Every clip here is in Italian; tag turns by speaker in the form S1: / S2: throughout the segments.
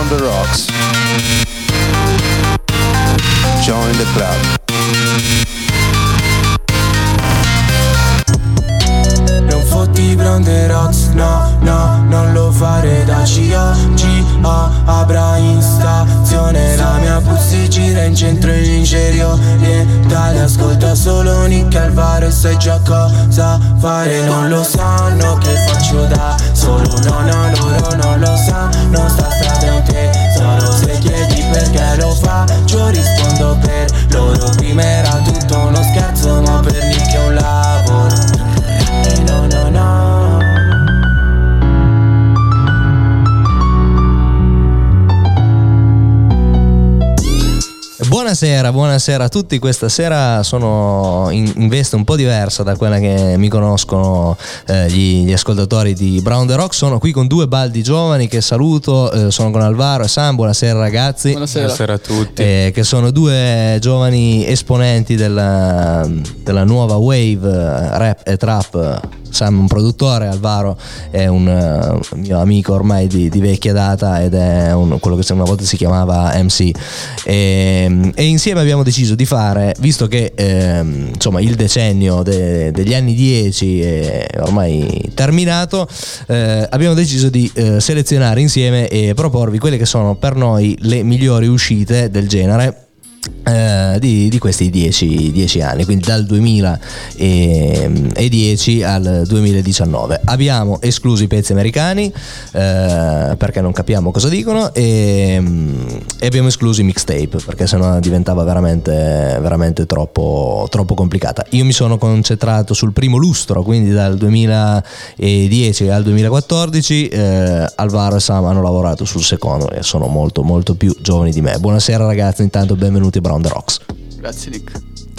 S1: Brown the Rocks. Join the club.
S2: Non fotti Brown the Rocks, no, no, non lo fare da CIA, G-A, Abra in stazione La mia puzzi gira in centro in Nigeria Orientale Ascolta solo Nick Alvaro e sai già cosa fare Non lo sanno che faccio da solo No, no, loro non lo perché lo faccio rispondo per loro Prima era tutto uno scherzo
S3: Buonasera, buonasera a tutti. Questa sera sono in, in veste un po' diversa da quella che mi conoscono eh, gli, gli ascoltatori di Brown the Rock. Sono qui con due baldi giovani che saluto. eh, sono con Alvaro e Sam. Buonasera ragazzi.
S4: Buonasera a tutti.
S3: Eh, che sono due giovani esponenti della, della nuova wave eh, rap e trap. Sam è un produttore, Alvaro è un eh, mio amico ormai di, di vecchia data ed è un- quello che una volta si chiamava MC. E, e insieme abbiamo deciso di fare, visto che ehm, insomma il decennio de- degli anni 10 è ormai terminato, eh, abbiamo deciso di eh, selezionare insieme e proporvi quelle che sono per noi le migliori uscite del genere. Eh, di, di questi 10, 10 anni, quindi dal 2010 al 2019. Abbiamo escluso i pezzi americani eh, perché non capiamo cosa dicono e, e abbiamo escluso i mixtape perché sennò diventava veramente, veramente troppo, troppo complicata. Io mi sono concentrato sul primo lustro, quindi dal 2010 al 2014. eh, Alvaro e Sam hanno lavorato sul secondo e sono molto molto più giovani di me. Buonasera ragazzi, intanto benvenuti a Brown the Rocks.
S4: Grazie Nick.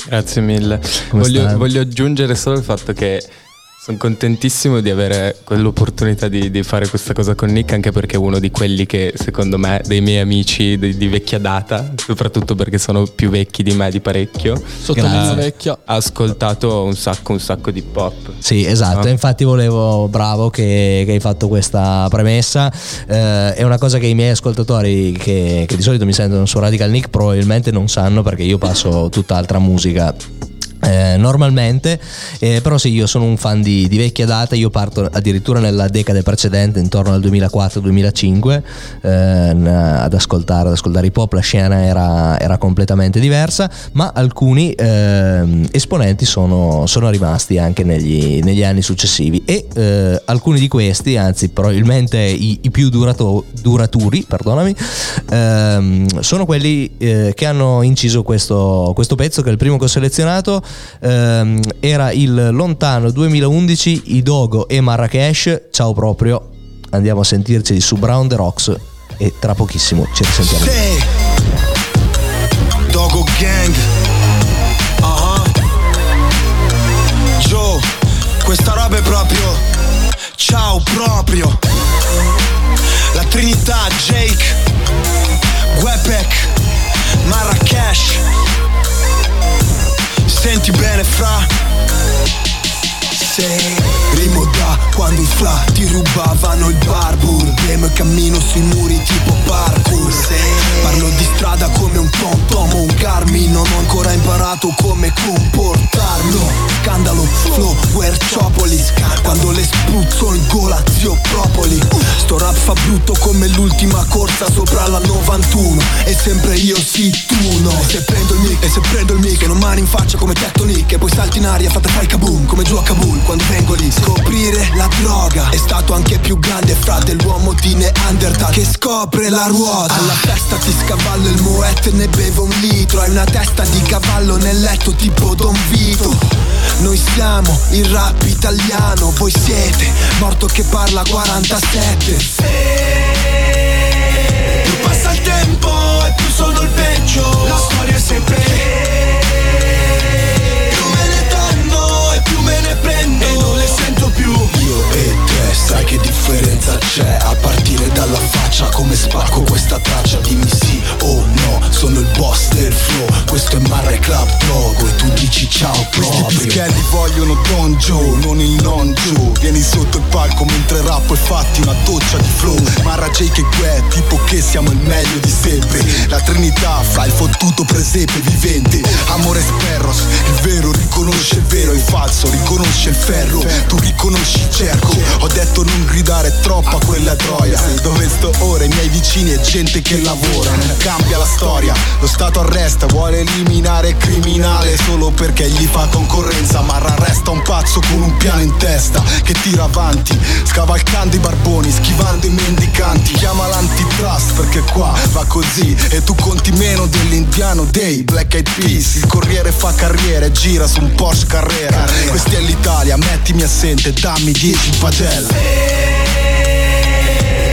S4: Grazie mille. Voglio, voglio aggiungere solo il fatto che sono contentissimo di avere quell'opportunità di, di fare questa cosa con Nick, anche perché è uno di quelli che secondo me, dei miei amici di, di vecchia data, soprattutto perché sono più vecchi di me di parecchio,
S5: Sottolineo
S4: ha-
S5: vecchia.
S4: ha ascoltato un sacco, un sacco di hip hop.
S3: Sì, esatto,
S4: No?
S3: infatti volevo, bravo che, che hai fatto questa premessa, Eh, è una cosa che i miei ascoltatori che, che di solito mi sentono su Radical Nick probabilmente non sanno perché io passo tutt'altra musica. Eh, normalmente, eh, però sì, io sono un fan di, di vecchia data. Io parto addirittura nella decade precedente, intorno al 2004-2005, eh, ad ascoltare, ad ascoltare hip hop. La scena era, era completamente diversa, ma alcuni ehm, esponenti sono, sono rimasti anche negli, negli anni successivi. E eh, alcuni di questi, anzi, probabilmente i, i più durato- duraturi, perdonami, ehm, sono quelli eh, che hanno inciso questo, questo pezzo, che è il primo che ho selezionato. Ehm, era il lontano 2011, Idogo e Marrakesh. Ciao proprio, andiamo a sentirci su Brown the Rocks. E tra pochissimo ci risentiamo.
S6: Sì. Dogo Gang. Ah. Joe, questa roba è proprio. Ciao proprio. La Trinità, Jake. Webek. Marrakesh. Senti bene fra. Sì. Rimo da quando i fla ti rubavano il barbur Game cammino sui muri tipo parkour. Parlo di strada come un tom tom o un Garmin Non ho ancora imparato come comportarmi Scandalo, flow, Guerciopolis Quando le spruzzo in gola zio Propoli. Sto rap fa brutto come l'ultima corsa sopra la 91 E sempre io sì tu no. Se prendo il mic, e se prendo il mic E non mani in faccia come Tettonic E poi salti in aria fate fai kaboom Come giù a Kabul quando vengo lì. Scoprire la droga È stato anche più grande fra dell'uomo di Neanderthal Che scopre la ruota. Alla testa ti scavallo il moet ne bevo un litro Hai una testa di cavallo nel letto tipo Don Vito. Noi siamo il rap italiano Voi siete morto che parla 47 peggio La storia è sempre Più me ne danno e più me ne prendo. E non le sento più. Io e te sai che differenza c'è? A partire dalla faccia come spacco
S7: questa traccia Dimmi sì o no Sono il boss del flow Questo è Marre Club Drogo E tu dici ciao proprio. Questi pischelli vogliono Don Joe Non il non Joe. Vieni sotto il palco mentre rappo e fatti una doccia di flow. Marra Jake e Gue Tipo che siamo il meglio di sempre. La trinità fra il fottuto presepe vivente. Amore sperros Il vero riconosce il vero Il falso riconosce il ferro. Tu riconosci il cerco. Ho detto non gridare troppo a quella troia Dove sto ora? I miei vicini e gente che lavora. Cambia la storia Lo Stato arresta Vuole eliminare il criminale Solo perché gli fa concorrenza Ma resta un pazzo con un piano in testa Che tira avanti Scavalcando i barboni Schivando i mendicanti. Chiama l'antitrust perché qua va così E tu conti meno dell'indiano dei Black Eyed Peas. Il corriere fa carriera e gira su un Porsche Carrera. Questa è l'Italia, mettimi assente, dammi 10 in padella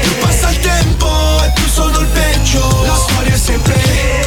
S6: Più passa il tempo e più sono il peggio. La storia è sempre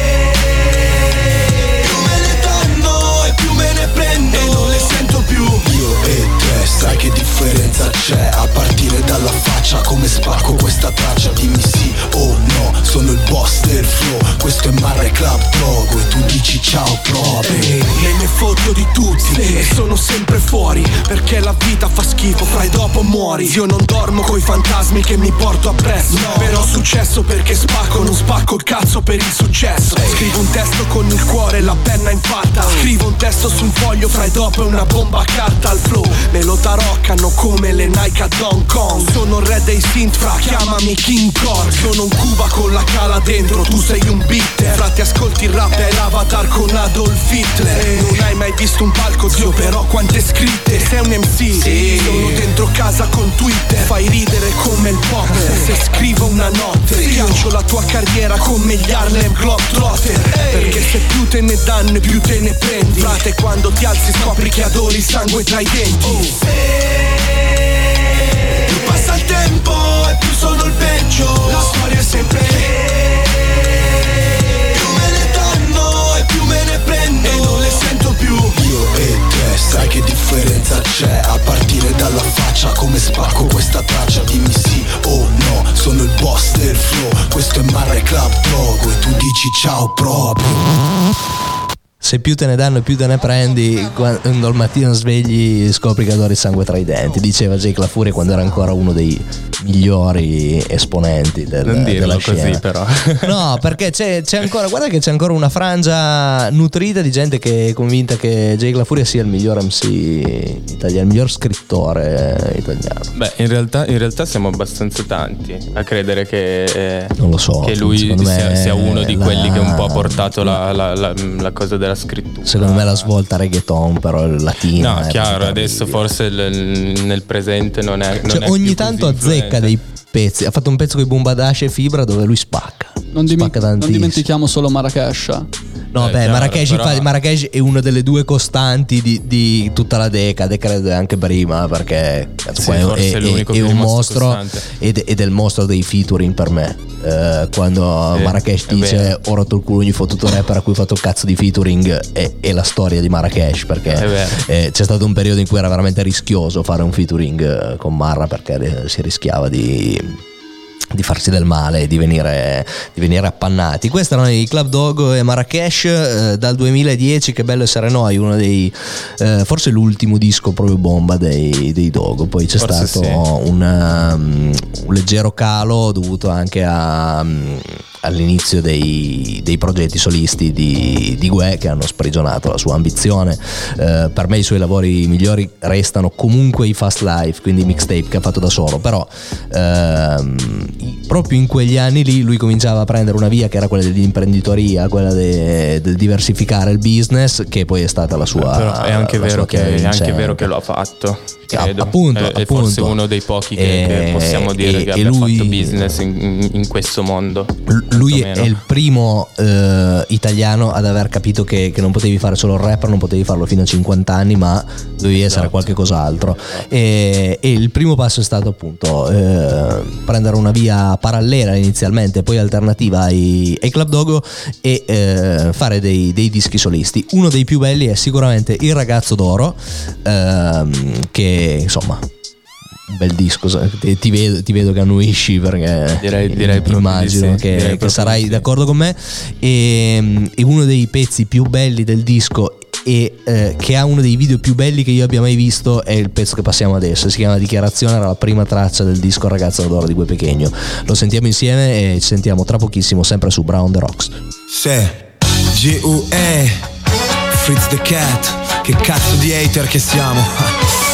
S7: differenza c'è A partire dalla faccia. Come spacco questa traccia Dimmi sì o no, sono il boss del flow Questo è Marre Club Drogo E tu dici ciao proprio
S6: Me ne fotto di tutti e sono sempre fuori Perché la vita fa schifo, fai dopo muori. Io non dormo coi fantasmi che mi porto appresso. Però successo perché spacco, non spacco il cazzo per il successo. Scrivo un testo con il cuore e la penna in fatta. Scrivo un testo su un foglio, fai dopo è una bomba a carta al flow. Me lo taroccano come le Nike a Hong Kong. Sono il re dei synth, fra, chiamami King Kong. Sono un Cuba con la cala dentro, tu sei un bitter Fra ti ascolti il rap è l'avatar con Adolf Hitler. Non hai mai visto un palco zio però quante scritte. Sei un MC Sono dentro casa con Twitter. Fai ridere come il pop. Se scrivo una notte Schiaccio la tua carriera come gli Harlem Globetrotter Perché se più te ne danno più te ne prendi. Frate quando ti alzi scopri che adori il sangue tra i denti Più passa il tempo e più sono il peggio. La storia è sempre Più me ne danno e più me ne prendo. E non le sento più.
S7: Io e te, sai che differenza c'è? A partire dalla faccia come spacco questa traccia? Dimmi sì o no, sono il boss del flow. Questo è Marre Club Drogo E tu dici ciao proprio
S3: Se più te ne danno più te ne prendi, quando al mattino svegli scopri che adori il sangue tra i denti, diceva Jake La Furia quando era ancora uno dei migliori esponenti del,
S4: Non dirlo
S3: della scena.
S4: così, però.
S3: No, perché c'è, c'è ancora, guarda che c'è ancora una frangia nutrita di gente che è convinta che Jake La Furia sia il miglior MC italiano, il miglior scrittore italiano.
S4: Beh, in realtà, in realtà siamo abbastanza tanti a credere che, eh,
S3: Non lo so,
S4: che lui sia, sia uno di
S3: la-
S4: quelli che un po' ha portato la, la- la- cosa della scrittura.
S3: Secondo me la svolta reggaeton però è latina.
S4: No, chiaro, adesso forse l- nel presente non è. non
S3: Cioè,
S4: è
S3: ogni tanto azzecca
S4: influente.
S3: dei pezzi. Ha fatto un pezzo con i Bombadash e Fibra dove lui spacca.
S5: Non, dimi-
S3: spacca
S5: non dimentichiamo solo Marrakesh.
S3: No,
S4: Eh,
S3: beh, Marrakesh,
S4: però-
S3: Marrakesh è una delle due costanti di, di tutta la decade, credo anche prima, perché cazzo,
S4: Sì,
S3: è, è-
S4: è
S3: è un mostro ed, ed è il mostro dei featuring per me. Eh, quando
S4: Sì,
S3: Marrakesh dice ho rotto il culo ogni fottuto rapper a cui ho fatto il cazzo di featuring è, la storia di Marrakesh perché eh, c'è stato un periodo in cui era veramente rischioso fare un featuring eh, con Marra perché eh, si rischiava di di farsi del male e di venire, di venire appannati. Questi erano i Club Dog e Marrakesh eh, dal 2010, che bello essere noi, uno dei eh, forse l'ultimo disco proprio bomba dei, dei Dogo. Poi c'è
S4: Forse
S3: stato
S4: sì.
S3: un, um, un leggero calo dovuto anche a, um, all'inizio dei, dei progetti solisti di, di Gue che hanno sprigionato la sua ambizione. Eh, per me i suoi lavori migliori restano comunque i Fast Life, quindi i mixtape che ha fatto da solo, però ehm, proprio in quegli anni lì lui cominciava a prendere una via che era quella dell'imprenditoria, quella de- del diversificare il business, che poi è stata la sua...
S4: Però è anche, vero che, è anche vero che lo ha fatto. Credo.
S3: appunto,
S4: è, è
S3: appunto.
S4: forse uno dei pochi che, che
S3: E-
S4: possiamo dire
S3: e-
S4: che abbia
S3: lui-
S4: fatto business in, in- questo mondo.
S3: Lui è il primo eh, italiano ad aver capito che, che non potevi fare solo il rapper, non potevi farlo fino a 50 anni, ma dovevi essere
S4: Esatto.
S3: qualche cos'altro. E, e il primo passo è stato appunto eh, prendere una via parallela inizialmente, poi alternativa ai, ai Club Dogo e eh, fare dei, dei dischi solisti. Uno dei più belli è sicuramente Il ragazzo d'oro, ehm, che insomma un bel disco. Ti, ti vedo, ti vedo che annuisci perché
S4: direi, direi
S3: immagino
S4: sì,
S3: che,
S4: direi
S3: che sarai
S4: sì.
S3: d'accordo con me. E, e uno dei pezzi più belli del disco e eh, che ha uno dei video più belli che io abbia mai visto è il pezzo che passiamo adesso si chiama Dichiarazione era la prima traccia del disco Ragazza d'oro di Gue Pechegno lo sentiamo insieme e ci sentiamo tra pochissimo sempre su Brown the Rocks
S8: Se G-U-E Fritz the Cat Che cazzo di hater che siamo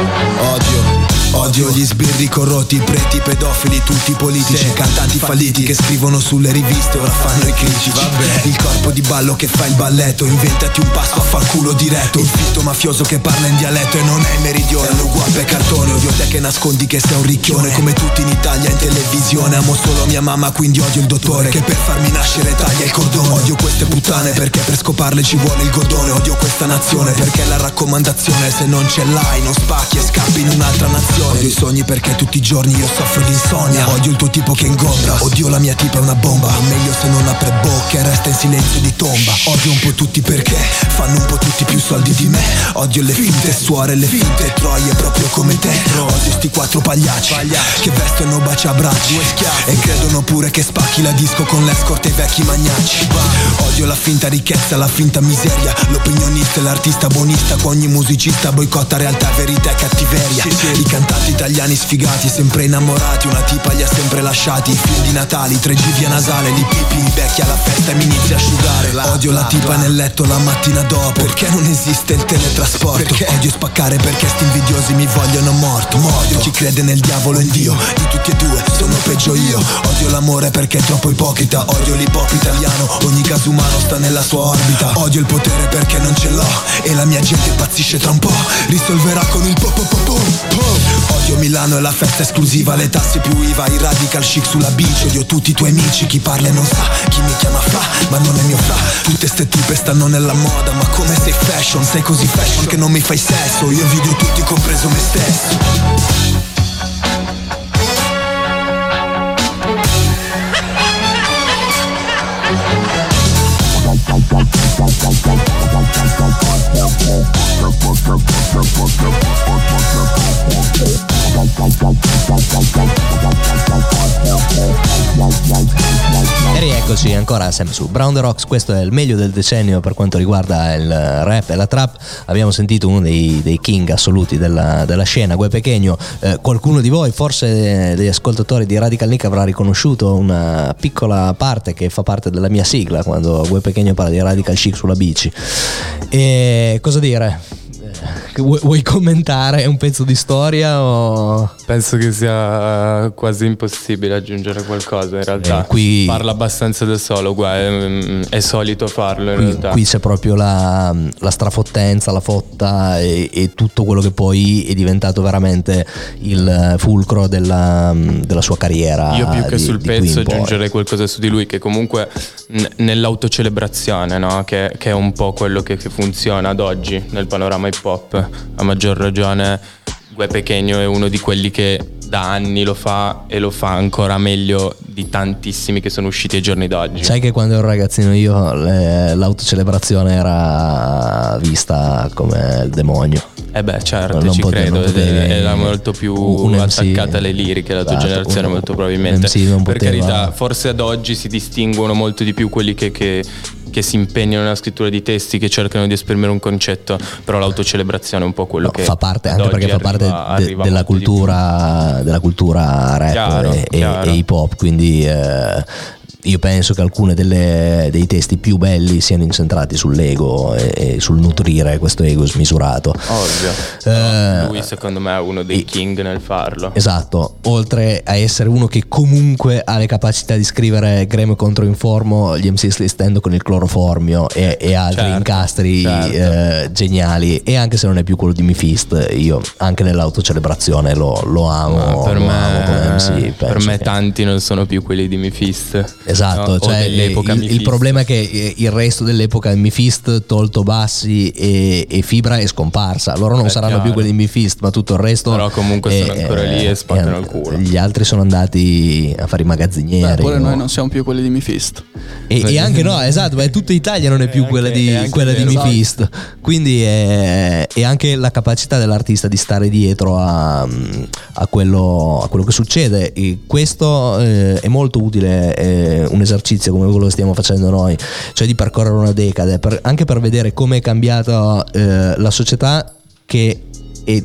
S8: Odio Odio gli sbirri corrotti, i preti, i pedofili, tutti i politici,
S9: Sì.
S8: cantanti falliti che scrivono sulle riviste, ora fanno i critici.
S9: Vabbè.
S8: Il corpo di ballo che fa il balletto, inventati un passo a far culo diretto. Il fitto mafioso che parla in dialetto e non è il meridione, è uguale cartone. Odio te che nascondi che sei un ricchione, come tutti in Italia in televisione. Amo solo mia mamma, quindi odio il dottore che per farmi nascere taglia il cordone. Odio queste puttane perché per scoparle ci vuole il godone. Odio questa nazione perché la raccomandazione se non ce l'hai non spacchi e scappi in un'altra nazione. Odio i sogni perché tutti i giorni io soffro di insonnia. Odio il tuo tipo che ingombra. Odio la mia tipa è una bomba. Meglio se non apre bocca e resta in silenzio di tomba. Odio un po' tutti perché fanno un po' tutti più soldi di me. Odio le finte suore, le finte troie proprio come te. Odio sti quattro pagliacci che vestono baciabracci e credono pure che spacchi la disco con l'escort e i vecchi magnacci. Odio la finta ricchezza, la finta miseria, l'opinionista e l'artista buonista, con ogni musicista boicotta realtà, verità e cattiveria. I cantanti italiani sfigati, sempre innamorati, una tipa li ha sempre lasciati. I film di Natali, tre G via nasale, li pipi, li becchi alla festa e mi inizia a asciugare. Odio la tipa nel letto la mattina dopo, perché non esiste il teletrasporto. Odio spaccare perché sti invidiosi mi vogliono morto. Odio chi crede nel diavolo e in Dio, di tutti e due sono peggio io. Odio l'amore perché è troppo ipocrita, odio hop italiano, ogni caso umano sta nella sua orbita. Odio il potere perché non ce l'ho e la mia gente impazzisce tra un po', risolverà con il po po po po. po. Odio Milano e la festa esclusiva, le tasse più IVA, i radical chic sulla bici, odio tutti i tuoi amici, chi parla e non sa, chi mi chiama fra, ma non è mio fra. Tutte ste tipe stanno nella moda, ma come sei fashion, sei così fashion che non mi fai sesso, io invidio tutti compreso me stesso.
S3: E rieccoci ancora sempre su Brown the Rocks, questo è il meglio del decennio per quanto riguarda il rap e la trap. Abbiamo sentito uno dei, dei king assoluti della, della scena, Gue Pechegno. Eh, qualcuno di voi, forse degli ascoltatori di Radical Nick, avrà riconosciuto una piccola parte che fa parte della mia sigla quando Gue Pechegno parla di Radical Chic sulla bici. E cosa dire? Eh, Vuoi, vuoi commentare un pezzo di storia o...
S4: Penso che sia quasi impossibile aggiungere qualcosa in realtà.
S3: Eh, qui-
S4: Parla abbastanza da solo, guarda, è, è solito farlo in
S3: Qui,
S4: realtà.
S3: qui c'è proprio la, la strafottenza, la fotta e, e tutto quello che poi è diventato veramente il fulcro della, della sua carriera.
S4: Io più che
S3: di-
S4: sul
S3: di
S4: pezzo aggiungerei qualcosa su di lui che comunque n- nell'autocelebrazione, no? che, che è un po' quello che, che funziona ad oggi nel panorama hip hop, a maggior ragione Gue Pechegno è uno di quelli che da anni lo fa e lo fa ancora meglio di tantissimi che sono usciti ai giorni d'oggi.
S3: Sai che quando ero ragazzino io le- l'autocelebrazione era vista come il demonio.
S4: Eh beh, certo,
S3: Non
S4: ci credo.
S3: potevi-
S4: Era molto più attaccata alle liriche la tua
S3: Esatto,
S4: generazione,
S3: un-
S4: molto probabilmente. Per carità, forse ad oggi si distinguono molto di più quelli che, che- che si impegnano nella scrittura di testi, che cercano di esprimere un concetto, però l'autocelebrazione è un po' quello
S3: No,
S4: che
S3: fa parte anche perché fa parte
S4: arriva-
S3: de-
S4: arriva
S3: della, cultura, della cultura rap
S4: Chiaro,
S3: e, e-
S4: chiaro.
S3: e hip hop, quindi eh, io penso che alcuni dei testi più belli siano incentrati sull'ego e, e sul nutrire questo ego smisurato.
S4: Ovvio.
S3: Eh,
S4: lui secondo me è uno dei
S3: e-
S4: king nel farlo.
S3: Esatto, oltre a essere uno che comunque ha le capacità di scrivere Greme contro Informo, gli MCs li stendo con il cloroformio e, e altri
S4: Certo,
S3: incastri
S4: certo.
S3: eh, geniali. E anche se non è più quello di Mifist, io anche nell'autocelebrazione lo, lo amo.
S4: Ma per
S3: lo
S4: me,
S3: amo come MC.
S4: per me
S3: che-
S4: tanti non sono più quelli di Mifist.
S3: Esatto,
S4: no?
S3: Cioè il, il
S4: Mifist.
S3: problema è che eh, il resto dell'epoca Mifist, tolto Bassi e, e Fibra, è scomparsa. Loro non
S4: È
S3: saranno
S4: chiaro.
S3: più quelli di Mifist, ma tutto il resto.
S4: Però comunque sono
S3: è-
S4: ancora lì e spaccano
S3: è-
S4: il culo.
S3: Gli altri sono andati a fare i magazzinieri.
S10: pure
S3: no?
S10: noi non siamo più quelli di Mifist.
S3: E, e anche no, esatto, ma è tutta Italia, non è più
S4: E
S3: quella
S4: anche-
S3: di,
S4: è anche
S3: quella di. Mephisto. Quindi è, è anche la capacità dell'artista di stare dietro a, a quello, a quello che succede. E questo eh, è molto utile, un esercizio come quello che stiamo facendo noi, cioè di percorrere una decade, per- anche per vedere come è cambiata eh, la società che è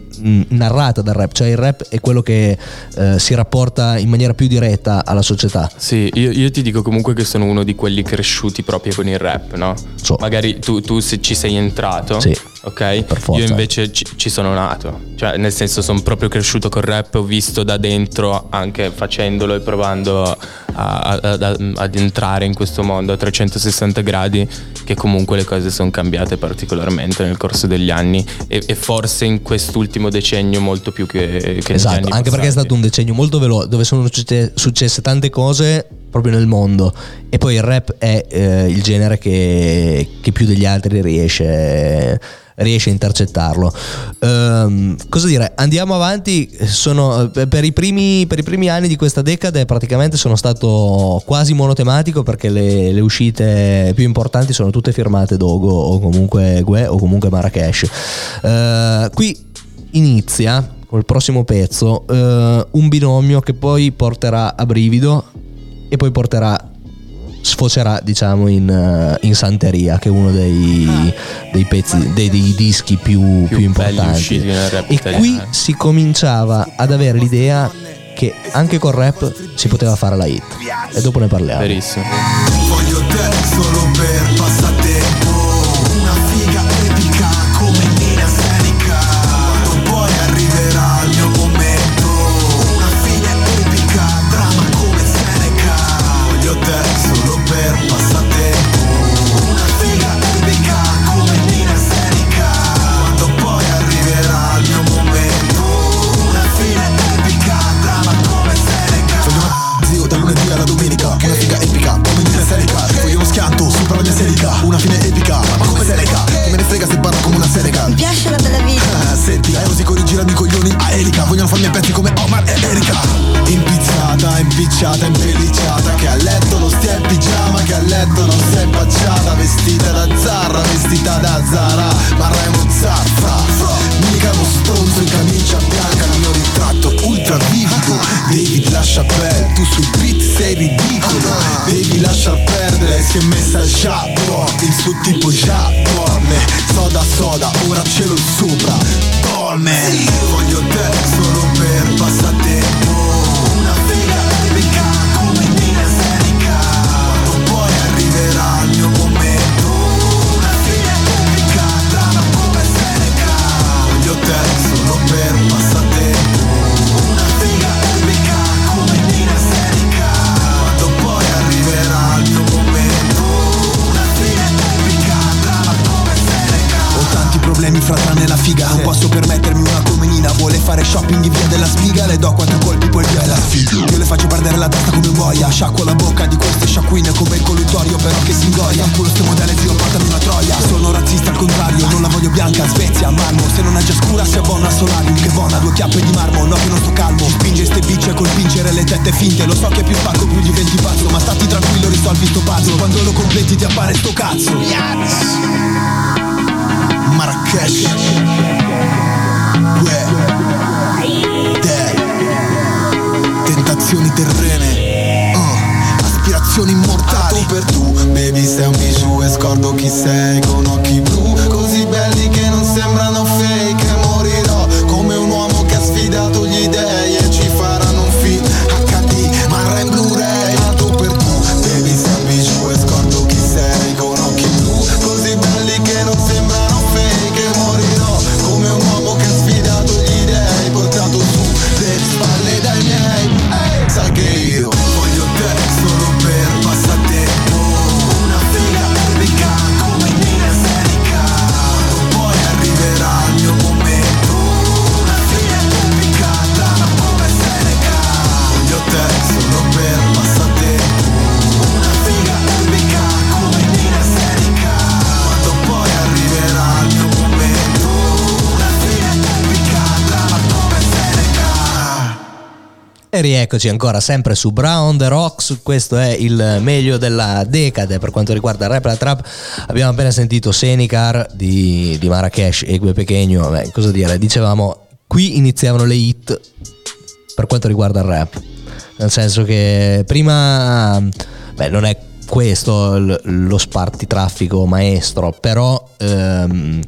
S3: narrata dal rap, cioè il rap è quello che eh, si rapporta in maniera più diretta alla società.
S4: Sì, io, io ti dico comunque che sono uno di quelli cresciuti proprio con il rap, no?
S3: So.
S4: Magari tu, tu se ci sei entrato,
S3: Sì,
S4: ok? Io invece ci, ci sono nato, cioè nel senso sono proprio cresciuto col rap, ho visto da dentro anche facendolo e provando a- a- a- ad entrare in questo mondo a 360 gradi che comunque le cose sono cambiate particolarmente nel corso degli anni e, e forse in quest'ultimo decennio molto più che, che
S3: Esatto, anche perché è stato un decennio molto veloce dove sono succe- successe tante cose proprio nel mondo. E poi il rap è eh, il genere che, che più degli altri riesce, riesce a intercettarlo. Ehm, cosa dire? Andiamo avanti, sono, eh, per, i primi, per i primi anni di questa decade praticamente sono stato quasi monotematico perché le, le uscite più importanti sono tutte firmate Dogo o comunque Gue o comunque Marrakesh. Eh, qui inizia col prossimo pezzo eh, un binomio che poi porterà a brivido e poi porterà sfocerà diciamo in, eh, in Santeria che è uno dei, dei pezzi dei, dei dischi più, più
S4: belli
S3: importanti e
S4: italiano.
S3: qui si cominciava ad avere l'idea che anche col rap si poteva fare la hit e dopo ne parliamo
S4: Verissimo.
S7: Voglio te solo per passatempo Vogliono farmi a pezzi come Omar e Erika. Impizzata, impicciata, impellicciata Che a letto non stia in pigiama Che a letto non sei impacciata Vestita da Zarra, vestita da Zara Ma Raimo Zaffa. Mica uno stronzo in camicia bianca Nel mio ritratto ultra vivido David lascia pelle, tu sul beat sei ridicolo. Devi lasciar perdere, si è messa già Il suo tipo già Soda soda, ora ce l'ho sopra Dorme Voglio te solo per passatempo figa Non posso permettermi una come Nina Vuole fare shopping in via della spiga Le do quattro colpi poi via la sfiga. Io le faccio perdere la testa come boia Sciacquo la bocca di queste sciacquine Come il colluttorio però che si ingoia Un culo ste modelle zio portami una troia. Sono razzista al contrario Non la voglio bianca, Svezia, marmo. Se non è già scura si abbona solarium Che buona, due chiappe di marmo No che non sto calmo. Spinge ste bici col vincere le tette finte. Lo so che più spacco più diventi pazzo Ma stati tranquillo risolvi sto puzzle Quando lo completi ti appare sto cazzo Marrakesh. Uè Dead Tentazioni terrene. Uh, Aspirazioni immortali Tu per tu, baby sei un bijou E scordo chi sei con occhi blu. Così belli che non sembrano
S3: rieccoci ancora sempre su Brown The Rocks, questo è il meglio della decade. Per quanto riguarda il rap e la trap. Abbiamo appena sentito Senicar di, di Marrakesh e Gue Pechegno, cosa dire, dicevamo qui iniziavano le hit per quanto riguarda il rap, nel senso che prima, beh non è questo lo spartitraffico maestro, però... Ehm,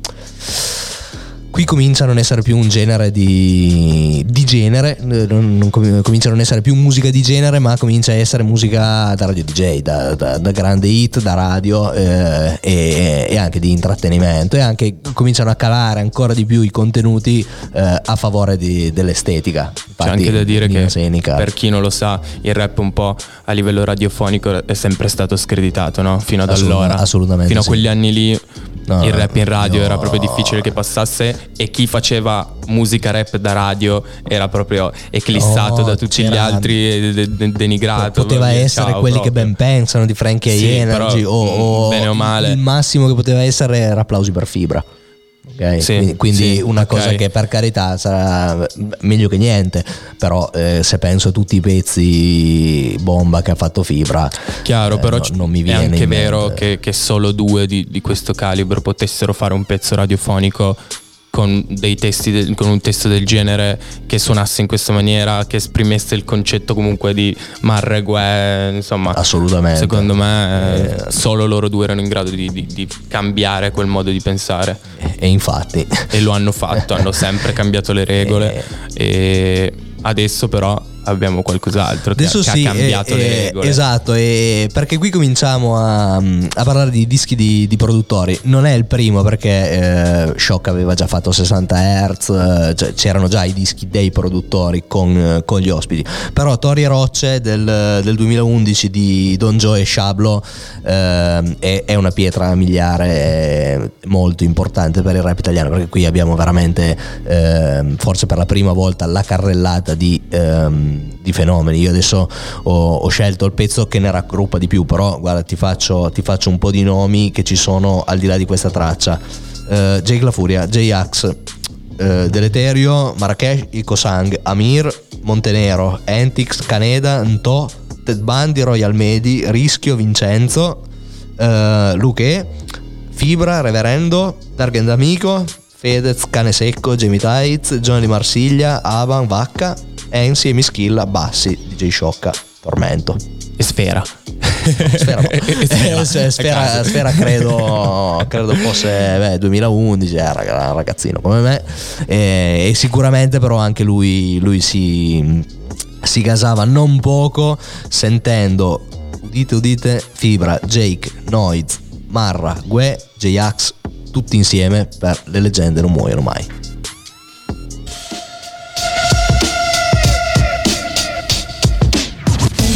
S3: qui comincia a non essere più un genere di, di genere, eh, non, non, comincia a non essere più musica di genere, ma comincia a essere musica da radio DJ, da, da, da grande hit, da radio eh, e, e, anche di intrattenimento e anche cominciano a calare ancora di più i contenuti eh, a favore di, dell'estetica.
S4: C'è anche da dire che Senica. per chi non lo sa, il rap un po' a livello radiofonico è sempre stato screditato, no? Fino ad Assolut- allora.
S3: Assolutamente.
S4: Fino
S3: sì.
S4: a quegli anni lì No, il rap in radio no. era proprio difficile che passasse e chi faceva musica rap da radio era proprio eclissato no, da tutti gli altri e de- denigrato.
S3: Poteva essere quelli proprio. che ben pensano di Frankie sì, Energy o, o,
S4: bene o male.
S3: Il massimo che poteva essere era applausi per fibra. Okay? Sì, quindi, quindi sì, una okay. cosa che per carità sarà meglio che niente, però eh, se penso a tutti i pezzi bomba che ha fatto Fibra,
S4: chiaro, eh, però no, non mi viene. È anche vero che, che, solo due di, di questo calibro potessero fare un pezzo radiofonico con, de- con, un testo del genere che suonasse in questa maniera, che esprimesse il concetto comunque di Marregue, insomma.
S3: Assolutamente.
S4: Secondo me eh, solo loro due erano in grado di, di, di, cambiare quel modo di pensare.
S3: E infatti.
S4: E lo hanno fatto, hanno sempre cambiato le regole. E, e adesso però abbiamo qualcos'altro Adesso che, sì, ha cambiato
S3: eh,
S4: le regole.
S3: Esatto, e perché qui cominciamo a, a parlare di dischi di, di, produttori. Non è il primo perché eh, Shock aveva già fatto 60 Hz, eh, cioè, c'erano già i dischi dei produttori con, con gli ospiti. Però Tori Rocce del, del 2011 di Don Joe e Shablo eh, è, è, una pietra miliare molto importante per il rap italiano perché qui abbiamo veramente, ehm, forse per la prima volta, la carrellata di ehm, di fenomeni. Io adesso ho, ho, scelto il pezzo che ne raggruppa di più, però guarda, ti faccio, ti faccio un po' di nomi che ci sono al di là di questa traccia. Uh, Jake La Furia, J-Ax, uh, Deleterio, Marrakesh, Icosang, Amir, Montenero, Antix, Caneda, Nto, Ted Bundy, Royal Medi, Rischio, Vincenzo, uh, Luque, Fibra, Reverendo, Dargen D'Amico, Fedez, Cane Secco, Jamie Tights, Johnny Marsiglia, Avan, Vacca, Ensi e Mischilla, Bassi, DJ Sciocca, Tormento.
S4: E Sfera.
S3: Sfera, no. eh, Sfera, Sfera credo, credo, fosse beh, 2011, era un ragazzino come me e, e sicuramente però anche lui, lui si, si gasava non poco sentendo, udite udite, Fibra, Jake, Noiz, Marra, Gue, J-Ax, tutti insieme per Le leggende non muoiono mai.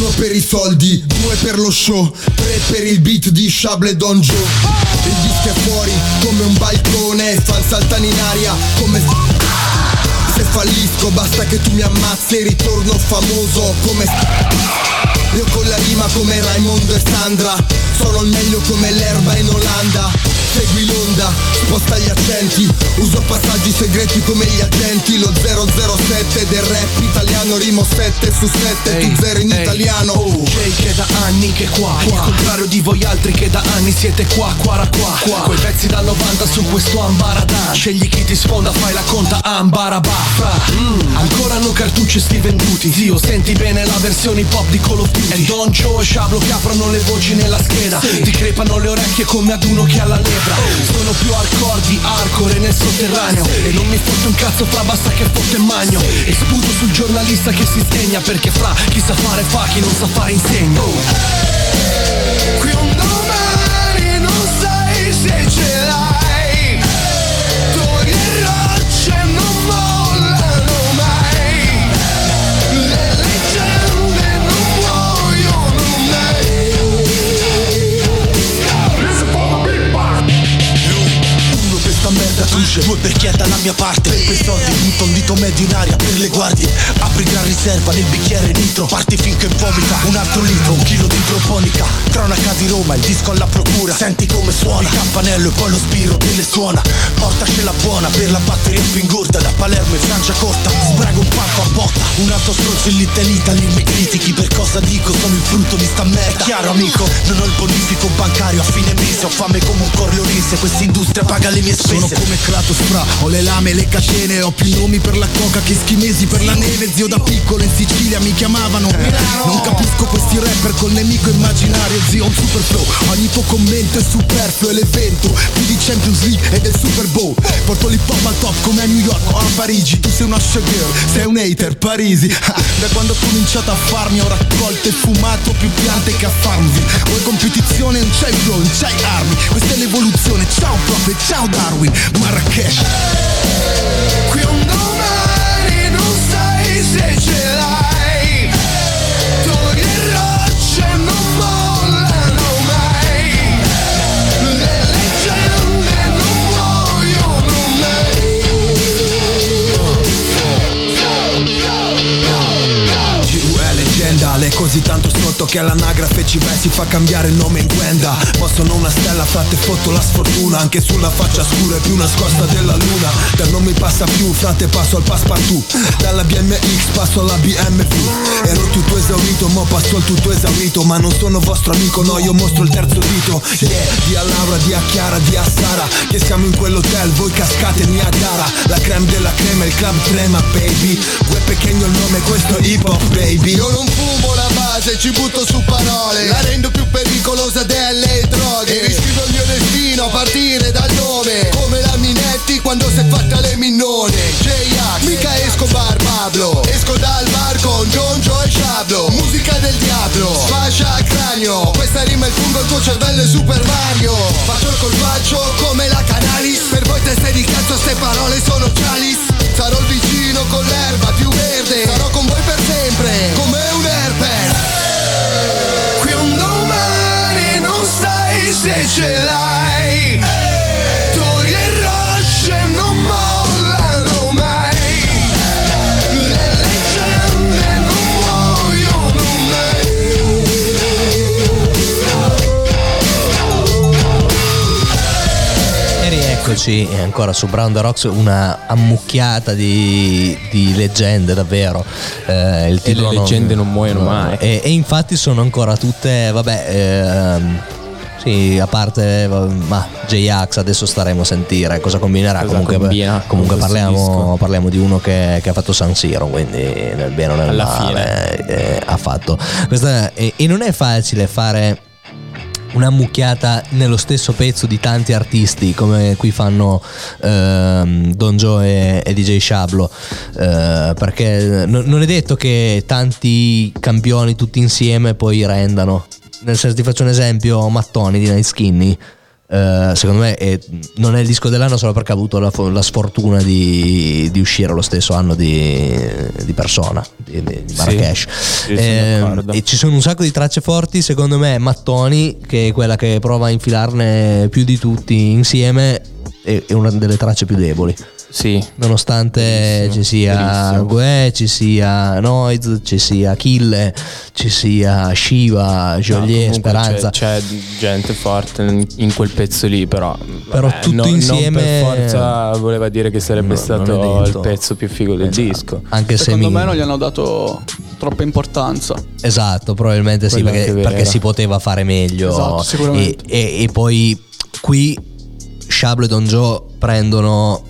S7: Per i soldi, due per lo show, tre per il beat di Shable Don Joe. Il disco è fuori come un balcone, fan saltano in aria come... Se fallisco basta che tu mi ammazzi e ritorno famoso come... Io con la rima come Raimondo e Sandra Sono il meglio come l'erba in Olanda segui l'onda, sposta gli accenti. Uso passaggi segreti come gli agenti. Lo 007 del rap italiano Rimo 7 su 7, hey, tu zero in hey, italiano.
S6: Oh. Jay che da anni che qua, qua. Il contrario di voi altri che da anni siete qua, qua, qua, qua. Quei pezzi da 90 su questo ambaradan Scegli chi ti sfonda, fai la conta ambarabaffa mm. Ancora hanno cartucci sti venduti. Zio, senti bene la versione pop di Call of Duty. E Don Joe e Shablo che aprono le voci nella scheda. Sì. Ti crepano le orecchie come ad uno che ha la leva sopra Sono più hardcore di hardcore nel sotterraneo. E non mi fotte un cazzo fra basta che fotte magno. E sputo sul giornalista che si sdegna Perché fra chi sa fare fa, chi non sa fare insegna.
S7: Qui un truce Due è dalla mia parte Per soldi butto un dito medio in aria Per le guardie. Apri gran riserva nel bicchiere nitro Parti finché vomita. Un altro litro, un chilo di idroponica. Tra una casa Roma, il disco alla procura. Senti come suona, il campanello e poi lo sbirro che le suona. Portacela buona per la batteria pingurda Da Palermo in Francia corta, sbrago un pacco a botta Un altro stronzo in Little Italy Mi critichi per cosa dico, sono il frutto di sta merda. Chiaro amico, non ho il bonifico bancario a fine mese Ho fame come un corleonese, questa industria paga le mie spese
S8: come Kratos fra, ho le lame e le catene Ho più nomi per la coca che schimesi per la neve Zio da piccolo in Sicilia mi chiamavano. Non capisco questi rapper col nemico immaginario Zio un super flow, ogni tuo commento è superfluo È l'evento, più di Champions League e del Super Bowl. Porto l'hip hop al top come a New York o a Parigi. Tu sei una showgirl, sei un hater, Parisi. Da quando ho cominciato a farmi ho raccolto e fumato più piante che a Farmville Vuoi competizione, non c'hai flow, non c'hai armi. Questa è l'evoluzione, ciao proprio, ciao Darwin Marrakesh.
S7: Qui un domani non sai se ce
S8: così tanto sotto che all'anagrafe ci vai si fa cambiare il nome in Gwenda. Ma sono una stella, frate fotto la sfortuna. Anche sulla faccia scura è più nascosta della luna. Da non mi passa più, frate passo al passepartout. Dalla BMX passo alla BMW Ero tutto esaurito, mo passo al tutto esaurito. Ma non sono vostro amico, no io mostro il terzo dito. Yeah, di a Laura, di a Chiara, di a Sara Che siamo in quell'hotel, voi cascate Niagara. La creme della crema, il club trema baby. Gue pequeño il nome, questo è hip hop baby.
S7: Io non fumo la base, ci butto su parole. La rendo più pericolosa delle droghe. E riscrivo il mio destino a partire dal nome Come la Minetti quando si è fatta le minnone. J-Ax, mica Escobar Pablo. Esco dal bar con Gionjo e Shablo. Musica del diavolo, sfascia il cranio. Questa rima il fungo, il tuo cervello è Super Mario. Faccio il colpaccio come la Canalis Per voi teste di cazzo ste parole sono chalice Sarò il vicino con l'erba più verde. Sarò con voi per sempre, come un herpes se ce l'hai Torri e rocce non mollano mai Le leggende non muoiono
S3: E rieccoci ancora su Brown the Rocks, una ammucchiata di, di leggende davvero. Eh, il
S4: E le
S3: titolo
S4: leggende non muoiono mai.
S3: E, e infatti sono ancora tutte, vabbè, ehm, sì, a parte ma J-Ax adesso staremo a sentire cosa combinerà.
S4: Cosa
S3: comunque
S4: combina
S3: comunque parliamo, parliamo di uno che, che ha fatto San Siro, quindi nel bene o nel
S4: Alla
S3: male eh, ha fatto. Questa, e, e non è facile fare una mucchiata nello stesso pezzo di tanti artisti come qui fanno ehm, Don Joe e, e DJ Shablo eh, perché no- non è detto che tanti campioni tutti insieme poi rendano nel senso ti faccio un esempio Mattoni di Night Skinny eh, secondo me è- non è il disco dell'anno solo perché ha avuto la, la sfortuna di, di uscire lo stesso anno di, di persona di, di Marrakesh
S4: sì, d'accordo.
S3: e ci sono un sacco di tracce forti, secondo me Mattoni, che è quella che prova a infilarne più di tutti insieme, è, è una delle tracce più deboli.
S4: Sì,
S3: Nonostante
S4: Verissimo,
S3: ci sia. Gue, ci sia Noiz, ci sia Kille, ci sia Shiva,
S4: No,
S3: Joliet,
S4: comunque
S3: Speranza.
S4: C'è, c'è gente forte in- quel pezzo lì, però.
S3: Però
S4: vabbè,
S3: tutto
S4: non-
S3: insieme-
S4: Non per forza voleva dire che sarebbe
S3: No,
S4: stato il pezzo più figo del
S3: Esatto.
S4: disco.
S3: Anche
S5: Secondo
S3: se mi-
S5: me non gli hanno dato troppa importanza.
S3: Esatto, probabilmente sì,
S4: Quello
S3: perché,
S4: è vero.
S3: perché si poteva fare meglio.
S5: Esatto, sicuramente.
S3: E, e- e poi qui Shablo e Don Joe prendono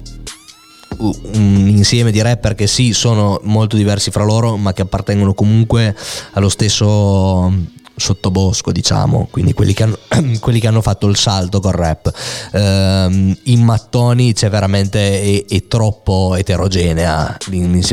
S3: un insieme di rapper che sì, sono molto diversi fra loro, ma che appartengono comunque allo stesso sottobosco, diciamo, quindi quelli che hanno, quelli che hanno fatto il salto col rap. Ehm, in mattoni c'è veramente è, è troppo eterogenea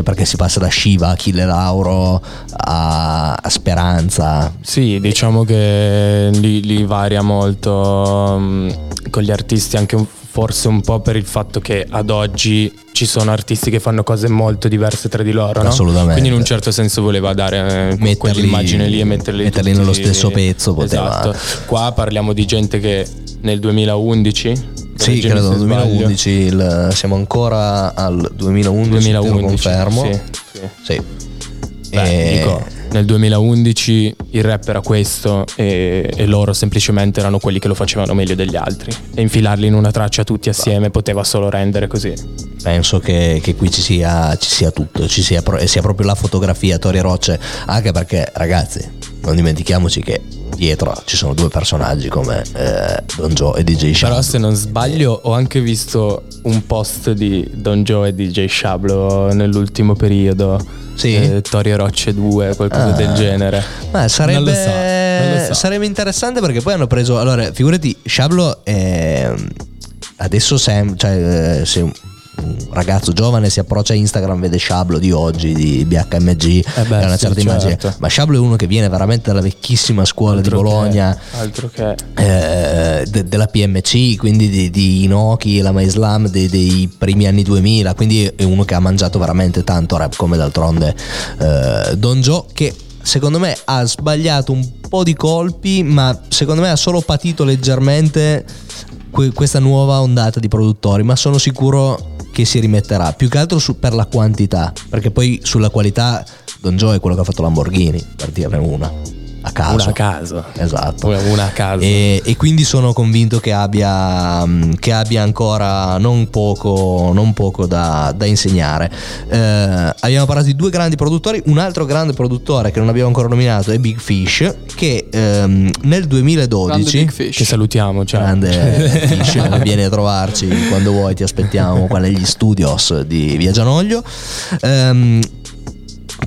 S3: perché si passa da Shiva, Achille Lauro a, a Speranza.
S4: Sì, diciamo che li, li varia molto mm, con gli artisti anche un- forse un po' per il fatto che ad oggi ci sono artisti che fanno cose molto diverse tra di loro, no?
S3: Assolutamente.
S4: Quindi in un certo senso voleva dare eh,
S3: Metterli-
S4: quell'immagine lì e metterli,
S3: metterli nello stesso pezzo, poteva-
S4: Esatto. Qua parliamo di gente che nel 2011
S3: Sì, credo
S4: se sbaglio,
S3: 2011, il- siamo ancora al 2011, te lo
S4: 2011
S3: confermo.
S4: sì, sì.
S3: Sì.
S4: Beh,
S3: E-
S4: dico, nel 2011 il rap era questo e, e loro semplicemente erano quelli che lo facevano meglio degli altri e infilarli in una traccia tutti assieme poteva solo rendere così.
S3: Penso che, che qui ci sia, ci sia tutto, ci sia, sia proprio la fotografia Tori Rocce, anche perché ragazzi, non dimentichiamoci che dietro ci sono due personaggi come eh, Don Joe e DJ Shablo.
S4: Però se non sbaglio ho anche visto un post di Don Joe e DJ Shablo nell'ultimo periodo.
S3: Sì?
S4: Eh, Tori Rocce 2, qualcosa
S3: Ah.
S4: del genere.
S3: Ma sarebbe,
S4: Non lo so, so.
S3: sarebbe interessante perché poi hanno preso. Allora, figurati, Shablo è, adesso sem- cioè, eh, se un ragazzo giovane si approccia a Instagram, vede Shablo di oggi, di BHMG,
S4: Eh beh,
S3: ha una
S4: sì,
S3: certa
S4: certo.
S3: immagine. Ma Shablo è uno che viene veramente dalla vecchissima scuola
S4: Altro
S3: di Bologna.
S4: che- altro che.
S3: eh, de- della PMC, quindi di, di Inoki e la Maislam dei, dei primi anni 2000, quindi è uno che ha mangiato veramente tanto rap come d'altronde eh, Don Joe che secondo me ha sbagliato un po' di colpi, ma secondo me ha solo patito leggermente que- questa nuova ondata di produttori, ma sono sicuro che si rimetterà, più che altro su- per la quantità, perché poi sulla qualità Don Joe è quello che ha fatto Lamborghini, per dirne una, a caso.
S4: Una a caso.
S3: Esatto.
S4: Una, una a caso.
S3: E, e quindi sono convinto che abbia, mh, che abbia ancora non poco, non poco da, da insegnare. Eh, abbiamo parlato di due grandi produttori, un altro grande produttore che non abbiamo ancora nominato è Big Fish, che ehm, nel
S5: Grande
S3: 2012...
S5: Big Fish.
S4: Che salutiamo, ciao.
S3: Grande Fish, vieni a trovarci quando vuoi, ti aspettiamo qua negli studios di Via Gianoglio. Ehm,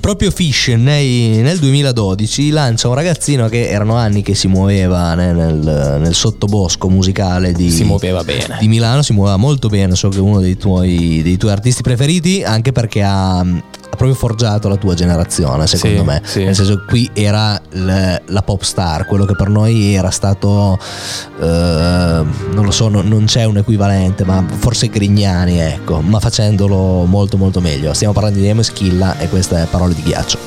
S3: proprio Fish nei- nel 2012 lancia un ragazzino che erano anni che si muoveva ne- nel, nel sottobosco musicale di,
S4: Si muoveva bene.
S3: di Milano, si muoveva molto bene, so che è uno dei tuoi, dei tuoi artisti preferiti, anche perché ha proprio forgiato la tua generazione, secondo
S4: Sì,
S3: me.
S4: sì.
S3: Nel senso che qui era l- la pop star, quello che per noi era stato, eh, non lo so, no- non c'è un equivalente, ma forse Grignani, ecco, ma facendolo molto molto meglio. Stiamo parlando di Emo Schilla e queste parole di ghiaccio.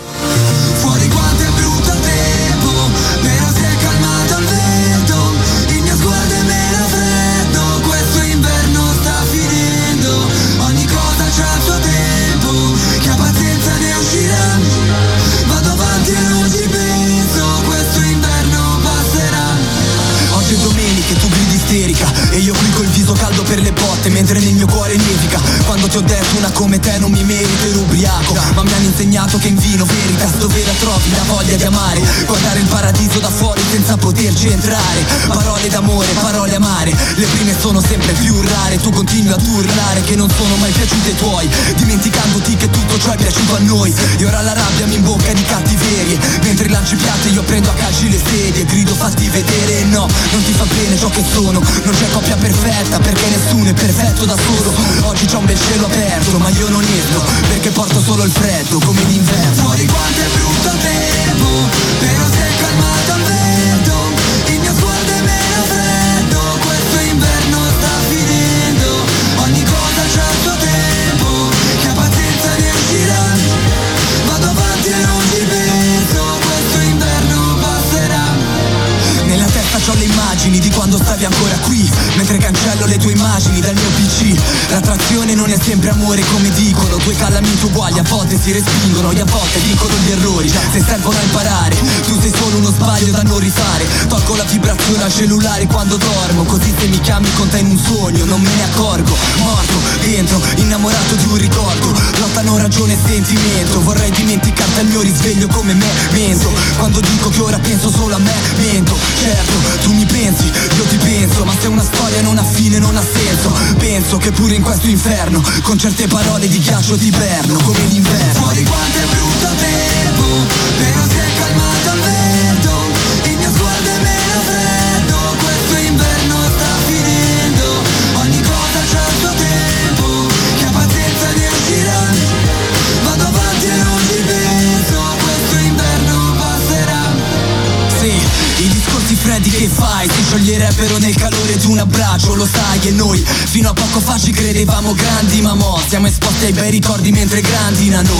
S9: Siamo esposti ai bei ricordi mentre grandinano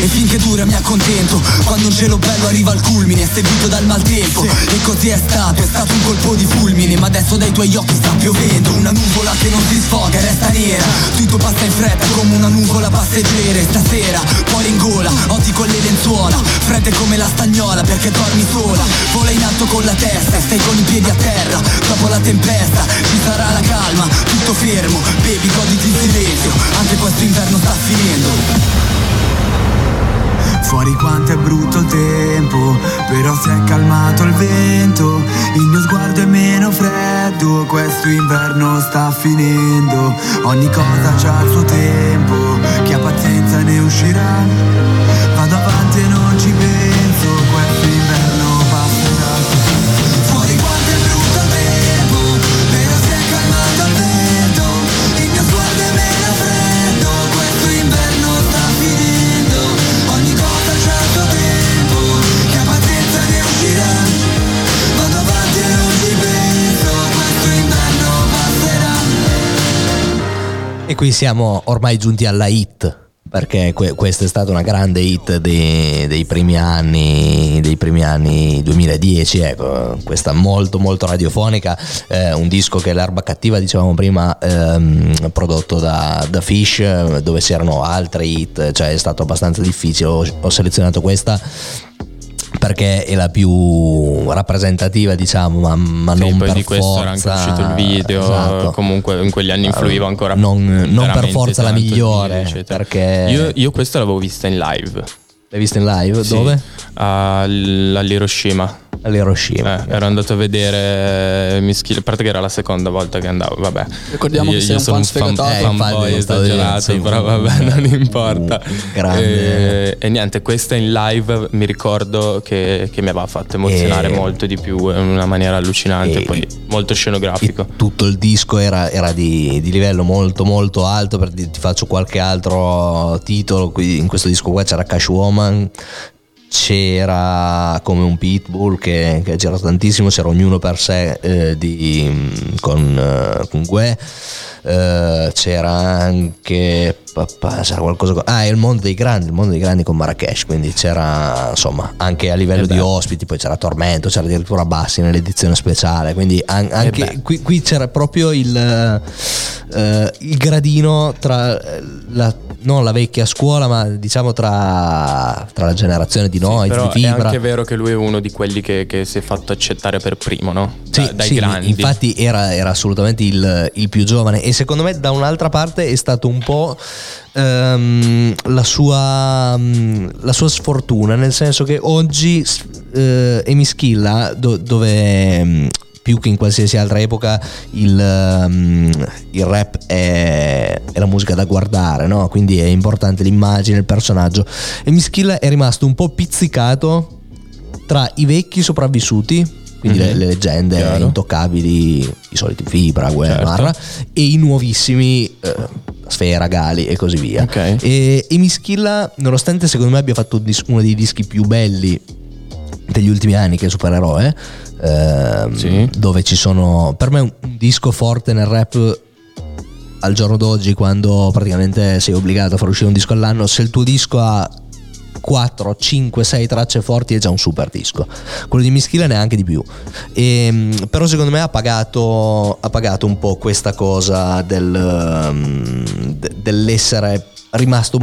S9: E finché dura mi accontento Quando un cielo bello arriva al culmine Seguito dal maltempo. E così è stato, è stato un colpo di fulmine. Ma adesso dai tuoi occhi sta piovendo Una nuvola che non si sfoga e resta nera. Tutto passa in fretta come una nuvola passeggera E stasera, occhi con le lenzuola Fredde come la stagnola perché dormi sola. Vola in alto con la testa e stai con i piedi a terra. Dopo la tempesta ci sarà la calma Tutto fermo, bevi, goditi il silenzio Anche questo inverno sta finendo
S8: Fuori quanto è brutto il tempo, però si è calmato il vento, il mio sguardo è meno freddo, questo inverno sta finendo, ogni cosa c'ha il suo tempo, chi ha pazienza ne uscirà, vado avanti e non ci penso,
S3: qui siamo ormai giunti alla hit. Perché que- questa è stata una grande hit dei, dei primi anni dei primi anni 2010, ecco, questa molto molto radiofonica, eh, un disco che è l'erba cattiva, dicevamo prima, ehm, prodotto da, da Fish, dove c'erano altre hit, cioè è stato abbastanza difficile, ho, ho selezionato questa perché è la più rappresentativa diciamo ma, ma
S4: Sì,
S3: non
S4: poi
S3: per
S4: di questo era
S3: forza
S4: anche uscito il video,
S3: esatto.
S4: comunque in quegli anni influiva ancora
S3: non, non per forza la migliore
S4: video,
S3: perché
S4: Io, io questa l'avevo vista in live.
S3: l'hai vista in live
S4: Sì,
S3: dove?
S4: al- all'Hiroshima.
S3: all'Hiroshima
S4: Eh, ero andato a vedere Mischile, a parte che era la seconda volta che andavo, vabbè.
S5: Ricordiamo che sei un
S4: sono
S5: fan sfegatato.
S3: Eh,
S4: fanboy esagerato, però vabbè, non importa.
S3: un grande-
S4: E, e niente, questa in live mi ricordo che, che mi aveva fatto emozionare
S3: E-
S4: molto di più in una maniera allucinante,
S3: E-
S4: poi molto scenografico.
S3: e tutto il disco era, era di, di livello molto molto alto per ti faccio qualche altro titolo qui in questo disco qua c'era Cash Woman c'era come un pitbull che, che c'era tantissimo c'era ognuno per sé eh, di, con, eh, con Gue eh, c'era anche papà, c'era qualcosa ah il mondo dei grandi il mondo dei grandi con Marrakesh quindi c'era insomma anche a livello
S4: Eh
S3: di ospiti poi c'era Tormento c'era addirittura Bassi nell'edizione speciale quindi an- anche
S4: beh.
S3: qui, qui c'era proprio il, eh, il gradino tra eh, la, non la vecchia scuola ma diciamo tra, tra la generazione di noi
S4: Però
S3: di
S4: è anche vero che lui è uno di quelli che, che si è fatto accettare per primo, no?
S3: Sì,
S4: Da- dai
S3: sì,
S4: grandi.
S3: infatti era, era assolutamente il, il più giovane e secondo me da un'altra parte è stato un po' ehm, la, sua, mm, la sua sfortuna, nel senso che oggi eh, Emischilla, do- dove mm, più che in qualsiasi altra epoca il, ehm, il rap è, è la musica da guardare, no? quindi è importante l'immagine, il personaggio. Emischilla è rimasto un po' pizzicato tra i vecchi sopravvissuti, quindi le,
S4: Mhm.
S3: le leggende
S4: Chiaro.
S3: intoccabili, i soliti Fibra, Gue,
S4: Certo.
S3: E i nuovissimi eh, Sfera, Gali e così via.
S4: Ok.
S3: E, e Mischilla, nonostante secondo me abbia fatto uno dei dischi più belli degli ultimi anni che è Supereroe, ehm,
S4: Sì.
S3: dove ci sono per me un, un disco forte nel rap al giorno d'oggi quando praticamente sei obbligato a far uscire un disco all'anno, se il tuo disco ha 4, 5, 6 tracce forti è già un super disco. Quello di Mischila neanche di più. Ehm, però secondo me ha pagato, ha pagato un po' questa cosa del, ehm, de- dell'essere rimasto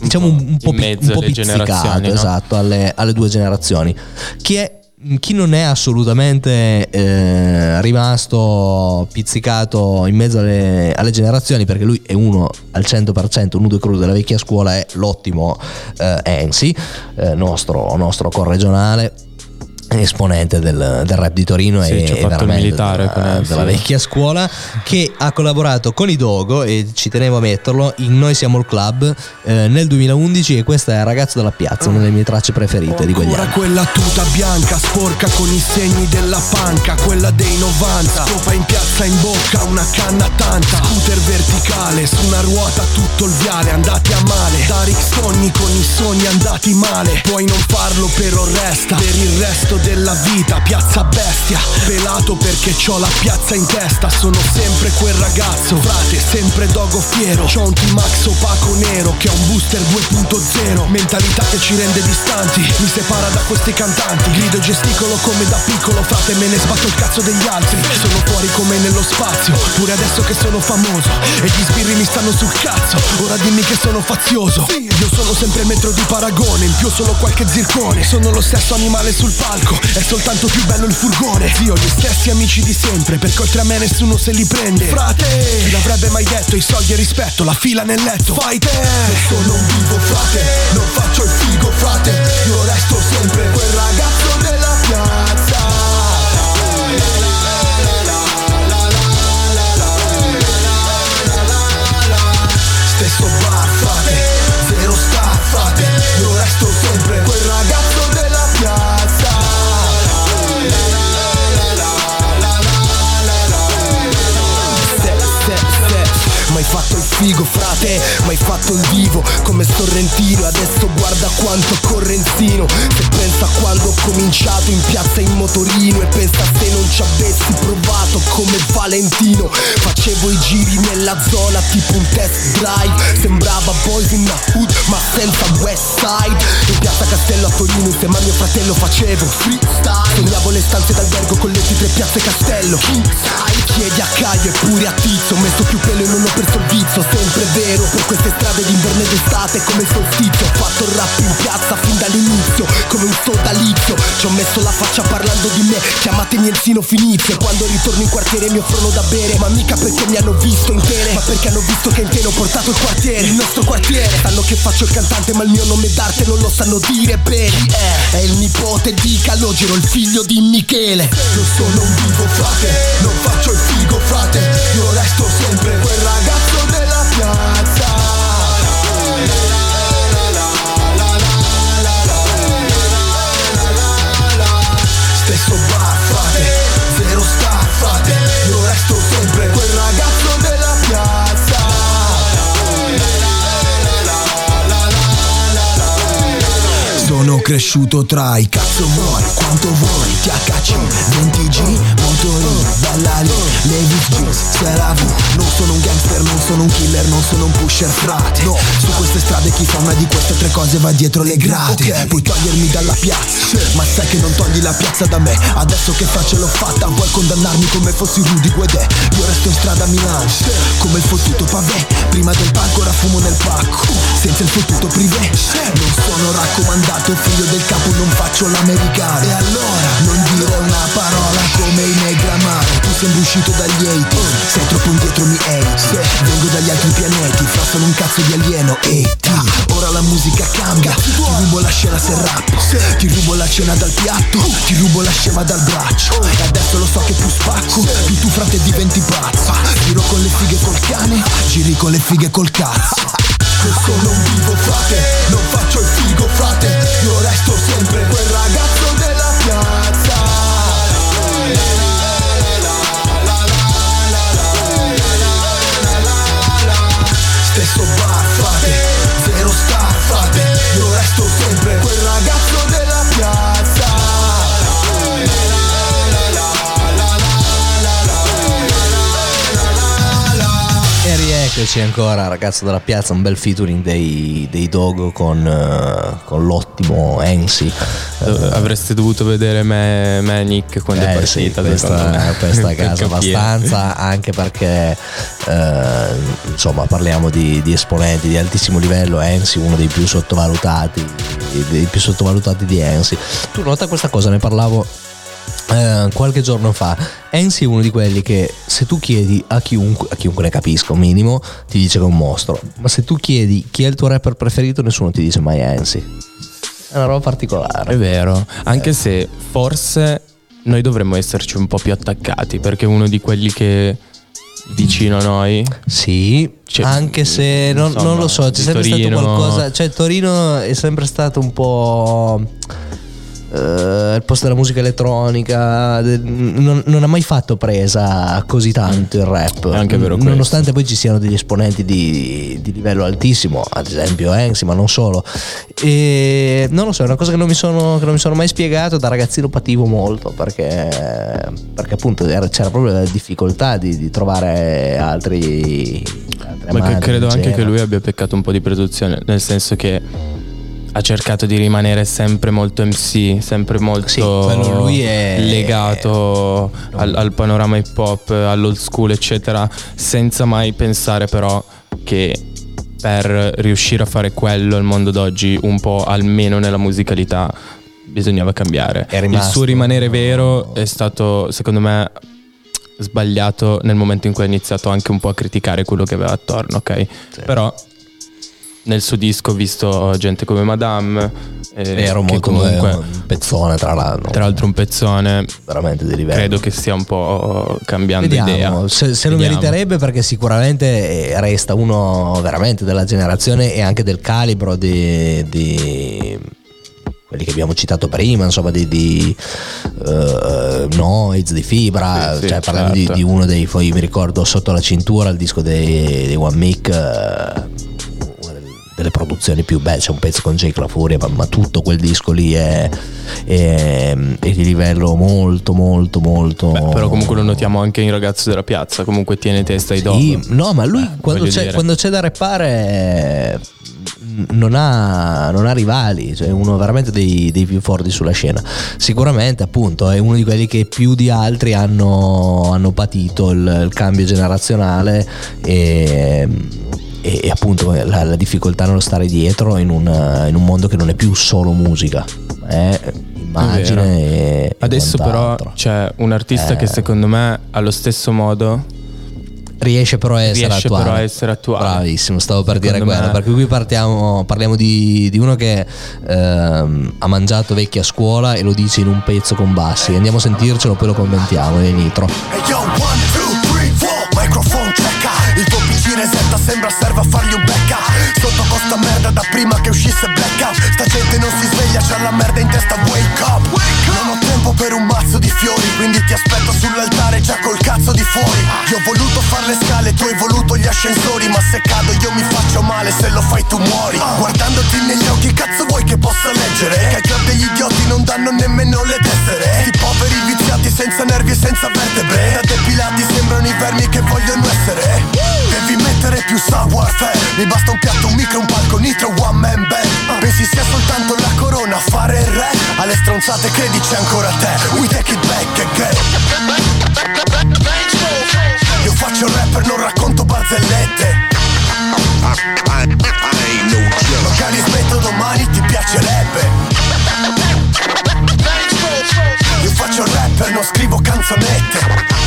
S3: diciamo un, un po', pi- un po' pizzicato
S4: no?
S3: esatto alle, alle due generazioni chi è chi non è assolutamente eh, rimasto pizzicato in mezzo alle, alle generazioni perché lui è uno al 100% un nudo e crudo della vecchia scuola è l'ottimo eh, Ensi eh, nostro, nostro corregionale esponente del, del rap di Torino
S4: Sì,
S3: e, e
S4: militare
S3: della,
S4: Ensi.
S3: della vecchia scuola che ha collaborato con i Dogo e ci tenevo a metterlo in Noi siamo il club eh, nel 2011 e questa è Ragazzo della piazza una delle mie tracce preferite di quegli
S8: Ancora
S3: anni.
S8: quella tuta bianca sporca con i segni della panca Quella dei 90 Scopa in piazza in bocca una canna tanta. Scooter verticale su una ruota tutto il viale Andati a male. Darik sogni con i sogni andati male. Puoi non farlo però resta Per il resto
S10: della vita, piazza bestia. Pelato perché c'ho la piazza in testa. Sono sempre quel ragazzo, frate, sempre dogo fiero. C'ho un T-Max opaco nero che ha un booster 2.0 Mentalità che ci rende distanti, mi separa da questi cantanti. Grido e gesticolo come da piccolo, frate, me ne sbatto il cazzo degli altri. Sono fuori come nello spazio, pure adesso che sono famoso. E gli sbirri mi stanno sul cazzo, ora dimmi che sono fazioso. Io sono sempre metro di paragone, in più solo qualche zircone. Sono lo stesso animale sul palco, è soltanto più bello il furgone. Zio, gli stessi amici di sempre, perché oltre a me nessuno se li prende. Frate, chi l'avrebbe mai detto, i soldi e rispetto, la fila nel letto. Fai te,
S8: Sono un vivo frate, non faccio il figo frate. Io resto sempre quel ragazzo
S10: figo frate, mai fatto il vivo Come Sorrentino, adesso guarda quanto correntino Se pensa a quando ho cominciato in piazza in motorino E pensa se non ci avessi provato come Valentino Facevo i giri nella zona tipo un test drive Sembrava boys in the hood ma senza west side In piazza Castello a Torino insieme a mio fratello facevo freestyle Sognavo le stanze d'albergo con le tre piazze Castello King size Chiedi a Caio e pure a Tizio Ho messo più pelo e non ho perso il vizio Sempre vero per queste strade d'inverno ed estate come il solstizio Ho fatto il rap in piazza fin dall'inizio Come un sodalizio Ci ho messo la faccia parlando di me Chiamatemi Enzino Finizio Quando ritorno in quartiere mi offrono da bere Ma mica perché mi hanno visto intere Ma perché hanno visto che in te ho portato il quartiere Il nostro quartiere. Sanno che faccio il cantante ma il mio nome d'arte non lo sanno dire bene. Chi è? È il nipote di Calogero Il figlio di Michele.
S8: Io sono un vivo frate, non faccio il figo frate Io resto sempre cresciuto tra i cazzo vuoi, quanto vuoi, THC, 20G, motori, bella lì, Levis Jeans, se la Non sono un gangster, non sono un killer, non sono un pusher frate. No, su queste strade chi fa una di queste tre cose va dietro le grate. Puoi togliermi dalla piazza, ma sai che non togli la piazza da me. Adesso che faccio l'ho fatta, vuoi condannarmi come fossi Rudy Guedè. Io resto in strada a Milano, come il fottuto pavé Prima del palco ora fumo nel pacco, senza il fottuto privé. Non sono raccomandato, figlio del capo non faccio l'americano. E allora non dire una parola come i negramari Tu sembri uscito dagli 80 Sei troppo indietro mi hate Vengo dagli altri pianeti Fra sono un cazzo di alieno e ti. Ora la musica cambia Ti rubo la scena se rap Ti rubo la cena dal piatto Ti rubo la scema dal braccio. E adesso lo so che più spacco Più tu frate diventi pazzo. Giro con le fighe col cane Giri con le fighe col cazzo. Io sono un vivo frate, non faccio il figo frate Io resto sempre quel ragazzo
S3: E rieccoci ancora, ragazzo della piazza, un bel featuring dei, dei Dogo con, eh, con l'ottimo Ensi.
S4: Avreste dovuto vedere me, me Nick quando è
S3: Eh sì,
S4: partita. secondo
S3: questa, questa casa abbastanza anche perché eh, insomma parliamo di, di esponenti di altissimo livello Ensi uno dei più sottovalutati dei più sottovalutati di Ensi tu nota questa cosa ne parlavo eh, qualche giorno fa Ensi è uno di quelli che se tu chiedi a chiunque, a chiunque ne capisca un minimo ti dice che è un mostro ma se tu chiedi chi è il tuo rapper preferito nessuno ti dice mai Ensi è una roba particolare
S4: È vero, anche se forse noi dovremmo esserci un po' più attaccati perché è uno di quelli che vicino a noi
S3: Sì,
S4: Cioè,
S3: anche se non,
S4: insomma,
S3: non lo so, c'è sempre
S4: Torino-
S3: stato qualcosa. Cioè, Torino è sempre stato un po'. Eh, al posto della musica elettronica, de- non, non ha mai fatto presa così tanto il rap.
S4: È anche vero questo.
S3: Nonostante poi ci siano degli esponenti di, di livello altissimo, ad esempio Hanksy, ma non solo. E non lo so, è una cosa che non mi sono, che non mi sono mai spiegato. Da ragazzino pativo molto perché, perché appunto era- c'era proprio la difficoltà di, di trovare altri.
S4: Ma credo anche che lui abbia peccato un po' di presunzione, nel senso che ha cercato di rimanere sempre molto MC, sempre molto
S3: Sì, lui è-
S4: legato al, al panorama hip hop, all'old school, eccetera, senza mai pensare però che per riuscire a fare quello al mondo d'oggi, un po' almeno nella musicalità, bisognava cambiare. Il suo rimanere vero è stato, secondo me, sbagliato nel momento in cui ha iniziato anche un po' a criticare quello che aveva attorno, ok? Però nel suo disco ho visto gente come Madame, eh,
S3: Ero
S4: che
S3: molto
S4: comunque,
S3: eh, un pezzone tra l'altro.
S4: tra l'altro un pezzone,
S3: veramente di livello.
S4: credo che stia un po' cambiando idea.
S3: Vediamo, se, se lo meriterebbe perché sicuramente eh, resta uno veramente della generazione e anche del calibro di, di quelli che abbiamo citato prima, insomma di, di eh, Noiz, di Fibra,
S4: Sì, sì,
S3: cioè parliamo di,
S4: certo.
S3: di uno dei, poi mi ricordo sotto la cintura il disco dei, dei One Mic, eh, una delle- produzioni più belle, c'è un pezzo con Jake La Furia, ma, ma tutto quel disco lì è, è- è di livello molto molto molto...
S4: Beh, però comunque lo notiamo anche in Ragazzo della Piazza, comunque tiene testa ai
S3: Sì,
S4: dopo.
S3: no, ma lui quando,
S4: voglio
S3: c'è, quando c'è da rappare eh, non ha, non ha rivali, cioè è uno veramente dei, dei più forti sulla scena. Sicuramente, appunto, è uno di quelli che più di altri hanno, hanno patito il, il cambio generazionale e, e- e appunto la, la difficoltà nello stare dietro in, una- in un mondo che non è più solo musica, è immagine e, e
S4: Adesso però c'è un artista
S3: Eh.
S4: che secondo me allo stesso modo
S3: riesce però a essere
S4: riesce
S3: attuale.
S4: però a essere attuale.
S3: Bravissimo, stavo per dire
S4: Secondo
S3: quello.
S4: me-
S3: Perché qui partiamo, parliamo di, di uno che ehm, ha mangiato vecchia a scuola e lo dice in un pezzo con bassi. Andiamo a sentircelo, poi lo commentiamo. È Nitro.
S11: E yo, one, two, three, four Microphone checka Il tuo PC resetta sembra serva a fargli un backup Sotto costa merda da prima che uscisse blackout Sta gente non si sveglia, c'ha la merda in testa Wake up. Non ho tempo per un mazzo di fiori Quindi ti aspetto sull'altare già col cazzo di fuori. Io ho voluto fare le scale, tu hai voluto gli ascensori Ma se cado io mi faccio male, se lo fai tu muori. Guardandoti negli occhi cazzo vuoi che possa leggere? Che ai club degli idioti non danno nemmeno le tessere. Sti poveri viziati senza nervi e senza vertebre. Da depilati sembrano i vermi che vogliono essere. Devi mettere più savoir-faire Mi basta un piatto, un micro, un palco, nitro, one man band. Pensi sia soltanto la corona a fare il re? Alle stronzate credi c'è ancora te. We take it back again. Io faccio il rapper, non racconto barzellette. Magari smetto domani, ti piacerebbe. Io faccio il rapper, non scrivo canzonette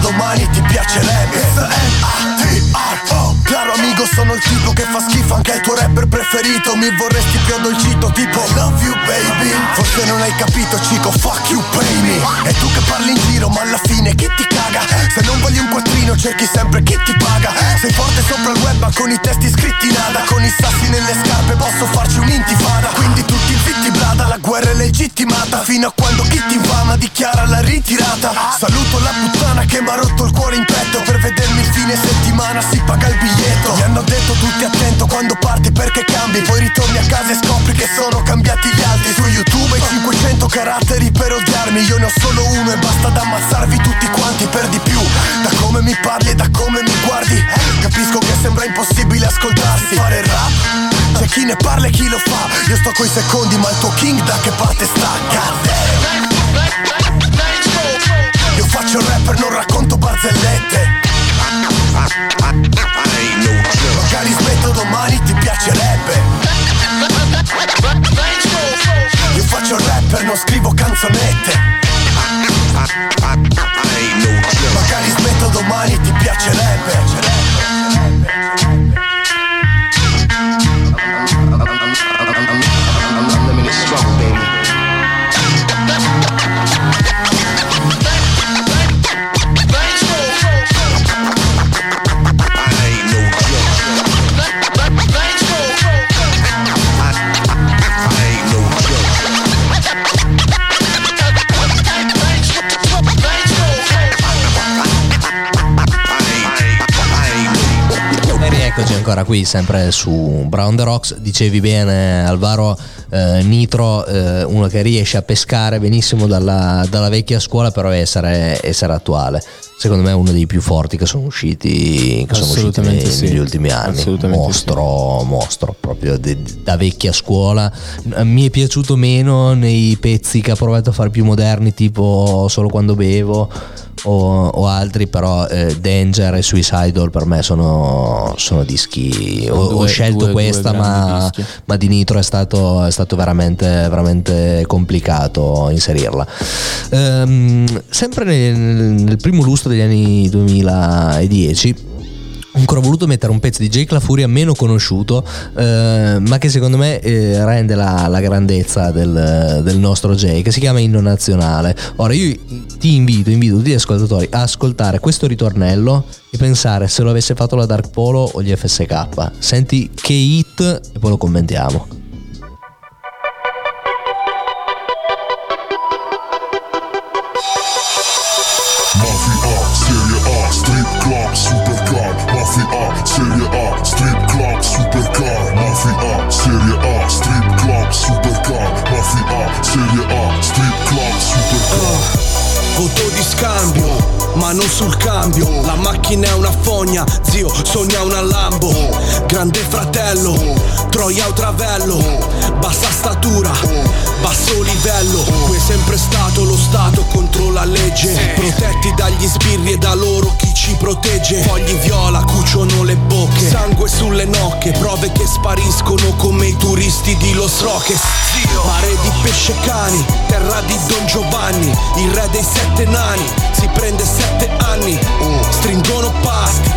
S11: domani, ti piacerebbe. M-A-T-R-O Claro amico, sono il tipo che fa schifo anche al tuo rapper preferito. Mi vorresti più addolcito tipo Love you baby? Forse non hai capito cico, fuck you pay me. E tu che parli in giro ma alla fine chi ti caga? Se non voglio un quattrino cerchi sempre chi ti paga. Sei forte sopra il web ma con i testi scritti nada. Con i sassi nelle scarpe posso farci un'intifada. Quindi tutti brada, la guerra è legittimata. Fino a quando chi ti infama dichiara la ritirata. Saluto la puttana che mi ha rotto il cuore in petto. Per vedermi il fine settimana si paga il biglietto. Mi hanno detto tutti attento quando parti perché cambi. Poi ritorni a casa e scopri che sono cambiati gli altri. Su YouTube hai 500 caratteri per odiarmi. Io ne ho solo uno e basta ad ammazzarvi tutti quanti per di più. Da come mi parli e da come mi guardi Capisco che sembra impossibile ascoltarsi. Fare rap C'è chi ne parla e chi lo fa. Io sto coi secondi ma il tuo king da che parte sta? Io faccio il rapper, non racconto barzellette. Magari smetto domani, ti piacerebbe. Io faccio il rapper, non scrivo canzonette. Magari smetto domani, ti piacerebbe
S3: ancora qui, sempre su Brown the Rocks. Dicevi bene, Alvaro eh, Nitro, eh, uno che riesce a pescare benissimo dalla, dalla vecchia scuola, però essere, essere, attuale. Secondo me è uno dei più forti che sono usciti, che sono usciti nei, sì. negli ultimi anni. Mostro, sì. mostro, proprio de, da vecchia scuola. Mi è piaciuto meno nei pezzi che ha provato a fare più moderni, tipo solo quando bevo o, o altri, però eh, Danger e Suicidal per me sono, sono dischi. Ho, due, ho scelto due, questa, due ma, ma, di Nitro è stato, è stato veramente, veramente, complicato inserirla. Ehm, sempre nel, nel primo lustro degli anni 2010 ancora voluto mettere un pezzo di Jake La Furia meno conosciuto, eh, ma che secondo me eh, rende la, la grandezza del, del, nostro Jake, che si chiama Inno Nazionale. Ora io ti invito, invito tutti gli ascoltatori a ascoltare questo ritornello e pensare se lo avesse fatto la Dark Polo o gli FSK. Senti che hit e poi lo commentiamo.
S6: Sul cambio. La macchina è una fogna, zio, sogna una Lambo. Grande fratello, troia o travello. Bassa statura, basso livello. Qui è sempre stato lo Stato contro la legge. Protetti dagli sbirri e da loro chi ci protegge. Fogli viola, cuciono le bocche. Sangue sulle nocche, prove che spariscono come i turisti di Los Roques Mare di pesce cani, terra di Don Giovanni Il re dei sette nani, si prende sette anni Stringono pasti,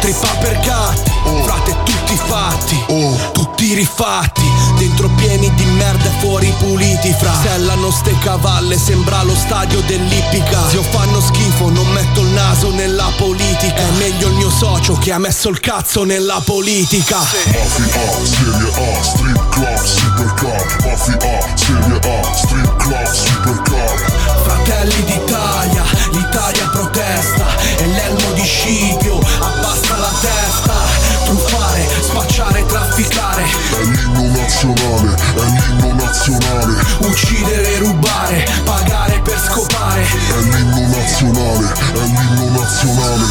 S6: trippa per gatti Frate tutti fatti, tutti rifatti Dentro pieni di merda e fuori puliti Fra. Sellano ste cavalle, sembra lo stadio dell'Ippica. Zio fanno schifo, non metto il naso nella politica. È meglio il mio socio che ha messo il cazzo nella politica.
S12: Mafia, Serie A, strip club, supercar. Mafia, Serie A, strip club, supercar.
S6: Fratelli d'Italia, l'Italia protesta. E l'elmo di Scipio abbassa la testa. Truffare, spacciare, trafficare
S12: nazionale, è l'inno nazionale.
S6: Uccidere, rubare, pagare
S12: l'inno nazionale, è l'inno nazionale.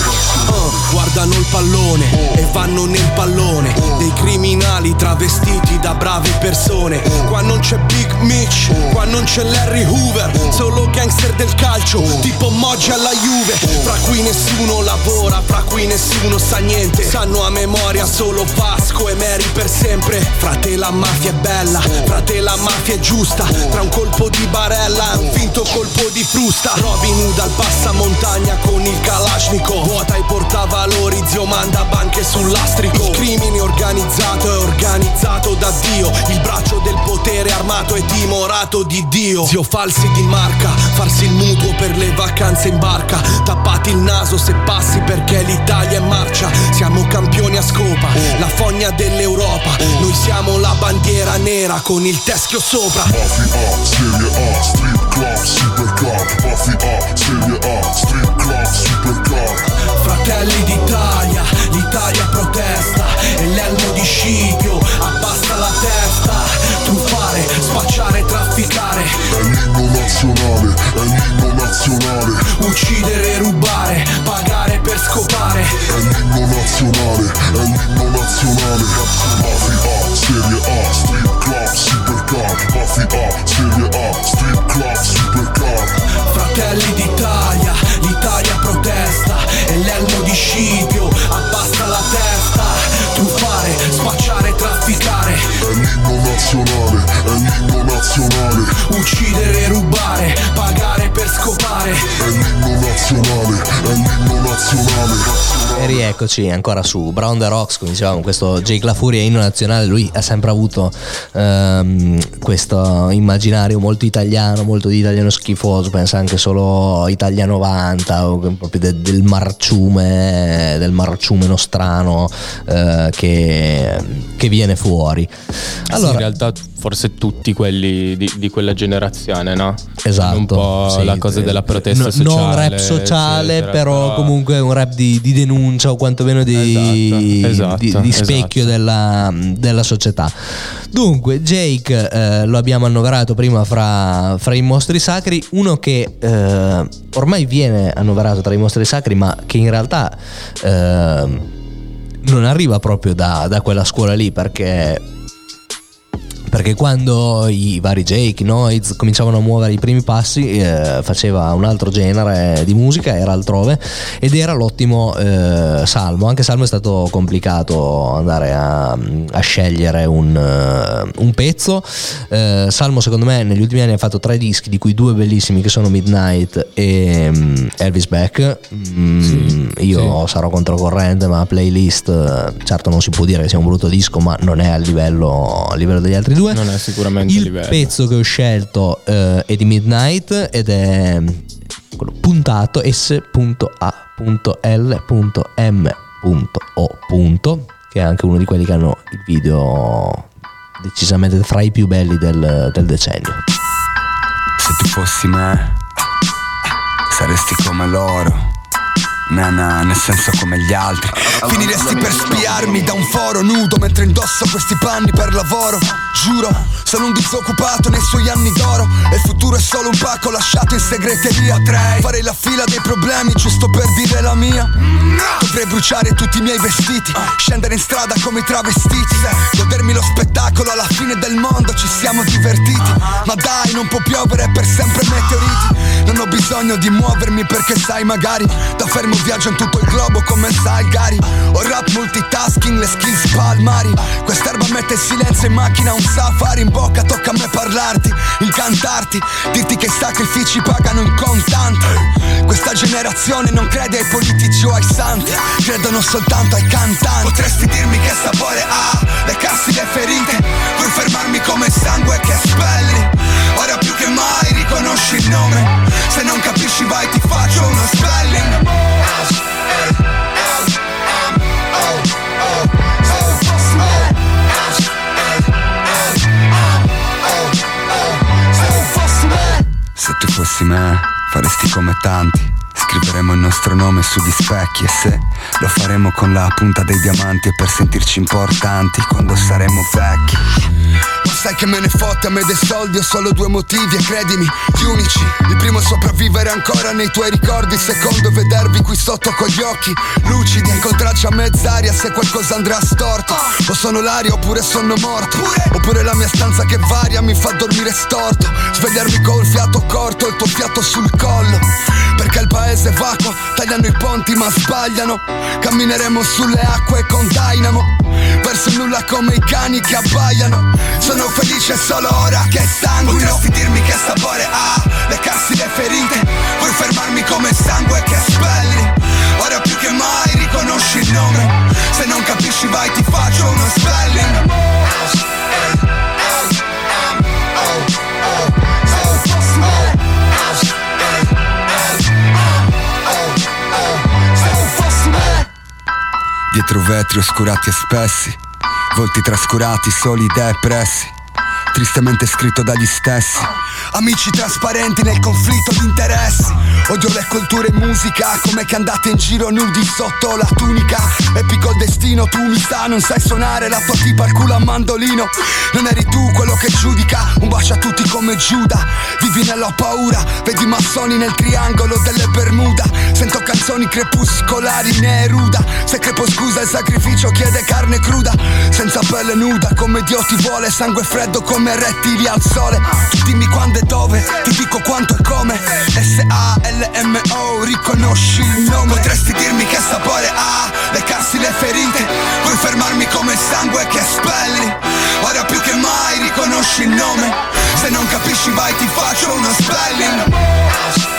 S6: Uh, Guardano il pallone e vanno nel pallone Dei criminali travestiti da brave persone. Qua non c'è Big Mitch, qua non c'è Larry Hoover Solo gangster del calcio, tipo Moggi alla Juve. Fra cui nessuno lavora, fra cui nessuno sa niente. Sanno a memoria memoria solo Vasco e Mary per sempre. Frate la mafia è bella, frate la mafia è giusta. Tra un colpo di barella e un finto colpo di frusta. Robin Hood al passamontagna con il Kalashnikov. Vuota i portavalori, zio manda banche sul lastrico Il crimine organizzato è organizzato da Dio. Il braccio del potere armato è timorato di Dio. Zio falsi di marca, farsi il mutuo per le vacanze in barca. Tappati il naso se passi perché l'Italia è marcia. Siamo campioni a scopa La fogna dell'Europa. Noi siamo la bandiera nera con il teschio sopra.
S12: Mafia, Serie A, strip club, supercar Mafia, Serie A, strip club, supercar
S6: Fratelli d'Italia, l'Italia protesta E l'elmo di Scipio abbassa la testa. Truffare, spacciare, trafficare.
S12: È l'inno nazionale, è l'inno nazionale.
S6: Uccidere, rubare, pagare per scopare.
S12: È l'inno nazionale, è l'inno nazionale. Mafia, Serie A, strip club, supercar Mafia, Serie A, strip club, supercar
S6: Fratelli d'Italia, l'Italia protesta E l'elmo di Scipio abbassa la testa. Truffare, spacciare, trafficare.
S12: È l'inno nazionale, è l'inno nazionale.
S6: Uccidere, rubare, pagare per scopare.
S12: È l'inno nazionale, è l'inno nazionale
S3: e rieccoci ancora su Brown the Rocks, come dicevamo, questo Jake La Furia inno nazionale, lui ha sempre avuto um, questo immaginario molto italiano, molto di italiano schifoso, pensa anche solo Italia 90 o proprio de, del marciume, del marciume nostrano uh, che, che, viene fuori.
S4: Allora, sì, in realtà forse tutti quelli di, di quella generazione, no?
S3: Esatto.
S4: Un po'
S3: sì,
S4: la cosa della protesta
S3: no-
S4: sociale.
S3: Non rap sociale,
S4: eccetera,
S3: però comunque un rap di, di denuncia o quantomeno di,
S4: Esatto, esatto,
S3: di specchio
S4: esatto.
S3: della, della società. Dunque, Jake eh, lo abbiamo annoverato prima fra, fra i mostri sacri, uno che eh, ormai viene annoverato tra i mostri sacri, ma che in realtà eh, non arriva proprio da, da quella scuola lì perché perché quando i vari Jake, Noiz cominciavano a muovere i primi passi eh, faceva un altro genere di musica, era altrove ed era l'ottimo eh, Salmo, anche Salmo è stato complicato andare a, a scegliere un, eh, un pezzo, Eh, Salmo secondo me negli ultimi anni ha fatto tre dischi di cui due bellissimi che sono Midnight e mm, Elvis Beck, Mm, io sarò controcorrente ma playlist eh, certo non si può dire che sia un brutto disco ma non è a livello, a livello degli altri due
S4: Non è sicuramente
S3: il
S4: livello.
S3: pezzo che ho scelto eh, è di Midnight ed è quello puntato s.a.l.m.o. che è anche uno di quelli che hanno il video decisamente fra i più belli del, del decennio.
S13: Se tu fossi me, saresti come loro. Na na, nel senso come gli altri.
S8: Finiresti per spiarmi da un foro nudo mentre indosso questi panni per lavoro. Giuro, sono un disoccupato nei suoi anni d'oro. E il futuro è solo un pacco lasciato in segreteria. Potrei fare la fila dei problemi giusto per dire la mia. Dovrei bruciare tutti i miei vestiti, scendere in strada come i travestiti. Godermi lo spettacolo alla fine del mondo, ci siamo divertiti. Ma dai, non può piovere per sempre meteoriti. Non ho bisogno di muovermi perché sai magari Da fermo viaggio in tutto il globo come Salgari Ho rap multitasking, le skills palmari Quest'erba mette il silenzio in macchina, un safari in bocca Tocca a me parlarti, incantarti Dirti che i sacrifici pagano in contanti Questa generazione non crede ai politici o ai santi Credono soltanto ai cantanti. Potresti dirmi che sapore ha le ferite Vuoi fermarmi come il sangue che spelli. Ora più che mai riconosci il nome Se non capisci vai ti faccio uno spelling
S13: Se tu fossi me, faresti come tanti. Scriveremo il nostro nome sugli specchi e se lo faremo con la punta dei diamanti e per sentirci importanti quando saremo vecchi.
S8: Ma sai che me ne fotte a me dei soldi Ho solo due motivi e credimi, gli unici. Il primo è sopravvivere ancora nei tuoi ricordi Il secondo è vedervi qui sotto con gli occhi Lucidi, incontrarci a mezz'aria se qualcosa andrà storto. O sono l'aria oppure sono morto Oppure la mia stanza che varia mi fa dormire storto. Svegliarmi col fiato corto, il tuo fiato sul collo Perché il paese è vacuo, tagliano i ponti ma sbagliano. Cammineremo sulle acque con Dynamo. Perso in nulla come i cani che abbaiano. Sono felice solo ora che sanguino Potresti dirmi che sapore ha le ferite? Vuoi fermarmi come il sangue che spelli? Ora più che mai riconosci il nome. Se non capisci vai ti
S13: Dietro vetri oscurati e spessi, volti trascurati, soli depressi, tristemente scritto dagli stessi.
S8: Amici trasparenti nel conflitto di interessi. Odio le culture in musica Come che andate in giro nudi sotto la tunica. Epico il destino, tu mi sa, non sai suonare La tua tipa al culo a mandolino. Non eri tu quello che giudica Un bacio a tutti come Giuda. Vivi nella paura Vedi massoni nel triangolo delle Bermuda. Sento canzoni crepuscolari Neruda Se crepo scusa il sacrificio chiede carne cruda. Senza pelle nuda come Dio ti vuole Sangue freddo come rettili al sole. Tu dimmi quando e dove Ti dico quanto e come. S-A-L-M-O Riconosci il nome. Potresti dirmi che sapore ha Leccarsi le ferite. Vuoi fermarmi come il sangue che spelli. Ora più che mai riconosci il nome. Se non capisci vai ti faccio uno spelling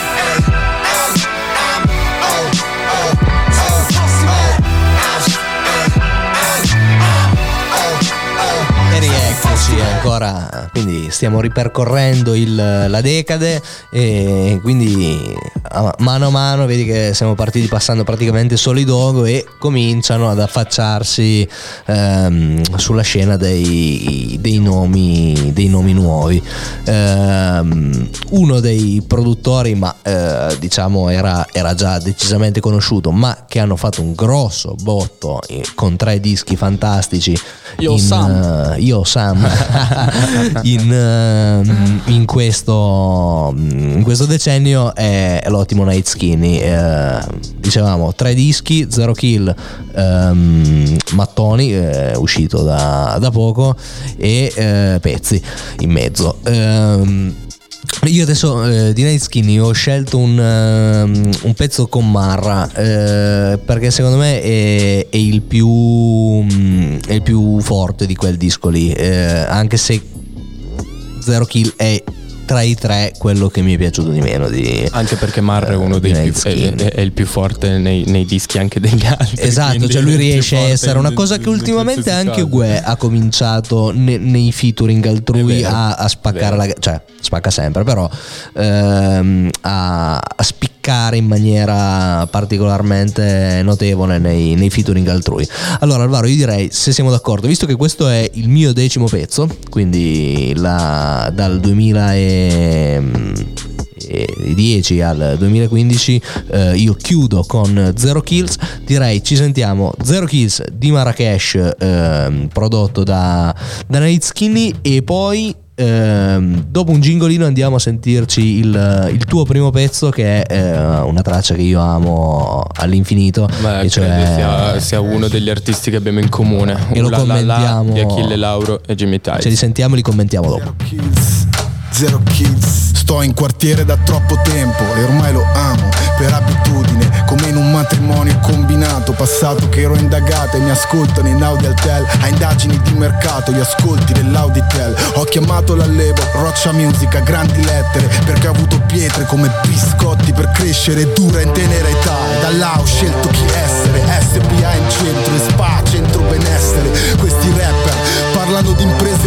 S3: E rieccoci ancora quindi stiamo ripercorrendo il, la decade e quindi a mano a mano vedi che siamo partiti passando praticamente solo i dogo e cominciano ad affacciarsi ehm, sulla scena dei, dei, nomi, dei nomi nuovi. Ehm, uno dei produttori, ma eh, diciamo era, era già decisamente conosciuto, ma che hanno fatto un grosso botto con tre dischi fantastici.
S5: Io
S3: in,
S5: Sam.
S3: Uh, io Sam in, uh, in, questo, in, questo, decennio è, l'ottimo Night Skinny. Uh, dicevamo tre dischi, Zero Kill, um, Mattoni, eh, uscito da, da, poco, e eh, pezzi in mezzo. Um, io adesso eh, di Skinny ho scelto un, uh, un pezzo con Marra eh, perché secondo me è, è, il più, um, è, il più, forte di quel disco lì, eh, anche se Zero Kill è tra i tre quello che mi è piaciuto di meno. Di,
S4: anche perché Marra è uno dei più, è, è, il più forte nei, nei, dischi anche degli altri.
S3: Esatto, cioè lui riesce a essere una cosa che ultimamente anche Gue ha cominciato ne, nei featuring altrui a, a, spaccare la cioè spacca sempre, però ehm, a, a, spiccare in maniera particolarmente notevole nei, nei featuring altrui. Allora Alvaro, io direi se siamo d'accordo, visto che questo è il mio decimo pezzo, quindi la, dal 2000 e 2010 al 2015 eh, io chiudo con Zero Kills direi ci sentiamo Zero Kills di Marrakesh eh, prodotto da, da Night Skinny e poi Ehm, dopo un gingolino andiamo a sentirci il, il tuo primo pezzo che è eh, una traccia che io amo all'infinito.
S4: Beh, e cioè, sia, sia, uno degli artisti che abbiamo in comune.
S3: E lo
S4: la,
S3: commentiamo.
S4: La, la, di Achille Lauro e Jimmy Tice.
S3: Ce li sentiamo e li commentiamo dopo.
S7: Zero kills Sto in quartiere da troppo tempo e ormai lo amo. Per abitudine Come in un matrimonio combinato. Passato che ero indagato e mi ascoltano in Audialtel A indagini di mercato gli ascolti dell'Auditel. Ho chiamato l'allevo Roccia Music grandi lettere. Perché ho avuto pietre come biscotti per crescere dura in tenera età. Da là ho scelto chi essere. SPA in centro e spa centro benessere. Questi rapper parlano di imprese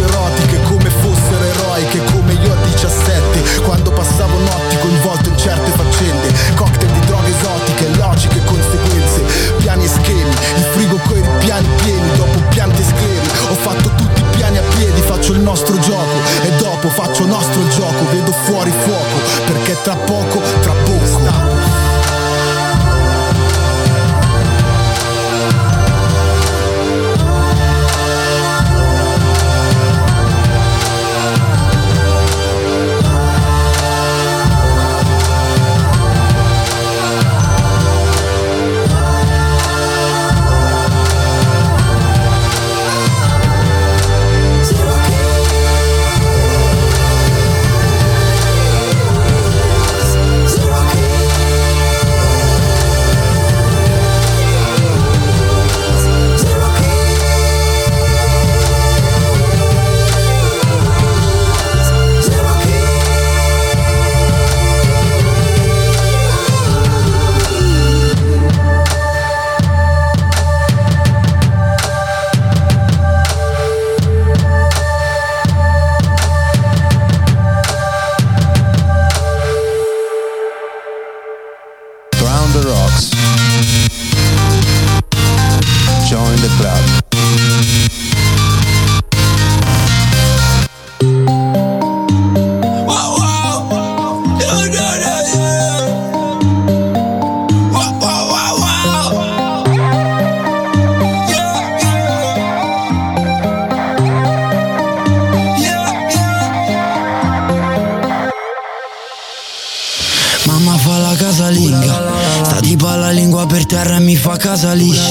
S14: casa liscia La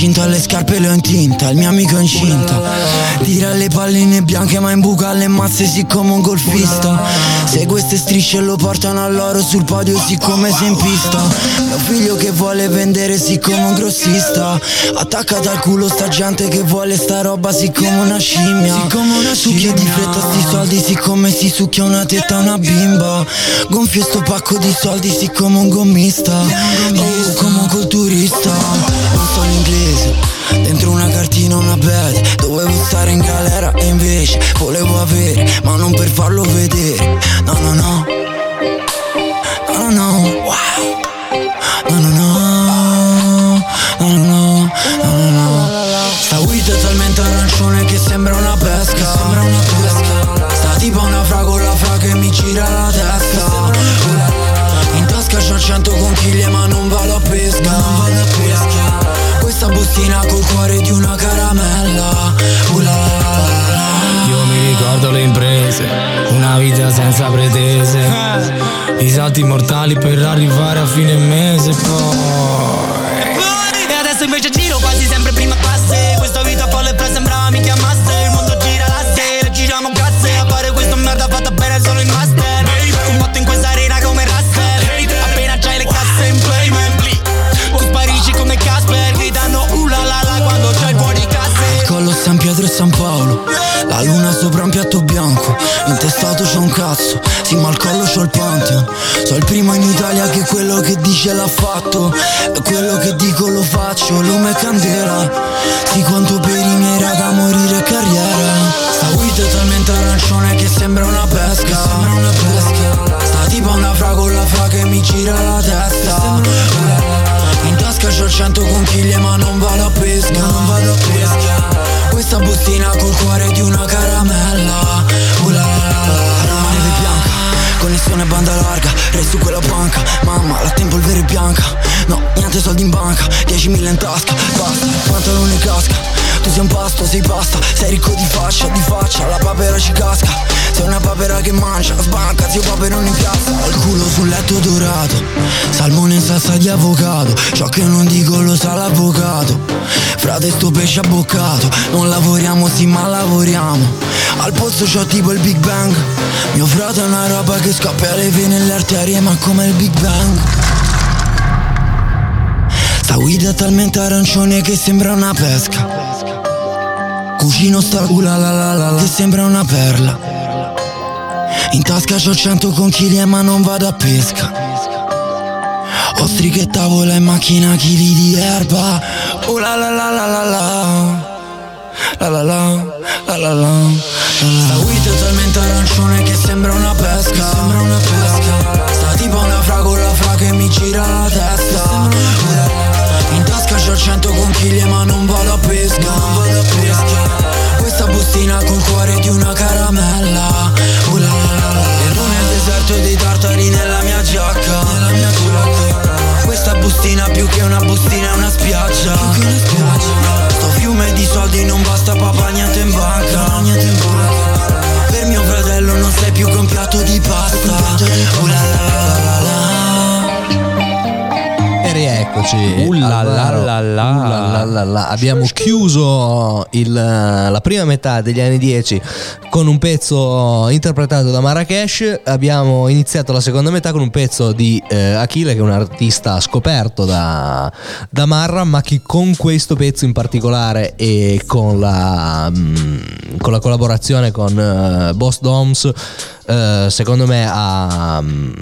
S14: cinta alle scarpe le ho in tinta Il mio amico è incinta. Tira le palline bianche ma in buca le mazze sì come un golfista Se queste strisce lo portano all'oro sul podio sì come se in pista. Mio figlio che vuole vendere sì come un grossista. Attaccata al culo sta gente che vuole sta roba sì come una scimmia. Sì come una Succhia di fretta sti soldi sì come si succhia una tetta una bimba. Gonfio sto pacco di soldi sì come un gommista. Oh, come un culturista Non so l'inglese Dentro una cartina una bed. Dovevo stare in galera e invece volevo avere Ma non per farlo vedere. No, no No, no, no No, cuore di una caramella Uh.
S2: Io mi ricordo le imprese, una vita senza pretese, i salti mortali per arrivare a fine mese poi.
S14: Cazzo Sì ma al collo c'ho il Pantheon So il primo in Italia che quello che dice l'ha fatto. E quello che dico lo faccio Lume e candela Sì quanto per i miei raga morire carriera. Sta weed è talmente arancione che sembra una pesca. Sembra una pesca. Sta tipo una fragola fra che mi gira la testa. In tasca c'ho cento conchiglie ma non vado a pesca. Non vado a pesca. Questa bustina col cuore di una caramella Connessione banda larga Resto quella banca Mamma la tempo il vero è bianca No, niente soldi in banca 10.000 in tasca Basta, pantalone casca tu sei un pasto, sei pasta, sei ricco di faccia, di faccia, la papera ci casca. Sei una papera che mangia, sbanca, zio paperone in piazza. Al culo sul letto dorato, salmone in salsa di avocado. Ciò che non dico lo sa l'avvocato. Frate sto pesce abboccato, non lavoriamo sì ma lavoriamo. Al pozzo c'ho tipo il Big Bang. Mio frate è una roba che scoppia le vene e le arterie, ma come il Big Bang. Sta guida talmente arancione che sembra una pesca. Cucino sta cula la la la la che sembra una perla. In tasca c'ho cento conchiglie ma non vado a pesca. Ostriche tavola e macchina chili di erba. Oh la la la la la la. La la la la la la. Sta weed è talmente arancione che sembra una pesca. Sembra una pesca. Sta tipo una fragola fra che mi gira la testa. In tasca c'ho cento conchiglie ma non vado a pesca Non vado a pesca Questa bustina col cuore di una caramella Uh la la la la Ero nel deserto dei tartari nella mia giacca Nella mia giacca Questa bustina più che una bustina è una spiaggia. Più che una spiaggia. Sto fiume di soldi non basta papà niente in banca. Niente in banca. Per mio fratello non sei più piatto di pasta. Uh la la la la la
S3: E rieccoci.
S4: Uh.
S3: Uh. Abbiamo chiuso il- la prima metà degli anni 10 con un pezzo interpretato da Marrakesh. Abbiamo iniziato la seconda metà con un pezzo di eh, Achille, che è un artista scoperto da, da Marra, ma che con questo pezzo in particolare e con la, mm, con la collaborazione con eh, Boss Doms. Eh, secondo me ha, mm,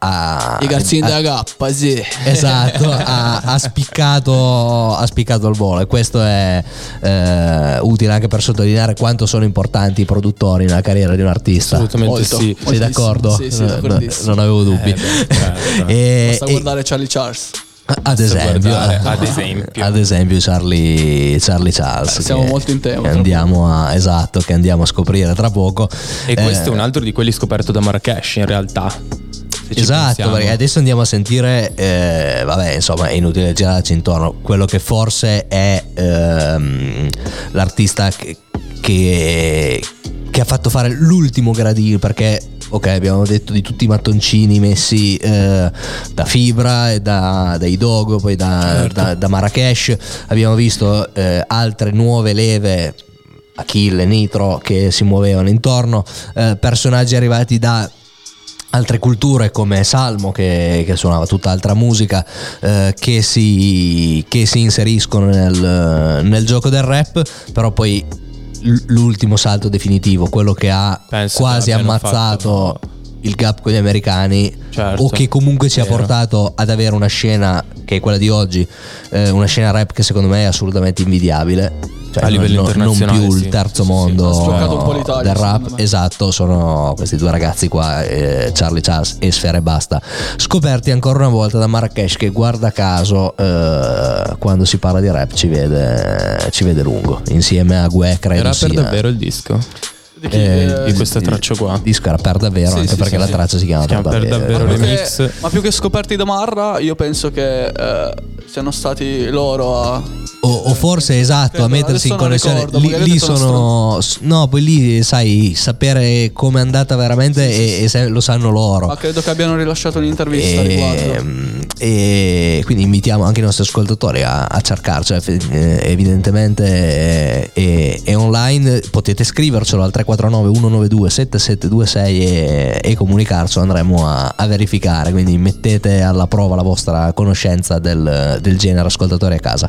S3: ha
S5: I garzini
S3: ha-
S5: della K, sì.
S3: Esatto, ha, ha spiccato, ha spiccato il volo e questo è eh, utile anche per sottolineare quanto sono importanti i produttori nella carriera di un artista.
S4: Assolutamente
S5: Molto,
S4: sì.
S3: Sei
S5: moltissimo.
S3: d'accordo?
S5: Sì, sì,
S3: No,
S5: d'accordissimo.
S3: non avevo dubbi.
S4: Eh, beh, certo.
S3: E-
S5: Basta
S3: e-
S5: guardare Charlie Charles.
S3: Ad esempio,
S4: guardare, ad esempio.
S3: ad esempio Charlie, Charlie Charles.
S5: Eh, siamo
S3: che-
S5: molto in tema,
S3: che andiamo a, esatto, che andiamo a scoprire tra poco.
S4: E questo
S3: Eh,
S4: è un altro di quelli scoperto da Marrakesh in realtà.
S3: Esatto,
S4: pensiamo.
S3: perché adesso andiamo a sentire, eh, vabbè, insomma, è inutile girarci intorno, quello che forse è ehm, l'artista che, che, che ha fatto fare l'ultimo gradino, perché, ok, abbiamo detto di tutti i mattoncini messi eh, da Fibra e da, dai Dogo, poi da, da, da Marrakesh, abbiamo visto eh, altre nuove leve Achille, Nitro che si muovevano intorno, eh, personaggi arrivati da altre culture come Salmo che, che suonava tutt'altra musica eh, che, si, che si inseriscono nel, nel gioco del rap. Però poi l'ultimo salto definitivo quello che ha
S4: Penso
S3: quasi
S4: che
S3: ammazzato il gap con gli americani
S4: Certo,
S3: o che comunque ci ha portato ad avere una scena che è quella di oggi, eh, una scena rap che secondo me è assolutamente invidiabile. Cioè,
S4: A livello
S3: non, non
S4: internazionale,
S3: più il
S4: sì.
S3: terzo
S4: Sì, sì.
S3: mondo
S5: Ha sbloccato un po' l'Italia,
S3: del rap, esatto, sono questi due ragazzi qua, eh, Charlie Charles e Sfera e Basta, scoperti ancora una volta da Marrakesh che guarda caso eh, quando si parla di rap ci vede, ci vede lungo, insieme a Gue credo
S4: Era per
S3: sia-
S4: davvero il disco?
S5: Di chi?
S3: eh,
S5: Eh,
S4: Di questa traccia qua?
S3: il disco era per davvero,
S5: Sì,
S3: anche
S5: sì,
S3: perché
S5: sì,
S3: la
S5: sì.
S3: traccia si chiama,
S4: Si chiama
S3: per
S4: Per
S3: davvero.
S4: davvero
S5: ma più che-
S4: remix.
S5: ma più che scoperti da Marra, io penso che eh, siano stati loro a.
S3: O, o forse esatto, a mettersi in connessione.
S5: ricordo,
S3: lì, lì sono. No, poi lì sai sapere com'è andata veramente e, e se- lo sanno loro.
S5: Ma credo che abbiano rilasciato un'intervista a riguardo.
S3: E, e quindi invitiamo anche i nostri ascoltatori a, a cercarci. eh, Evidentemente eh, è, è online. Potete scrivercelo al 349 192 7726 e, e comunicarcelo. Andremo a, a verificare. Quindi mettete alla prova la vostra conoscenza del, del genere, ascoltatori a casa.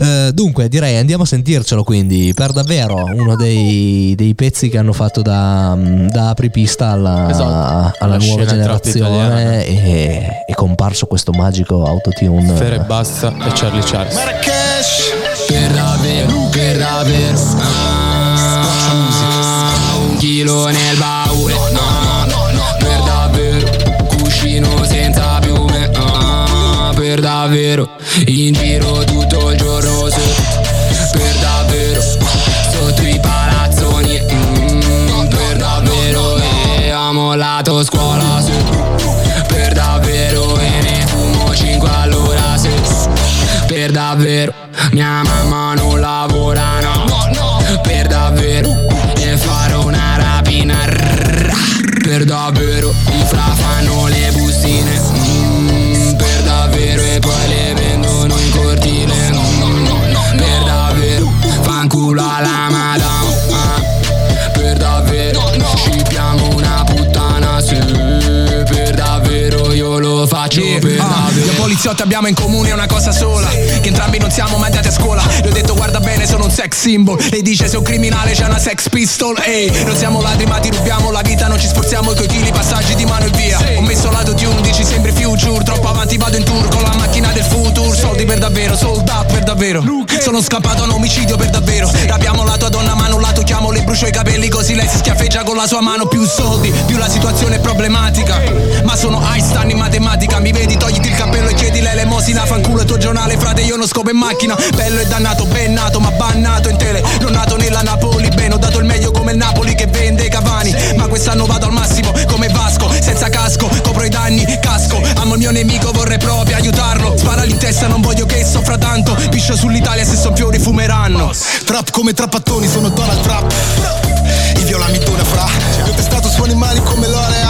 S3: Eh, dunque, direi andiamo a sentircelo. Quindi, per davvero, uno dei, dei pezzi che hanno fatto da, da apripista alla,
S5: Esatto.
S3: alla
S4: La
S3: nuova generazione e è comparso questo magico autotune
S4: Sfera e Basta e Charlie Charles.
S2: Per davvero, per davvero ah, Un chilo nel baule. No, no, no, Per davvero Cuscino senza piume. Ah, Per davvero In giro tutto il giorno su. Per davvero Sotto i palazzoni. Mm, Per davvero E ho mollato scuola su. Per davvero E ne fumo 5 all'ora se per davvero Mia mamma non lavora Per davvero. I fra fanno le bustine. Mm, Per davvero E poi le vendono in cortile Mm, Per davvero Fanculo alla madama ah. Per davvero Scippiamo una puttana sì. Per davvero io lo faccio per
S6: Ah,
S2: davvero
S6: Io poliziotti abbiamo in comune una cosa sola Che entrambi non siamo mandati a scuola. Le ho detto guarda bene sono un sex symbol. Lei dice sei un criminale c'è una sex pistol Ehi non siamo ladri ma ti rubiamo la vita Non ci sforziamo coi chili passaggi di mano e via. Ho messo l'autotune dici sembri future Troppo avanti vado in tour con la macchina del futuro Soldi per davvero, sold out per davvero. Sono scappato a un omicidio per davvero. Rapiamo la tua donna ma non la tocchiamo Le brucio i capelli così lei si schiaffeggia con la sua mano. Più soldi, più la situazione è problematica. Ma sono Einstein in matematica Mi vedi togliti il cappello e chiedi l'elemosina Fanculo il tuo giornale frate io non scopo in macchina. Bello e dannato, ben nato ma bannato in tele. Non nato nella Napoli bene Ho dato il meglio come il Napoli che vende Cavani. Ma quest'anno vado al massimo come Vasco Senza casco, copro i danni, casco. Amo il mio nemico, vorrei proprio aiutarlo. Sparali in testa, non voglio che soffra tanto. Piscio sull'Italia, se son fiori fumeranno.
S7: Trap come trappattoni, sono Donald Trump. Il violamitore fra. Io ho testato su animali come L'Oreal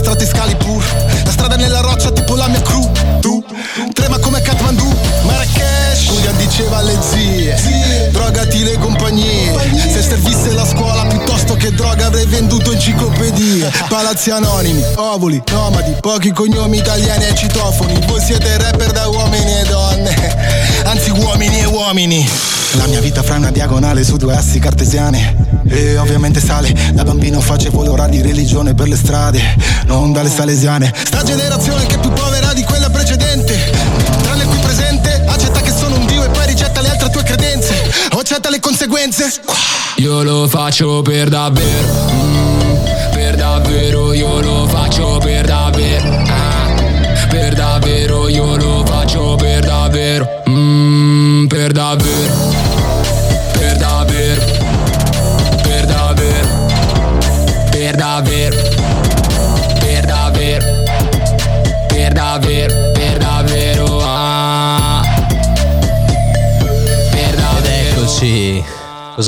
S7: Estratti scali pur. La strada nella roccia tipo la mia crew. Tu trema come Kathmandu diceva alle zie Drogati le compagnie. Se servisse la scuola piuttosto che droga avrei venduto enciclopedie Palazzi anonimi, ovuli, nomadi Pochi cognomi italiani e citofoni. Voi siete rapper da uomini e donne Anzi uomini e uomini. La mia vita fra una diagonale su due assi cartesiane. E ovviamente sale Da bambino facevo l'ora di religione per le strade Non dalle salesiane. Sta generazione che è più povera di accetta le conseguenze?
S2: Io lo faccio per davvero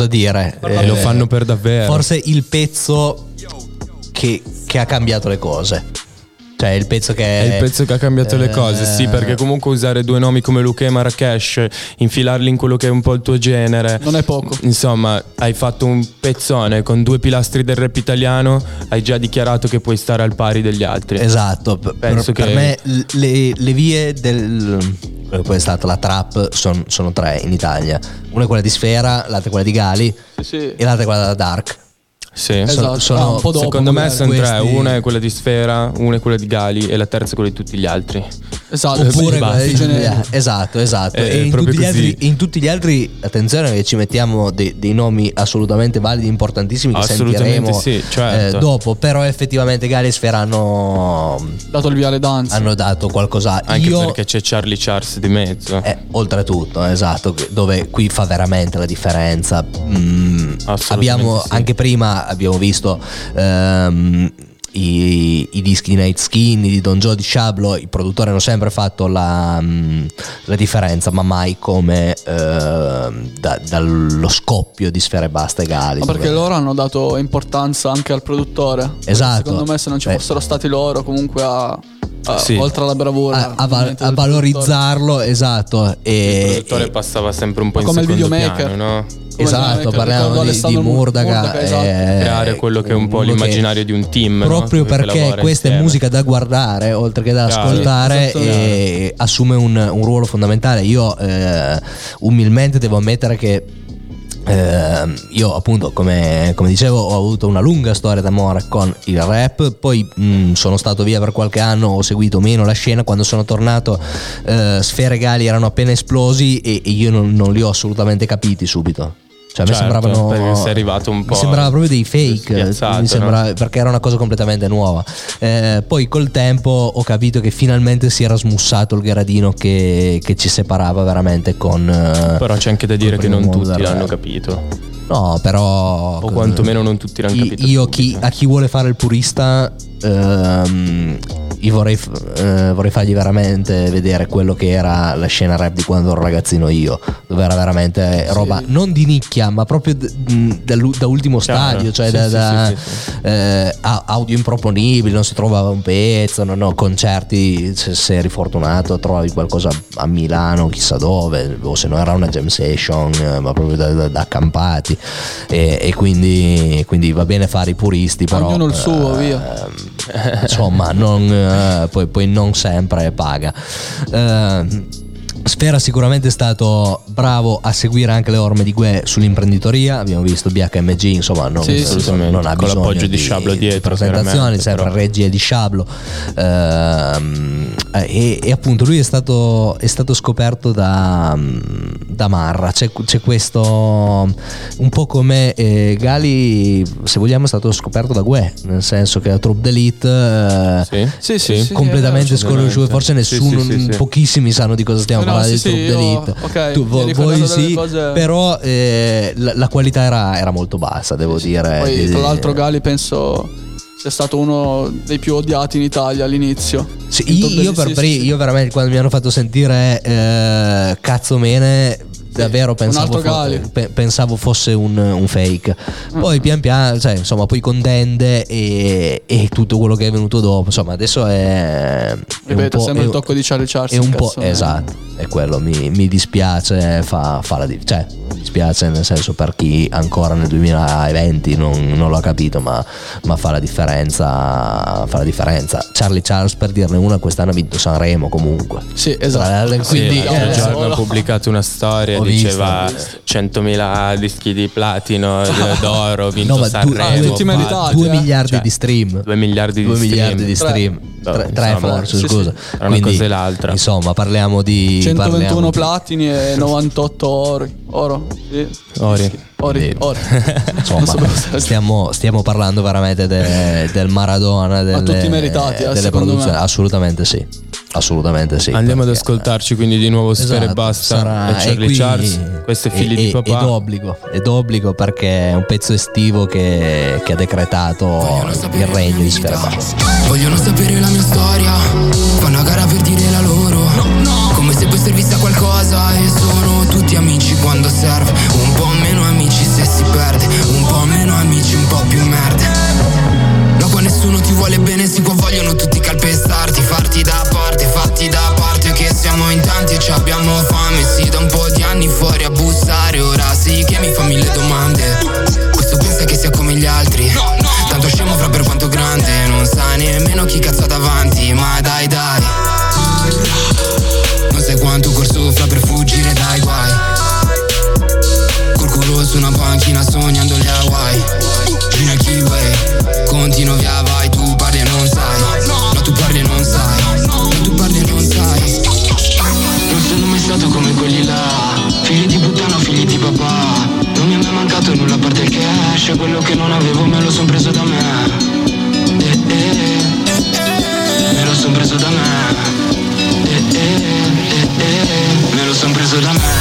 S3: cosa dire?
S4: E lo fanno per davvero.
S3: Forse il pezzo che, che ha cambiato le cose. Cioè il pezzo che
S4: È il pezzo che ha cambiato le cose, sì,
S3: Eh.
S4: perché comunque usare due nomi come Luca e Marrakesh, infilarli in quello che è un po' il tuo genere.
S5: Non è poco.
S4: Insomma, hai fatto un pezzone con due pilastri del rap italiano, hai già dichiarato che puoi stare al pari degli altri.
S3: Esatto,
S4: Penso
S3: per, per
S4: che-
S3: me l- le, le vie del poi è stata la trap, son- sono tre in Italia. Una è quella di Sfera, l'altra è quella di Gali
S5: sì.
S3: e l'altra è quella da Dark.
S4: Sì.
S5: Esatto.
S3: sono-
S5: Ah, un po' dopo,
S4: Secondo me sono tre,
S3: Questi-
S4: una è quella di Sfera, una è quella di Gali e la terza è quella di tutti gli altri.
S5: Esatto,
S3: Oppure
S5: generico.
S3: esatto, esatto.
S4: Eh,
S3: e in
S4: proprio
S3: tutti, altri, in tutti gli altri, attenzione che ci mettiamo dei, dei nomi assolutamente validi, importantissimi che sentiremo
S4: sì, certo.
S3: eh, dopo. Però effettivamente Gali e Sfera hanno,
S5: Dato il via alle danze.
S3: hanno dato qualcosa.
S4: Anche
S3: Io,
S4: perché c'è Charlie Charles di mezzo.
S3: eh, oltretutto, esatto, dove qui fa veramente la differenza. Mm, abbiamo
S4: sì.
S3: anche prima abbiamo visto ehm, i, i dischi di Night Skin di Don Joe di Shablo, i produttori hanno sempre fatto la, mm, la differenza, ma mai come ehm, da- dallo scoppio di Sfera e Basta e Gali.
S5: Ma perché loro hanno dato importanza anche al produttore.
S3: Esatto.
S5: Secondo me se non ci
S3: Beh.
S5: fossero stati loro comunque a, a-
S3: Sì.
S5: oltre alla bravura.
S3: a, a a valorizzarlo, esatto.
S4: Il
S3: E,
S4: produttore passava sempre un po' in
S5: come il
S4: secondo
S5: videomaker.
S4: piano, no?
S5: Come
S3: esatto, parliamo di, di Murdaga.
S5: Murdaga, esatto.
S3: eh,
S4: Creare quello che è un po' l'immaginario di un team. no?
S3: Proprio
S4: Che
S3: perché questa è
S4: insieme.
S3: musica da guardare oltre che da
S4: Chiaro.
S3: ascoltare
S5: Sì,
S3: e assume un, un ruolo fondamentale. Io eh, umilmente devo ammettere che eh, io appunto come, come dicevo ho avuto una lunga storia d'amore con il rap poi mh, sono stato via per qualche anno ho seguito meno la scena quando sono tornato eh, Sfere Gali erano appena esplosi e, e io non, non li ho assolutamente capiti subito cioè a me
S4: Certo,
S3: sembravano
S4: perché sei arrivato un po'
S3: mi sembrava proprio dei fake sembrava- perché era una cosa completamente nuova Eh, poi col tempo ho capito che finalmente si era smussato il gradino che, che ci separava veramente con eh,
S4: Però c'è anche da dire che non tutti l'hanno
S3: rap.
S4: capito.
S3: no però
S4: O quantomeno non tutti l'hanno
S3: I-
S4: capito.
S3: io chi- a chi vuole fare il purista ehm, io vorrei, eh, vorrei fargli veramente vedere quello che era la scena rap di quando ero ragazzino io dove era veramente roba non di nicchia ma proprio d- dall'u- da ultimo
S4: Chiaro.
S3: stadio cioè
S4: Sì,
S3: da, da, eh, audio improponibili non si trovava un pezzo non ho concerti se, se eri fortunato trovavi qualcosa a Milano chissà dove o se no era una jam session eh, ma proprio da, da- da accampati e, e quindi, quindi va bene fare i puristi però
S5: Ognuno il suo,
S3: eh,
S5: via.
S3: insomma non, eh, poi, poi non sempre paga. Eh, Sfera sicuramente è stato bravo a seguire anche le orme di Gue sull'imprenditoria, abbiamo visto BHMG, insomma non,
S4: Sì, assolutamente.
S3: non ha
S4: Con
S3: bisogno
S4: l'appoggio di Sciablo dietro,
S3: presentazioni, sempre
S4: però.
S3: regie di Sciablo Ehm, e, e appunto lui è stato, è stato scoperto da, da Marra, c'è, c'è questo un po' come eh, Gali se vogliamo è stato scoperto da Gue, nel senso che a Troop d'Elite eh,
S4: Sì, sì, sì.
S3: completamente
S4: eh,
S3: sconosciuto, forse nessuno, pochissimi sanno di cosa stiamo
S5: Eh
S3: parlando
S5: sì,
S3: di
S5: sì,
S3: Troop
S5: io-
S3: d'Elite.
S5: ok,
S3: Tu- vo- voi sì,
S5: cose-
S3: però eh, la, la qualità era, era molto bassa, devo dire.
S5: Poi
S3: Di-
S5: tra l'altro Gali penso sia stato uno dei più odiati in Italia all'inizio.
S3: Sì, io, per
S5: sì, sì, sì.
S3: io veramente quando mi hanno fatto sentire eh, cazzo mene davvero pensavo, fo- pensavo fosse un, un fake. Poi pian piano cioè, insomma poi contende e, e tutto quello che è venuto dopo insomma adesso è, è un
S5: Ripeto,
S3: po',
S5: sembra il tocco di Charlie Charles.
S3: è un po' esatto è quello mi, mi dispiace fa, fa la cioè dispiace nel senso per chi ancora nel 2020 non, non l'ha capito ma, ma fa la differenza fa la differenza Charlie Charles per dirne una quest'anno ha vinto Sanremo comunque
S5: Sì, esatto.
S3: l'altro,
S4: Sì,
S3: quindi
S4: l'altro
S3: eh,
S4: giorno ha pubblicato una storia,
S3: Ho
S4: diceva
S3: visto.
S4: 100.000 dischi di platino, d- d'oro, vinto
S3: no,
S4: Sanremo.
S5: tutti
S3: due-
S5: meritati,
S3: due
S5: eh.
S3: miliardi
S4: Cioè,
S3: di stream
S4: 2 miliardi di
S3: 2
S4: stream.
S3: miliardi di
S5: Tre.
S3: stream tre, tre
S4: insomma,
S3: forse
S5: sì,
S3: scusa
S5: sì.
S4: Tra una
S3: Quindi,
S4: cosa e l'altra.
S3: insomma parliamo di
S5: 121
S3: parliamo di-
S5: platini e 98 ori. Oro? Sì.
S4: Ori.
S5: Ori,
S3: Quindi,
S5: ori.
S3: insomma, stiamo, stiamo parlando veramente de- del Maradona delle,
S5: tutti meritati, eh,
S3: delle produzioni
S5: me.
S3: assolutamente sì assolutamente sì.
S4: Andiamo ad ascoltarci quindi di nuovo Sfera e
S3: Esatto,
S4: Basta.
S3: sarà-
S4: e Charlie
S3: qui-
S4: Charles. Questo è Figli
S3: e-
S4: di papà.
S3: Ed obbligo, ed obbligo perché è un pezzo estivo che, che ha decretato il regno di Sfera e Basta.
S2: Vogliono sapere la mia storia. Fanno a gara per dire la loro. Come se poi servisse a qualcosa E sono tutti amici quando serve. Un po' meno amici se si perde. Un po' meno amici, un po' più merde No, qua nessuno ti vuole bene Si qua vogliono tutti calpestarti. Farti da parte, fatti da parte Che siamo in tanti e ci abbiamo fame. Sì, da un po' di anni fuori a bussare Ora sì che mi fa mille domande. Questo pensa che sia come gli altri son preso da me. Eh, eh, Me lo son preso da me. Eh, eh, eh, eh, Me lo son preso da me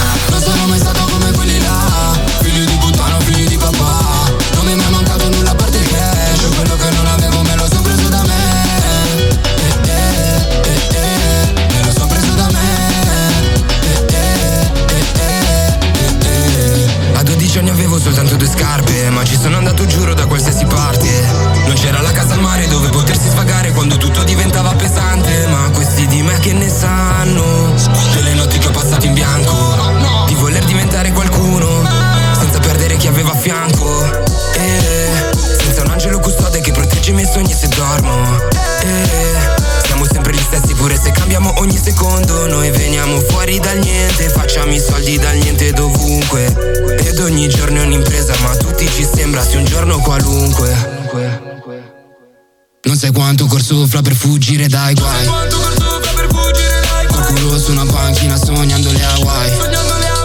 S2: secondo Noi veniamo fuori dal niente Facciamo i soldi dal niente dovunque. Ed ogni giorno è un'impresa Ma a tutti ci sembra sia un giorno qualunque. Non sai quanto corso fra per fuggire dai guai. Qualcuno su una panchina sognando le Hawaii.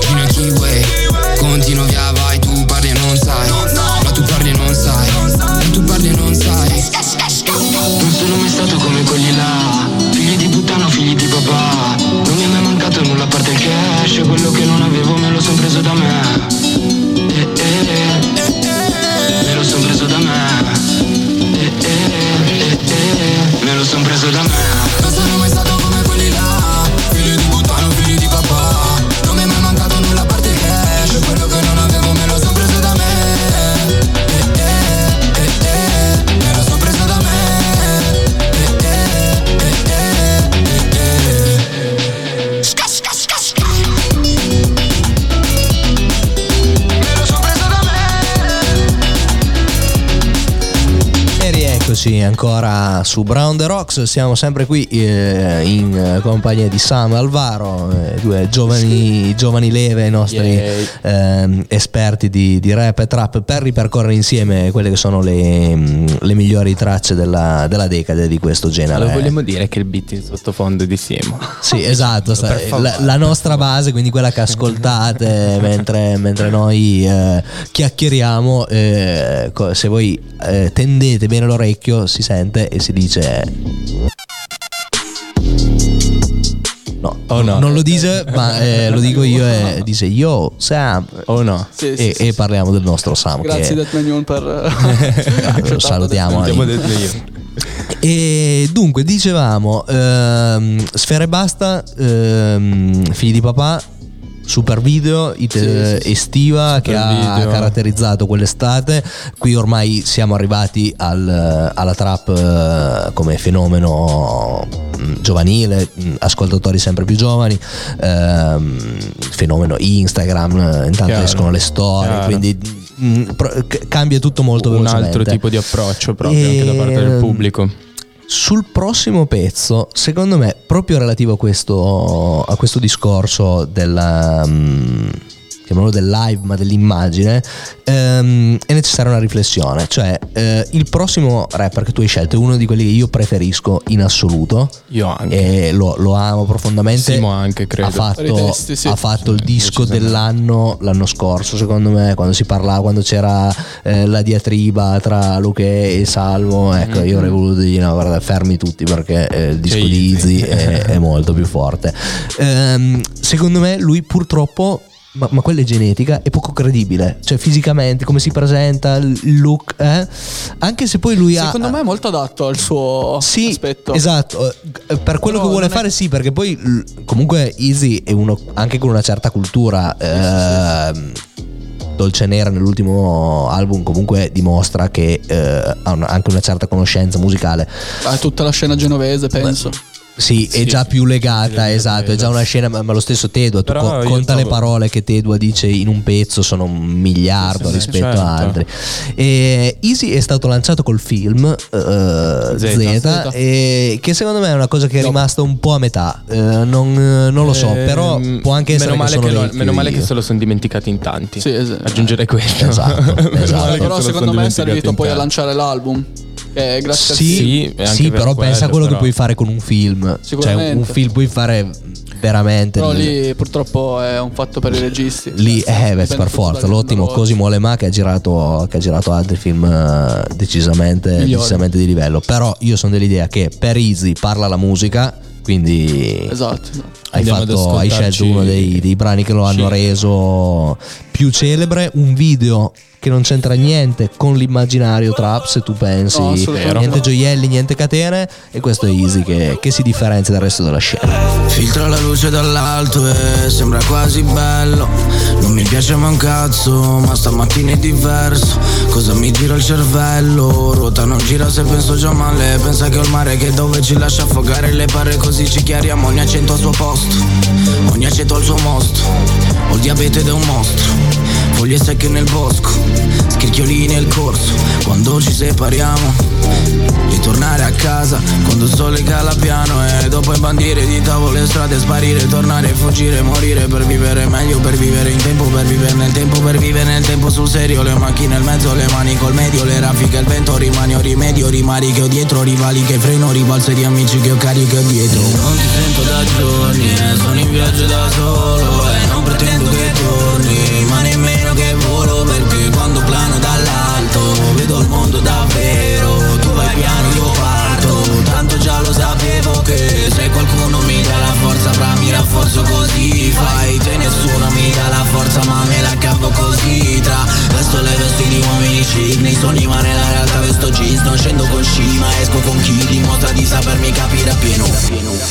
S2: Gino e Kiwi Continuo via cash Quello che non avevo me lo son preso da me
S3: ancora su Brown the Rocks, siamo sempre qui eh, in eh, compagnia di Sam e Alvaro, eh, due giovani, giovani leve, i nostri ehm, esperti di, di rap e trap, per ripercorrere insieme quelle che sono le, mm, le migliori tracce della, della decade di questo genere.
S4: Allora, vogliamo dire che il beat in sottofondo è di Siemo.
S3: Sì, esatto, sta- la, la nostra base, quindi quella che ascoltate mentre, mentre noi eh, chiacchieriamo, eh, se voi eh, tendete bene l'orecchio si sente e si dice... No,
S4: Oh no.
S3: non lo dice, ma eh, lo dico io e dice yo Sam.
S4: Oh no.
S5: Sì,
S3: e,
S5: sì,
S3: e parliamo del nostro Sam.
S5: Grazie
S3: che
S5: Death Mignon per
S3: lo salutiamo. Eh. E dunque, dicevamo, ehm, Sfera e Basta, ehm, figli di papà, super video it-
S5: Sì,
S3: estiva che ha
S4: video.
S3: caratterizzato quell'estate. Qui ormai siamo arrivati al- alla trap eh, come fenomeno mh, giovanile, mh, ascoltatori sempre più giovani, ehm, fenomeno Instagram, eh, intanto
S4: Chiaro,
S3: escono le storie,
S4: chiaro.
S3: quindi mh, pro- c- cambia tutto molto
S4: Un
S3: velocemente.
S4: altro tipo di approccio proprio anche da parte del
S3: Ehm,
S4: pubblico.
S3: Sul prossimo pezzo, secondo me, proprio relativo a questo, a questo discorso della, mm, chiamiamolo del live, ma dell'immagine, ehm, è necessaria una riflessione. Cioè, eh, il prossimo rapper che tu hai scelto è uno di quelli che io preferisco in assoluto.
S4: Io anche.
S3: E lo, lo amo profondamente.
S4: Simo anche, credo.
S3: Ha fatto,
S5: sì.
S3: ha fatto il
S4: Sì,
S3: disco
S4: decisamente.
S3: dell'anno l'anno scorso, secondo me, quando si parlava, quando c'era eh, la diatriba tra Luque e Salvo. Ecco, io avrei voluto dire: no, guarda, fermi tutti perché eh, il disco
S4: C'è
S3: di
S4: Izzy.
S3: Izzy è, è molto più forte. Ehm, secondo me, lui purtroppo. Ma, ma quella è genetica, è poco credibile. Cioè, fisicamente, come si presenta, il look, eh? Anche se poi lui ha.
S5: Secondo me è molto adatto al suo
S3: Sì,
S5: aspetto.
S3: esatto. Eh, Per quello
S5: Però
S3: che vuole
S5: è-
S3: fare, sì, perché poi comunque Easy è uno anche con una certa cultura. ehm, Dolce Nera nell'ultimo album comunque dimostra che eh, ha una- anche una certa conoscenza musicale.
S5: Ah, tutta la scena genovese, penso.
S3: Sì, è già più legata, esatto, è già una scena, ma, ma lo stesso Tedua, tu co- conta le parole che Tedua dice in un pezzo, sono un miliardo
S4: Sì, sì,
S3: rispetto
S4: certo.
S3: a altri. E Easy è stato lanciato col film eh, Z,
S4: Z.
S3: e che secondo me è una cosa che è rimasta un po' a metà, Eh, non, non lo so, però
S4: Ehm,
S3: può anche essere
S4: meno
S3: che
S4: male
S3: sono
S4: che, lo- meno male che se lo sono dimenticati in tanti.
S5: Sì, esatto.
S4: Aggiungere questo.
S3: Esatto, esatto.
S4: che
S5: Però secondo me è servito poi a lanciare l'album. Che grazie
S3: Sì,
S4: Sì, e anche
S3: sì,
S4: per
S3: però pensa a quello
S4: quello,
S3: che
S4: però.
S3: puoi fare con un film. Cioè,
S5: Sicuramente.
S3: un film puoi fare veramente
S5: Però
S3: lì,
S5: purtroppo è un fatto per i registi.
S3: lì
S5: Cioè,
S3: eh, beh, per forza l'ottimo Cosimo Lemà che ha girato, che ha girato altri film eh, decisamente, decisamente di livello però io sono dell'idea che per Easy parla la musica quindi
S5: Esatto.
S3: hai,
S4: Andiamo ad
S3: fatto, hai scelto uno dei, dei brani che lo hanno
S4: Sì.
S3: reso più celebre un video che non c'entra niente con l'immaginario trap se tu pensi.
S5: No,
S3: niente gioielli niente catene e questo è Easy che, che si differenzia dal resto della scena.
S15: Filtra la luce dall'alto e sembra quasi bello. Non mi piace ma un cazzo, ma stamattina è diverso. Cosa mi gira il cervello? Ruota non gira se penso già male. Pensa che ho il mare che dove ci lascia affogare le pare Così ci chiariamo. Ogni accento al suo posto Ogni accento al suo mostro Ho il diabete è un mostro Foglie secche nel bosco Scricchiolini nel corso. Quando ci separiamo Ritornare a casa. Quando il sole cala piano E dopo imbandire di tavole strade Sparire, tornare, fuggire, morire Per vivere meglio, per vivere in tempo Per vivere nel tempo, per vivere nel tempo sul serio. Le macchine, il mezzo, le mani col medio Le raffiche, il vento, rimani o rimedio Rimari che ho dietro, rivali che freno Rivalse di amici che ho carico dietro. Non ti sento da giorni, eh, sono in viaggio da solo E non pretendo che torni Ma nemmeno che volo Perché quando plano dall'alto Vedo il mondo davvero. Tu vai piano, io parto Tanto già lo sapevo che Fra mi rafforzo così Fai te nessuno mi dà la forza Ma me la cavo così Tra vesto le vesti di uomini chic Nei sogni ma nella realtà vesto jeans Non scendo con sci ma esco con chi Dimostra di sapermi capire appieno.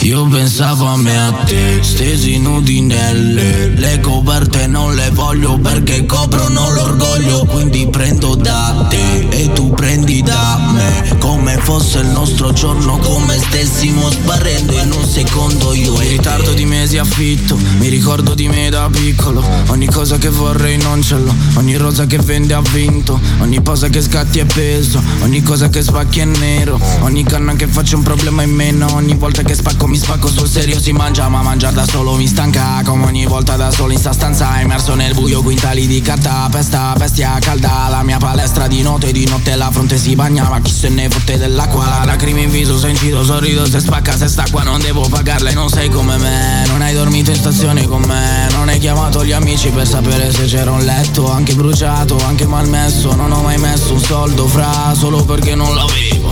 S15: Io pensavo a me e a te Stesi nudi nelle Le coperte non le voglio Perché coprono l'orgoglio Quindi prendo da te E tu prendi da me Come fosse il nostro giorno Come stessimo sbarrendo in un secondo io In ritardo di mesi affitto. Mi ricordo di me da piccolo. Ogni cosa che vorrei non ce l'ho. Ogni rosa che vende ha vinto. Ogni posa che scatti è peso. Ogni cosa che spacchi è nero. Ogni canna che faccio un problema in meno. Ogni volta che spacco mi spacco sul serio si mangia. Ma mangiare da solo mi stanca. Come ogni volta da solo in sta stanza Immerso nel buio quintali di carta. Pesta, bestia calda. La mia palestra di notte Di notte la fronte si bagna. Ma chi se ne fotte dell'acqua? La lacrime in viso se incido sorrido Se spacca se sta qua non devo pagarla E non sei come me Non hai dormito in stazione con me. Non hai chiamato gli amici per sapere se c'era un letto Anche bruciato, anche malmesso. Non ho mai messo un soldo fra Solo perché non l'avevo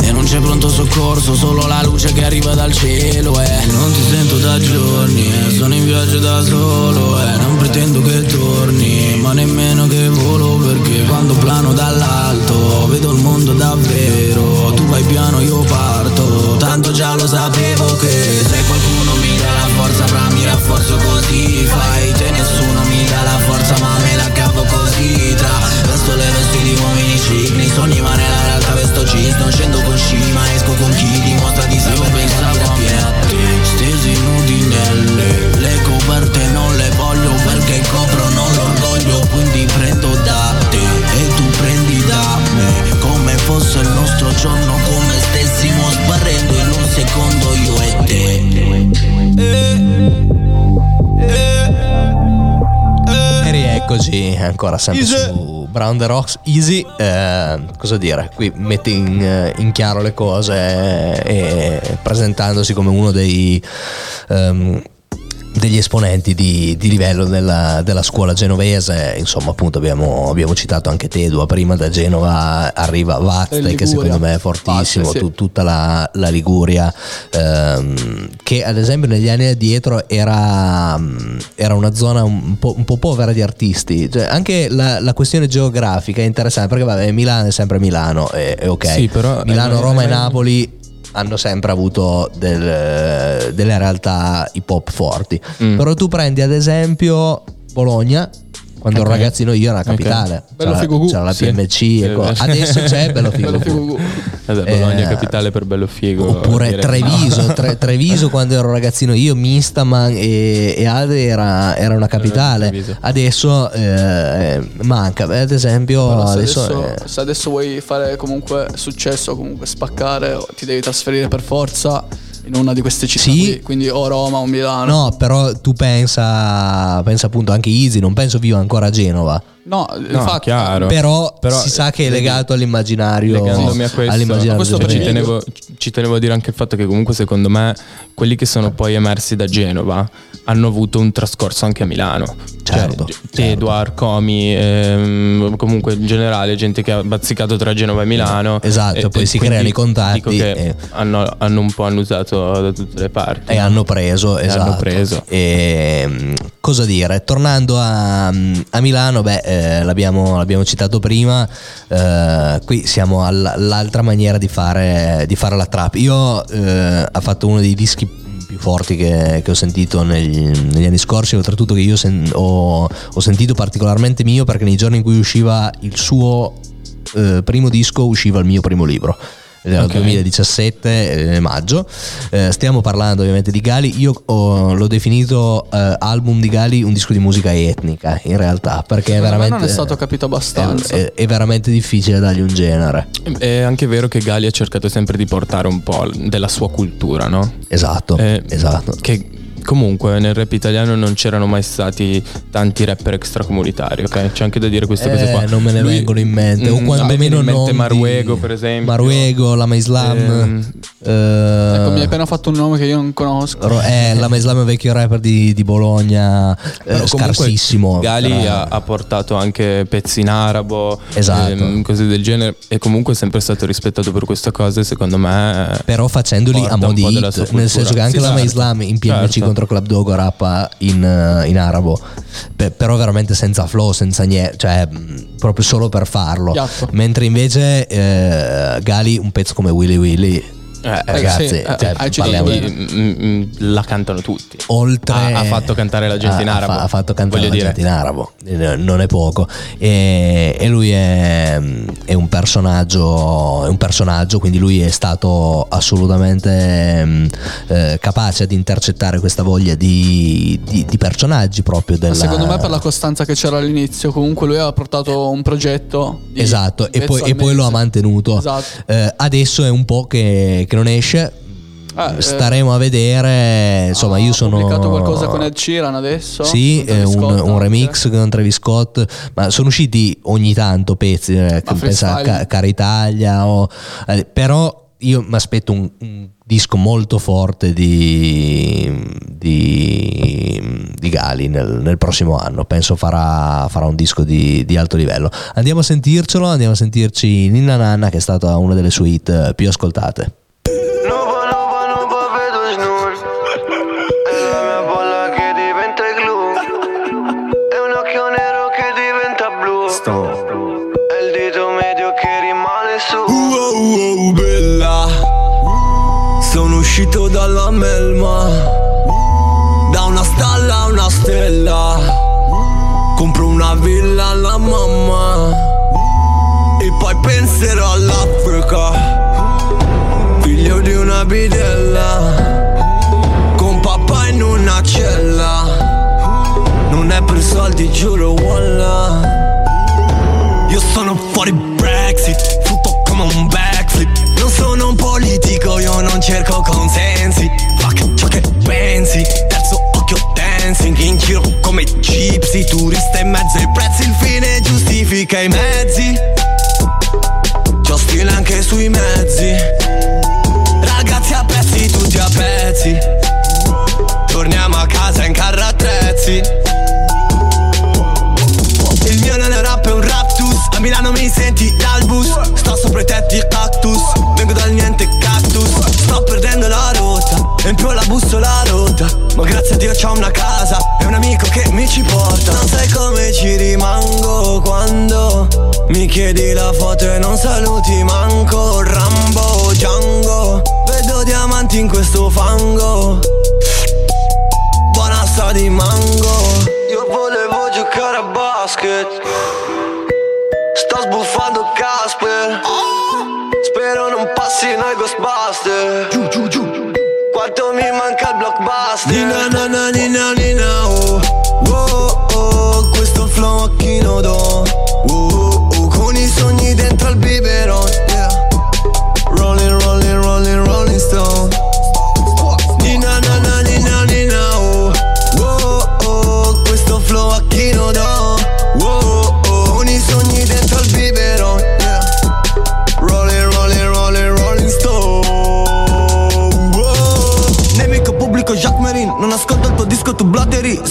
S15: E non c'è pronto soccorso Solo la luce che arriva dal cielo E non ti sento da giorni eh, Sono in viaggio da solo E non pretendo che torni Ma nemmeno che volo Perché quando plano dall'alto Vedo il mondo davvero. Tu vai piano io parto. Tanto già lo sapevo che Se qualcuno Rafforzo così Fai. Te nessuno mi dà la forza Ma me la cavo così. Tra vesto le vesti di uomini chic Nei sogni ma nella realtà vesto jeans. Non scendo con sci ma esco con chi Dimostra di saper pensare a te Stesi nudi nelle Le coperte non le voglio Perché coprono l'orgoglio Quindi prendo da te E tu prendi da me. Come fosse il nostro giorno Come stessimo sbarrendo in un secondo io e te.
S3: E rieccoci ancora sempre su Brown the Rocks Easy. Eh, cosa dire? Qui mette in, eh, in chiaro le cose e presentandosi come uno dei. ehm, degli esponenti di, di livello della, della scuola genovese, insomma, appunto, abbiamo, abbiamo citato anche Tedua. Prima da Genova arriva
S5: Liguria.
S3: che secondo me è fortissimo,
S5: Vaste, sì.
S3: tu- tutta la, la Liguria, ehm, che ad esempio negli anni addietro era, era una zona un po', un po' povera di artisti. Cioè, anche la, la questione geografica è interessante perché vabbè, Milano è sempre Milano, è, è ok.
S4: Sì, però-
S3: Milano,
S4: eh,
S3: Roma e
S4: eh,
S3: Napoli hanno sempre avuto del- delle realtà hip hop forti.
S4: Mm.
S3: Però tu prendi ad esempio Bologna. Quando ero
S4: Ok.
S3: ragazzino io era una
S4: Ok.
S3: capitale,
S5: Bello
S3: c'era,
S5: figo
S3: c'era la
S4: Sì.
S3: PMC e co-
S4: Sì.
S3: adesso c'è Bello Figo
S5: Bello
S3: gu.
S5: figo gu.
S4: Vabbè, Bologna
S3: Eh,
S4: capitale per bello figo.
S3: Oppure. Treviso, Tre- Treviso quando ero ragazzino io, Mistaman e, e Alde era, era una capitale. Adesso eh, manca, ad esempio
S5: se
S3: adesso,
S5: adesso,
S3: eh,
S5: se adesso vuoi fare comunque successo, comunque spaccare, ti devi trasferire per forza in una di queste città
S3: Sì.
S5: qui, quindi o Roma o Milano.
S3: No, però tu pensa, pensa appunto anche Easy, non penso viva ancora a Genova.
S5: No,
S4: No,
S5: infatti,
S4: chiaro.
S3: Però,
S4: Però,
S3: si sa che è legato all'immaginario
S4: Legandomi a questo,
S3: all'immaginario
S5: questo
S4: ci tenevo, ci tenevo a dire anche il fatto che comunque secondo me quelli che sono poi emersi da Genova hanno avuto un trascorso anche a Milano.
S3: Certo,
S4: Cioè, Tedo, Arcomi, ehm, comunque in generale gente che ha bazzicato tra Genova e Milano.
S3: Esatto, poi si
S4: quindi
S3: creano i contatti
S4: Dico che
S3: e-
S4: hanno, hanno un po' annusato da tutte le parti.
S3: E hanno preso,
S4: E
S3: esatto.
S4: hanno preso.
S3: E, mh, cosa dire? Tornando a, a Milano, beh, eh, l'abbiamo, l'abbiamo citato prima, eh, qui siamo all- all'altra maniera di fare, di fare la trap. Io eh, ha fatto uno dei dischi più forti che, che ho sentito negli, negli anni scorsi, oltretutto che io sen- ho, ho sentito particolarmente mio perché nei giorni in cui usciva il suo eh, primo disco usciva il mio primo libro. Era il
S4: Ok.
S3: 2017 eh, maggio Eh, stiamo parlando ovviamente di Gali io ho- l'ho definito eh, album di Gali un disco di musica etnica in realtà perché è veramente
S5: non è stato capito abbastanza.
S3: è, è veramente difficile dargli un genere
S4: È anche vero che Gali ha cercato sempre di portare un po' della sua cultura, no?
S3: esatto
S4: Eh,
S3: esatto
S4: Che comunque nel rap italiano non c'erano mai stati tanti rapper extracomunitari, ok? C'è anche da dire queste cose qua.
S3: Eh, non me ne
S4: Lui-
S3: vengono in mente o
S4: Mm,
S3: quantomeno
S4: in mente Maruego,
S3: di-
S4: per esempio.
S3: Maruego Lama Islam
S4: Ehm,
S3: eh,
S5: Ecco, mi hai appena fatto un nome che io non conosco.
S3: Ro- eh, Lama Islam è un vecchio rapper di, di Bologna eh,
S4: Però
S3: scarsissimo
S4: Gali
S3: però-
S4: ha, ha portato anche pezzi in arabo,
S3: Esatto.
S4: ehm, cose del genere, e comunque è sempre stato rispettato per queste cose. Secondo me,
S3: però facendoli a mo'
S4: un
S3: di
S4: po' della
S3: hit, nel senso che anche
S4: Sì,
S3: la
S4: certo.
S3: Islam in PMC
S4: Certo.
S3: Contro Club Dogo rappa in, eh, in arabo Pe- però veramente senza flow senza niente cioè mh, proprio solo per farlo
S5: Piatto.
S3: mentre invece eh, Gali un pezzo come Willy Willy
S4: eh,
S3: ragazzi
S5: sì, eh,
S3: cioè,
S5: citato
S3: parliamo di
S4: mm, mm, la cantano tutti.
S3: oltre
S4: Ha- ha fatto cantare la gente in
S3: ha- ha
S4: arabo,
S3: ha fatto cantare
S4: voglio
S3: la
S4: dire.
S3: gente in arabo Eh, non è poco e, e lui è, è un personaggio è un personaggio quindi lui è stato assolutamente mh, eh, capace di intercettare questa voglia di, di- di personaggi proprio della
S5: Secondo me per la costanza che c'era all'inizio, comunque lui aveva portato un progetto.
S3: Esatto, e poi, e poi lo ha mantenuto.
S5: Esatto.
S3: Eh, adesso è un po' che, che non esce.
S5: Eh,
S3: Staremo a vedere. Insomma, io sono.
S5: Ha pubblicato qualcosa con Ed Sheeran adesso?
S3: Sì, eh, un,
S5: Scott
S3: un remix con Travis Scott, ma sono usciti ogni tanto pezzi, eh, che pensa a Cara Italia, o- eh, però io mi aspetto un, un disco molto forte di, di, di Gali nel, nel prossimo anno, penso farà, farà un disco di, di alto livello. Andiamo a sentircelo, andiamo a sentirci Ninna Nanna che è stata una delle sue hit eh, più ascoltate.
S16: Rimane su.
S17: Wow, wow, bella Sono uscito dalla melma. Da una stalla a una stella. Compro una villa alla mamma. E poi penserò all'Africa. Figlio di una bidella. Con papà in una cella. Non è per soldi, giuro, wallah io sono fuori Brexit, tutto come un backflip. Non sono un politico, io non cerco consensi. Fuck ciò che pensi, terzo occhio dancing In giro come gypsy, turista in mezzo ai prezzi Il fine giustifica i mezzi. C'ho stile anche sui mezzi. Ragazzi a pezzi, tutti a pezzi. Torniamo a casa in carro attrezzi Milano mi senti dal bus Sto sopra i tetti cactus. Vengo dal niente cactus. Sto perdendo la rotta E in più la bussola rotta. Ma grazie a Dio c'ho una casa E un amico che mi ci porta. Non sai come ci rimango Quando mi chiedi la foto e non saluti manco. Rambo, Django. Vedo diamanti in questo fango. Buona sta di mango. Io volevo giocare a basket Casper Spero non passi noi Ghostbuster Giù giù giù. Quanto mi manca il blockbuster. Nina na na nina nina Oh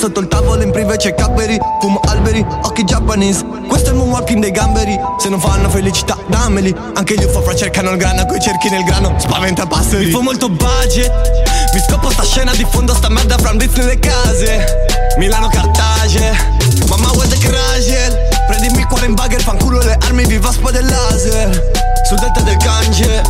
S18: sotto il tavolo in privé c'è Cadbury Fumo alberi, occhi Japanese Questo è il moonwalking dei gamberi. Se non fanno felicità, dammeli. Anche gli UFO cercano il grano Coi cerchi nel grano, spaventa passeri. Mi fa molto budget Mi scoppo sta scena di fondo Sta merda from Blitz nelle case. Milano Cartage Mamma what the crash Prendimi il cuore in bagger Fanculo le armi, viva spada del laser. Sul delta del Gange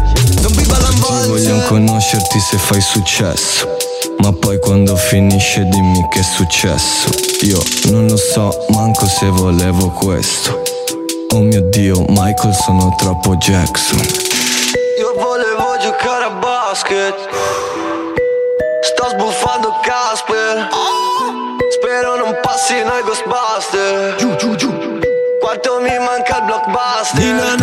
S18: Non viva
S17: vogliono
S18: l'amvolge
S17: conoscerti se fai successo Ma poi quando finisce dimmi che è successo. Io non lo so manco se volevo questo. Oh mio dio Michael sono troppo Jackson.
S16: Io volevo giocare a basket. Sto sbuffando Casper. Spero non passino i Ghostbuster Giù, giù, giù Quanto mi manca il blockbuster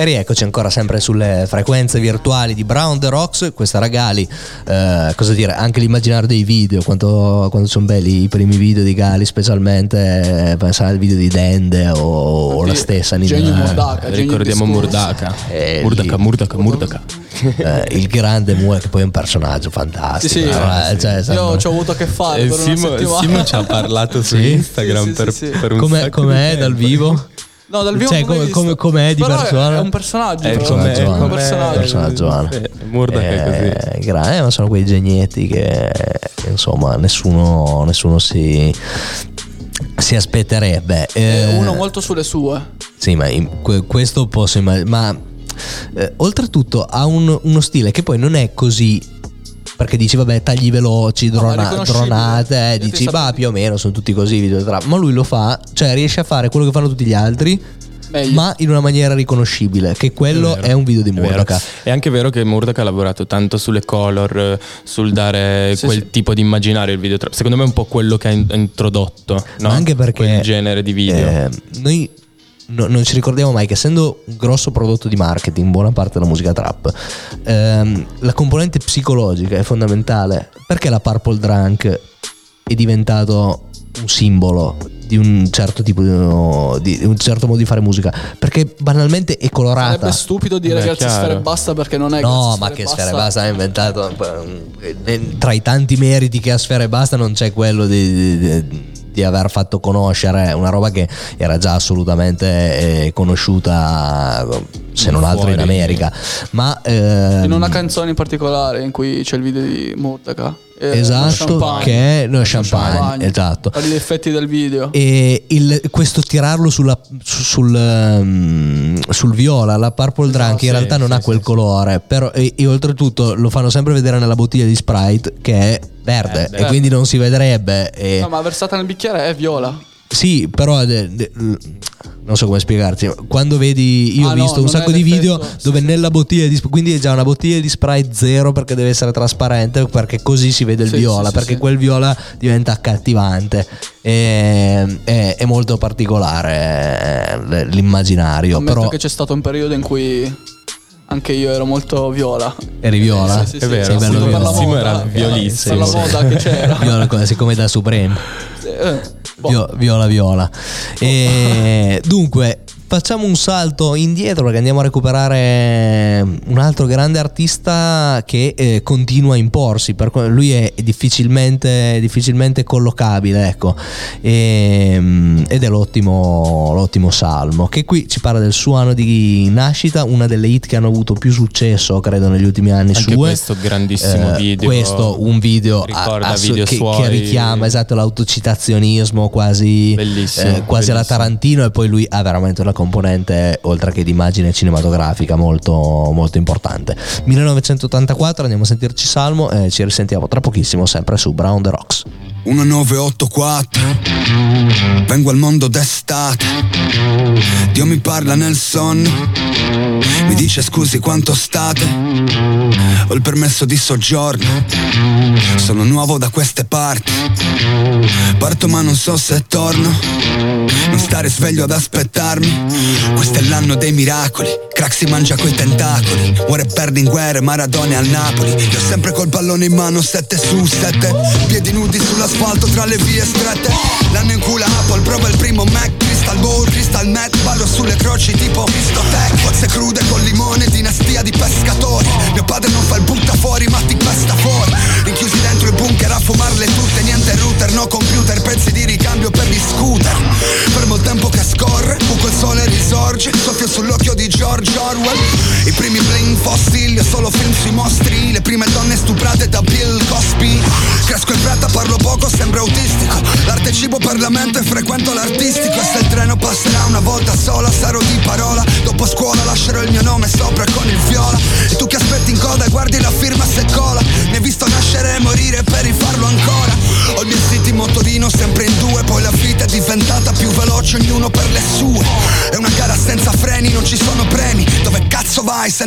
S3: E rieccoci ancora sempre sulle frequenze virtuali di Brown The Rocks, questa Ragali, eh, cosa dire, anche l'immaginario dei video, quanto, quanto sono belli i primi video di Gali, specialmente eh, pensare al video di Dende o, o la stessa Nina-
S5: Genio Murdaka, genio
S4: Ricordiamo. Murdaka.
S3: Eh,
S4: Murdaka,
S3: lì.
S4: Murdaka, Murdaka.
S3: eh, il grande Mua che poi è un personaggio
S5: Sì,
S3: fantastico.
S5: sì.
S3: eh, cioè,
S5: Io ci ho avuto a che fare
S4: Eh,
S5: per una
S4: Simo,
S5: settimana.
S4: Simo ci ha parlato su
S3: Sì?
S4: Instagram
S5: Sì, sì,
S4: per,
S5: sì, sì.
S4: per un
S3: Com'è,
S4: sacco
S3: com'è
S4: di
S3: dal
S4: tempo.
S3: vivo?
S5: No, dal vivo
S3: Cioè, come-
S5: visto.
S3: come- com'è di
S5: Però è-
S3: persona?
S5: È un personaggio.
S4: È come-
S5: È un
S3: come-
S5: personaggio.
S3: personaggio.
S4: Sì, Murdaka è così.
S3: Eh, gra- eh, ma sono quei genietti che insomma nessuno, nessuno si, si aspetterebbe.
S5: È
S3: Eh,
S5: uno molto sulle sue.
S3: Sì, ma in- que- questo posso immaginare. Ma eh, oltretutto ha un- uno stile che poi non è così. Perché dici, vabbè, tagli veloci,
S5: No,
S3: drona-
S5: riconoscibile.
S3: dronate, eh, dici, bah, più o meno sono tutti così video trap. Ma lui lo fa, cioè riesce a fare quello che fanno tutti gli altri,
S5: Meglio.
S3: ma in una maniera riconoscibile. Che quello è,
S4: vero,
S3: un video di
S4: È vero.
S3: Murdaka.
S4: È anche vero che Murdaka ha lavorato tanto sulle color, sul dare
S5: Sì,
S4: quel
S5: sì.
S4: tipo di immaginario il video. Secondo me è un po' quello che ha in- ha introdotto, no?
S3: Anche perché
S4: quel genere di video.
S3: eh, noi no- non ci ricordiamo mai che essendo un grosso prodotto di marketing, buona parte della musica trap, ehm, la componente psicologica è fondamentale. Perché la Purple Drunk è diventato un simbolo di un certo tipo di, di un certo modo di fare musica? Perché banalmente è colorata.
S5: Sarebbe stupido dire grazie a
S4: chiaro.
S5: Sfere Basta perché non è
S3: No, ma
S5: Sfere
S3: che
S5: Basta.
S3: Sfera e Basta ha inventato. eh, Tra i tanti meriti che ha Sfera e Basta non c'è quello di, di- di- di aver fatto conoscere una roba che era già assolutamente eh, conosciuta, se non altro in. America. Ma ehm,
S5: In una canzone in particolare in cui c'è il video di Murdaka. Eh,
S3: Esatto,
S5: Champagne.
S3: che è no, champagne, esatto.
S5: Per gli effetti del video.
S3: E il- questo tirarlo sulla- su- sul, ehm, sul viola, la purple drunk, in
S4: sì,
S3: realtà non
S4: sì,
S3: ha quel
S4: sì.
S3: colore, però, e, e oltretutto lo fanno sempre vedere nella bottiglia di Sprite che è verde
S4: Verde.
S3: e quindi non si vedrebbe. e-
S5: No, ma versata nel bicchiere è viola.
S3: Sì, però de- de- non so come spiegarti. Quando vedi, io
S5: Ah,
S3: ho
S5: no,
S3: visto un
S5: non
S3: sacco di video
S5: sì,
S3: dove
S5: sì.
S3: nella bottiglia di quindi è già una bottiglia di Sprite zero perché deve essere trasparente perché così si vede il
S5: Sì,
S3: viola,
S5: sì, sì,
S3: perché
S5: sì.
S3: quel viola diventa accattivante. E- è, è molto particolare eh, l'immaginario,
S5: Ammetto
S3: però
S5: che c'è stato un periodo in cui anche io ero molto viola.
S3: eri viola.
S5: Sì, sì,
S4: È
S5: sì,
S4: vero,
S3: Sei bello viola.
S4: Simo era
S5: Eh,
S4: violissimo.
S5: Per la moda che c'era.
S3: Viola come- siccome da Supreme.
S5: Eh, boh.
S3: Vio- viola viola. E dunque, facciamo un salto indietro perché andiamo a recuperare un altro grande artista che eh, continua a imporsi. Per lui è difficilmente, difficilmente collocabile, ecco. E, ed è l'ottimo, l'ottimo Salmo, che qui ci parla del suo anno di nascita, una delle hit che hanno avuto più successo, credo, negli ultimi anni
S4: Anche
S3: sue.
S4: questo grandissimo
S3: Eh,
S4: video.
S3: Questo, un video,
S4: Ricorda
S3: ass-
S4: video
S3: che,
S4: suoi.
S3: che richiama esatto l'autocitazionismo quasi, eh, quasi alla. Tarantino e poi lui ha veramente una componente oltre che di immagine cinematografica molto, molto importante. 1984 andiamo a sentirci Salmo e ci risentiamo tra pochissimo sempre su Brown the Rocks
S13: 1984 Vengo al mondo d'estate. Dio mi parla nel sonno. Mi dice scusi quanto state? Ho il permesso di soggiorno. Sono nuovo da queste parti. Parto ma non so se torno. Non stare sveglio ad aspettarmi. Questo è l'anno dei miracoli. Crack si mangia coi tentacoli. Muore Berlinguer, Maradona al Napoli. Io sempre col pallone in mano, 7 su 7 Piedi nudi sull'asfalto tra le vie strette. L'anno in culo Apple, prova il primo Mac Crystal Ball, Crystal Met Ballo sulle croci tipo Cristotech Cozze crude con limone, dinastia di pescatori. Mio padre non fa il butta fuori ma ti pesta fuori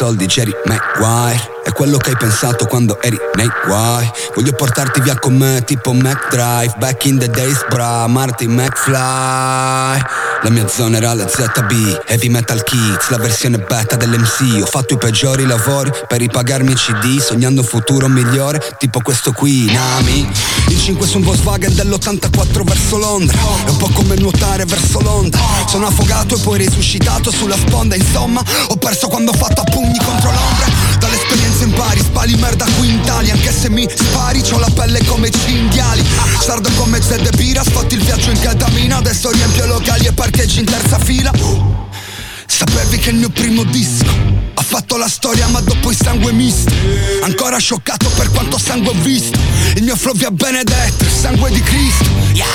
S13: Soldi Jerry Maguire È quello che hai pensato quando eri nei guai Voglio portarti via con me tipo McDrive Back in the days bra Marty McFly La mia zona era la ZB Heavy Metal Kids La versione beta dell'MC Ho fatto i peggiori lavori per ripagarmi i CD Sognando un futuro migliore tipo questo qui Nami. Il 5 su un Volkswagen dell'84 verso Londra È un po' come nuotare verso l'onda Sono affogato e poi risuscitato sulla sponda Insomma ho perso quando ho fatto a pugni contro l'ombra Dall'esperienza impari Spali merda qui in Italia Anche se mi spari C'ho la pelle come cinghiali. Sardo come Zed Pira Sfatti il viaggio in ketamina Adesso riempio locali e parcheggi in terza fila Sapevi che il mio primo disco ha fatto la storia ma dopo il sangue misto. Ancora scioccato per quanto sangue ho visto. Il mio flow via benedetto, il sangue di Cristo. Yeah.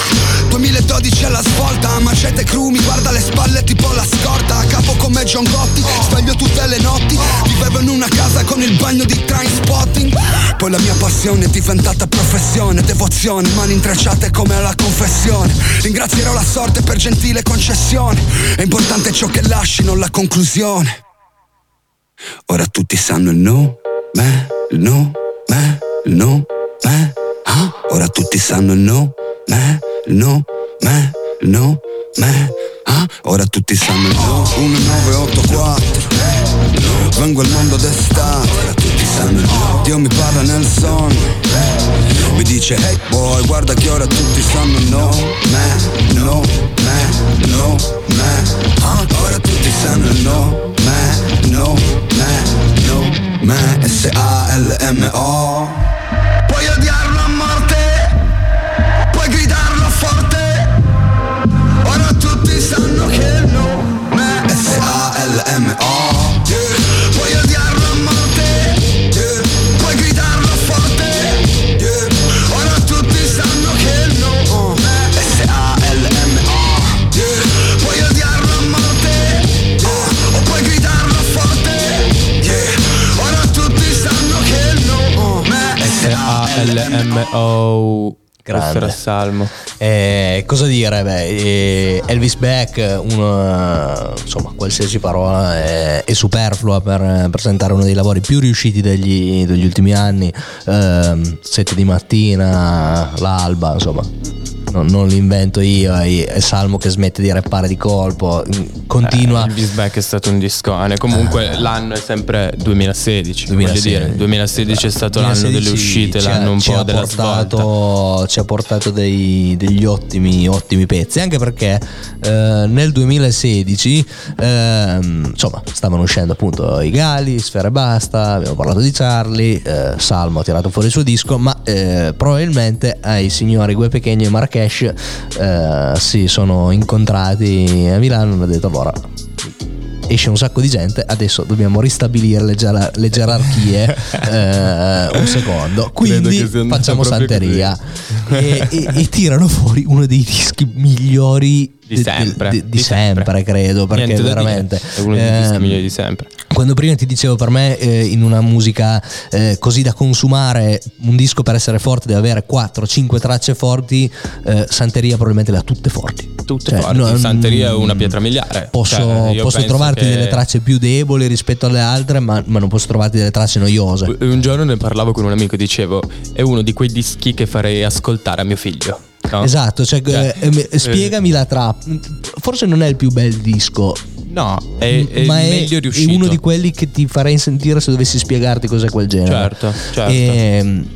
S13: 2012 alla svolta, macete cru Mi guarda le spalle tipo la scorta. A capo come John Gotti, sveglio tutte le notti. Vivevo in una casa con il bagno di train spotting Poi la mia passione è diventata professione Devozione, mani intrecciate come alla confessione. Ringrazierò la sorte per gentile concessione. È importante ciò che lasci, non la conclusione Ora tutti sanno il no, me, il no, me, il no, me. Ah, ora tutti sanno il no, me, il no, me, il no, me. Ah, ora tutti sanno il no. 1984. Vengo al mondo d'estate. Ora tutti sanno il no. Dio mi parla nel sonno. Mi dice hey boy, guarda che ora tutti sanno il no, me, no, me, no, me. Ah, ora tutti sanno no, me, no, me, no, me. S-A-L-M-O. Puoi odiarlo a morte, puoi gridarlo forte. Ora tutti sanno che no, me. S-A-L-M-O. S-A-L-M-O.
S3: Grande.
S4: Salmo.
S3: Eh, cosa dire? Beh, eh, Elvis Beck, una, insomma, qualsiasi parola è, è superflua per presentare uno dei lavori più riusciti degli, degli ultimi anni. Ehm, Sette di mattina, l'alba, insomma. Non, non l'invento io, è, Salmo che smette di rappare di colpo, continua.
S4: Eh, Elvis Beck è stato un discone. Comunque l'anno è sempre 2016.
S3: 2016.
S4: Voglio dire, 2016 è stato l'anno
S3: 2016
S4: delle uscite, l'anno un po' della svolta.
S3: portato, ci ha portato dei- degli ottimi, ottimi pezzi anche perché eh, nel 2016 ehm, insomma stavano uscendo appunto i Gali, Sfera e Basta abbiamo parlato di Charlie eh, Salmo ha tirato fuori il suo disco ma eh, probabilmente ai signori Gue Pechegno e Marrakesh eh, si sono incontrati a Milano e hanno detto allora esce un sacco di gente, adesso dobbiamo ristabilire le, gerar- le gerarchie eh, un secondo. Quindi facciamo santeria e, e- e tirano fuori uno dei dischi migliori
S4: Di sempre,
S3: di, di
S4: di
S3: sempre, credo, perché
S4: Niente
S3: veramente
S4: è uno dei dischi
S3: ehm,
S4: migliori di sempre.
S3: quando prima ti dicevo per me eh, in una musica eh, così da consumare un disco per essere forte deve avere 4-5 tracce forti eh, Santeria probabilmente le ha tutte forti
S4: Tutte
S3: Cioè,
S4: forti.
S3: no,
S4: Santeria è
S3: mm,
S4: una pietra miliare.
S3: posso,
S4: Cioè, io
S3: posso trovarti
S4: che-
S3: delle tracce più deboli rispetto alle altre ma, ma non posso trovarti delle tracce noiose
S4: Un giorno ne parlavo con un amico, dicevo, è uno di quei dischi che farei ascoltare a mio figlio. No?
S3: esatto cioè,
S4: Cioè,
S3: eh, eh, spiegami la trap forse non è il più bel disco
S4: No, è, è
S3: ma è, è uno di quelli che ti farei sentire se dovessi spiegarti cos'è quel genere.
S4: Certo, certo.
S3: Ehm,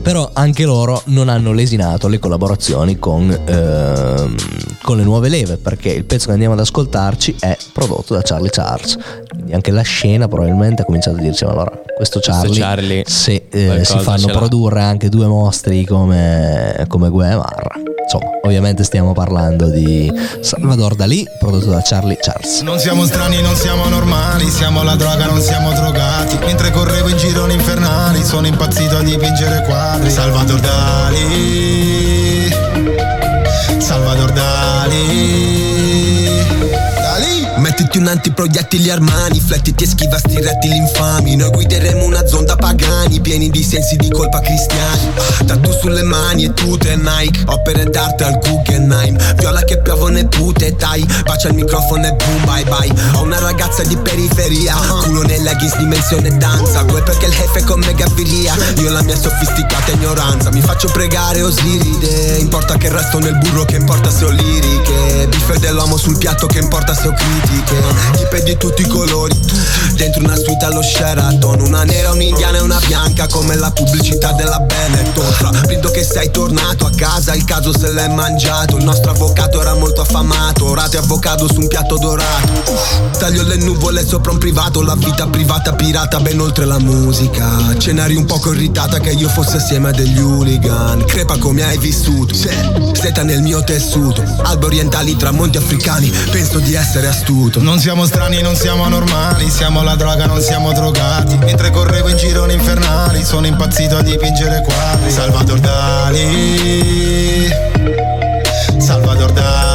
S3: però anche loro non hanno lesinato le collaborazioni con, ehm, con le nuove leve, perché il pezzo che andiamo ad ascoltarci è prodotto da Charlie Charles. Quindi anche la scena probabilmente ha cominciato a dirci: "Ma allora, questo Charlie,
S4: Charlie
S3: se eh, si fanno
S4: ce l'ha."
S3: produrre anche due mostri come, come Gue Marra. Insomma, ovviamente stiamo parlando di Salvador Dalì, prodotto da Charlie Charles.
S7: Non siamo strani, non siamo normali, siamo la droga, non siamo drogati. Mentre correvo in gironi infernali, sono impazzito a dipingere quadri. Salvador Dali, Salvador Dali.
S8: Mettiti un antiproiettili armani, flettiti e schiva sti rettili infami. Noi guideremo una zonda pagani, pieni di sensi di colpa cristiani. Ah, sulle mani e tute Nike, opere d'arte al Guggenheim. Viola che piovono e pute, dai, bacia il microfono e boom, bye bye. Ho una ragazza di periferia, culo nei leggings dimensione danza. Quel perché il jefe con me gaviria. Io la mia sofisticata ignoranza, mi faccio pregare o sliride. Importa che resto nel burro, che importa se ho liriche. Biffe dell'uomo sul piatto, che importa se ho critiche. Tipe di tutti i colori, dentro una suite allo Sheraton. Una nera, un'indiana e una bianca, come la pubblicità della Benetton. Brindo che sei tornato a casa, il caso se l'è mangiato. Il nostro avvocato era molto affamato, orate avvocato su un piatto dorato. Taglio le nuvole sopra un privato, la vita privata pirata ben oltre la musica. Cenari un poco irritata che io fossi assieme a degli hooligan. Crepa come hai vissuto, seta nel mio tessuto. Albe orientali, tramonti africani, penso di essere astuto.
S7: Non siamo strani, non siamo normali, siamo la droga, non siamo drogati. Mentre correvo in gironi infernali, sono impazzito a dipingere quadri. Salvador Dali, Salvador Dali.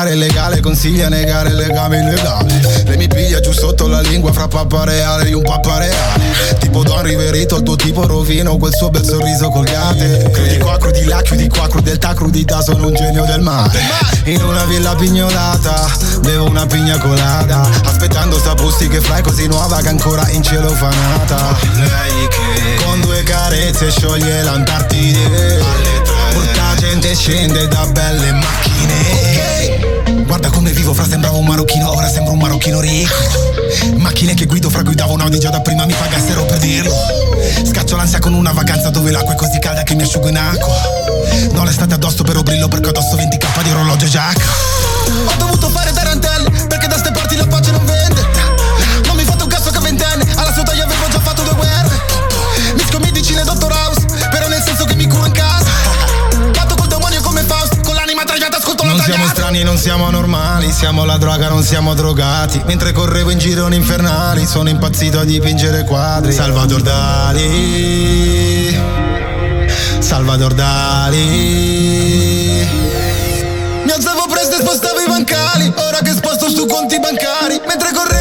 S7: Farmi legare legale consiglia negare il legame illegale Lei mi piglia giù sotto la lingua fra pappa reale e un pappa reale Tipo Don Riverito, il tuo tipo rovino quel suo bel sorriso colgate Crudi qua, crudi là, chiudi qua, crudeltà, crudità, sono un genio del mare. In una villa pignolata, bevo una pigna colada Aspettando sta posti che fai così nuova che ancora in cielo fanata. Lei che con due carezze scioglie l'Antartide Porta gente scende da belle macchine. Guarda come vivo, fra sembravo un marocchino, ora sembro un marocchino ricco. Macchine che guido, fra guidavo un Audi già da prima mi pagassero per dirlo. Scaccio l'ansia con una vacanza dove l'acqua è così calda che mi asciugo in acqua. Non l'estate addosso però brillo perché addosso 20k di orologio e giacca
S19: strani, non siamo normali, siamo la droga, non siamo drogati. Mentre correvo in gironi infernali, sono impazzito a dipingere quadri. Salvador Dali, Salvador Dali.
S7: Mi alzavo presto e spostavo i bancali Ora che sposto su conti bancari Mentre correvo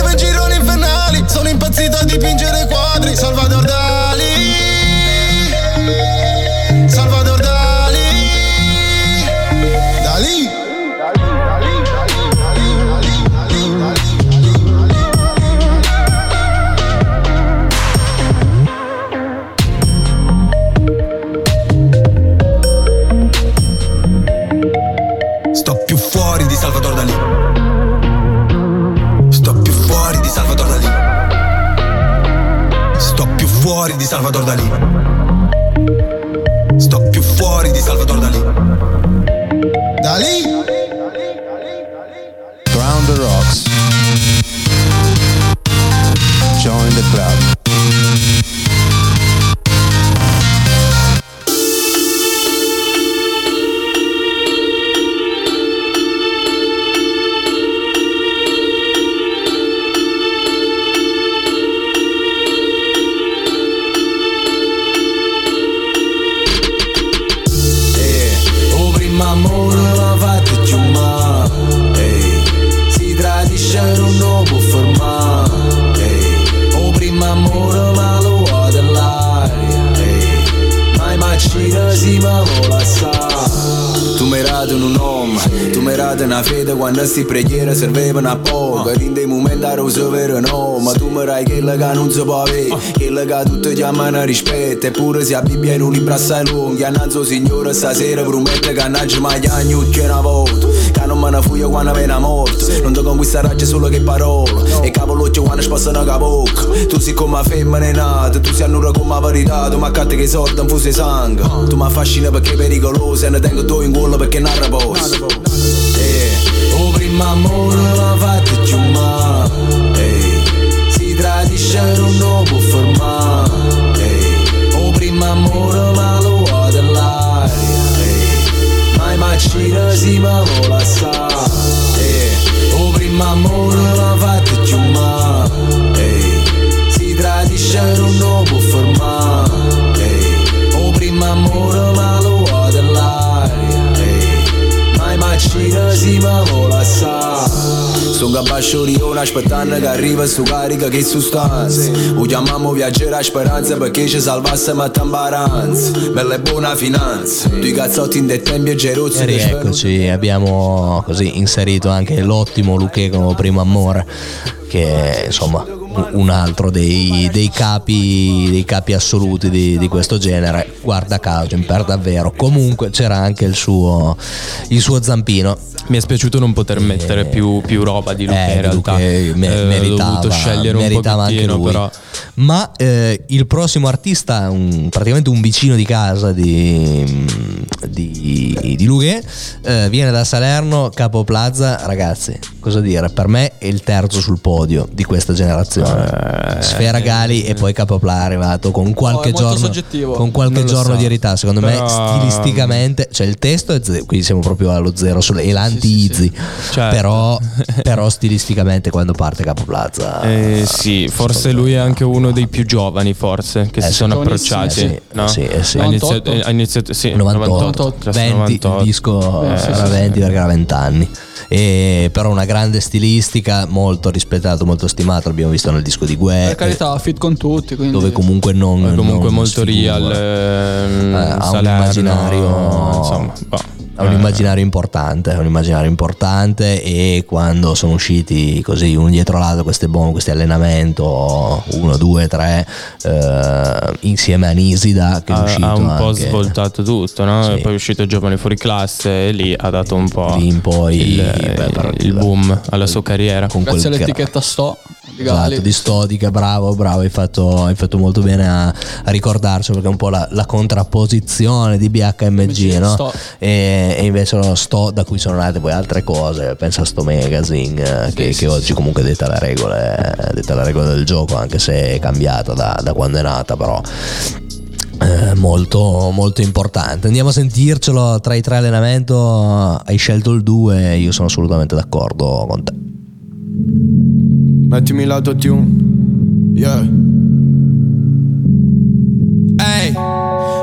S20: una fede quando sti preghiere servevano a poco Ed in dei momenti ero vero no, ma tu mi rai quello che non si può avere Quello che tutti chiamano rispetto, eppure se a Bibbia in un libro assai lunghi Annanzo signore stasera promette che non ci mai che una volta. Che non me ne fuio quando viene morto Non ti conquisterai solo che parole E cavolocchio quando spassano la bocca Tu sei come femmina è nata, tu sei annura come la verità. Tu mi accatti che i sordi infusi sangue. Tu mi affascina perché è pericoloso E ne tengo tu in culo perché non riposo
S18: O prima amore l'ha fatto più male Ehi, Si tradisce non lo può fermare Ehi, O prima amore ma lo ha dell'aria Ehi, Mai macina si ma vola sa. Eh, O prima amore l'ha fatto più male Ehi, Si tradisce non lo può fermare Ehi, O prima amore ma Mai macina si ma vola sa.
S20: Sono capace di una aspettando che arriva su carica che sostanza. Lo chiamiamo viaggiare a speranza perché ci salvasse ma tambaranza Bella e buona finanza. Due cazzotti in dei tempi e gerozzi
S3: E rieccoci, abbiamo così inserito anche l'ottimo Luque come primo amore, che insomma un- altro dei, dei capi, dei capi assoluti di, di questo genere. Guarda caso, per davvero. Comunque c'era anche il suo, il suo zampino.
S4: Mi è spiaciuto non poter mettere più, più roba di Luca
S3: Eh,
S4: in realtà.
S3: Me-
S4: Eh,
S3: meritava,
S4: ho dovuto scegliere un
S3: meritava anche
S4: pochettino,
S3: lui.
S4: però.
S3: Ma eh, il prossimo artista, un- praticamente un vicino di casa di, di, di Lughe, eh, viene da Salerno, Capo Plaza. Ragazzi, cosa dire? Per me è il terzo sul podio di questa generazione.
S4: Eh,
S3: Sfera Gali e poi Capo Plaza è arrivato con qualche
S5: molto
S3: giorno, con qualche giorno
S4: so.
S3: di erità. Secondo
S4: Però-
S3: me, stilisticamente, cioè il testo è zero, quindi siamo proprio allo zero, sulle- è l'anti-Izzy.
S4: Certo.
S3: Però, però stilisticamente quando parte Capo Plaza.
S4: Eh, sì, forse lui è anche uno dei più giovani, forse, che
S3: Eh,
S4: si
S3: sì.
S4: sono approcciati.
S3: Eh, sì,
S4: no?
S3: eh, sì, sì.
S4: Ha iniziato,
S5: 98.
S4: ha iniziato- sì,
S3: 98,
S4: 98, classe
S3: 20,
S4: 98.
S3: il disco
S4: Eh,
S3: era
S4: sì,
S3: 20
S4: sì.
S3: perché era 20 anni e però una grande stilistica molto rispettato molto stimato l'abbiamo visto nel disco di
S5: Per
S3: Gue
S5: carità, fit con tutti. Quindi...
S3: dove comunque non
S4: È comunque
S3: non
S4: molto real. ehm,
S3: Eh, ha un
S4: Salerno,
S3: immaginario
S4: Insomma, boh.
S3: ha un immaginario importante, ha un immaginario importante e quando sono usciti così uno dietro l'altro queste bombe, questi allenamento, uno, due, tre, eh, insieme a Nisida che è
S4: ha,
S3: uscito
S4: ha un po'
S3: anche-
S4: svoltato tutto, no?
S3: Sì.
S4: Poi è uscito Giovani fuori classe e lì ha dato un po'
S3: Lì in poi,
S4: il,
S3: beh,
S4: il boom alla sua carriera.
S3: con
S5: Grazie all'etichetta Sto di Gali.
S3: Esatto, di Stodica, bravo, bravo, hai fatto, hai fatto molto bene a, a ricordarci perché è un po' la, la contrapposizione di BHMG, no? E, e invece lo Sto da cui sono nate poi altre cose, pensa a sto magazine eh, che, che oggi comunque detta le regole, detta le regole del gioco, anche se è cambiata da, da quando è nata, però eh, molto, molto importante. Andiamo a sentircelo tra i tre allenamento. Hai scelto il 2, io sono assolutamente d'accordo con te.
S18: Mettimi l'autotune Yeah. Ehi.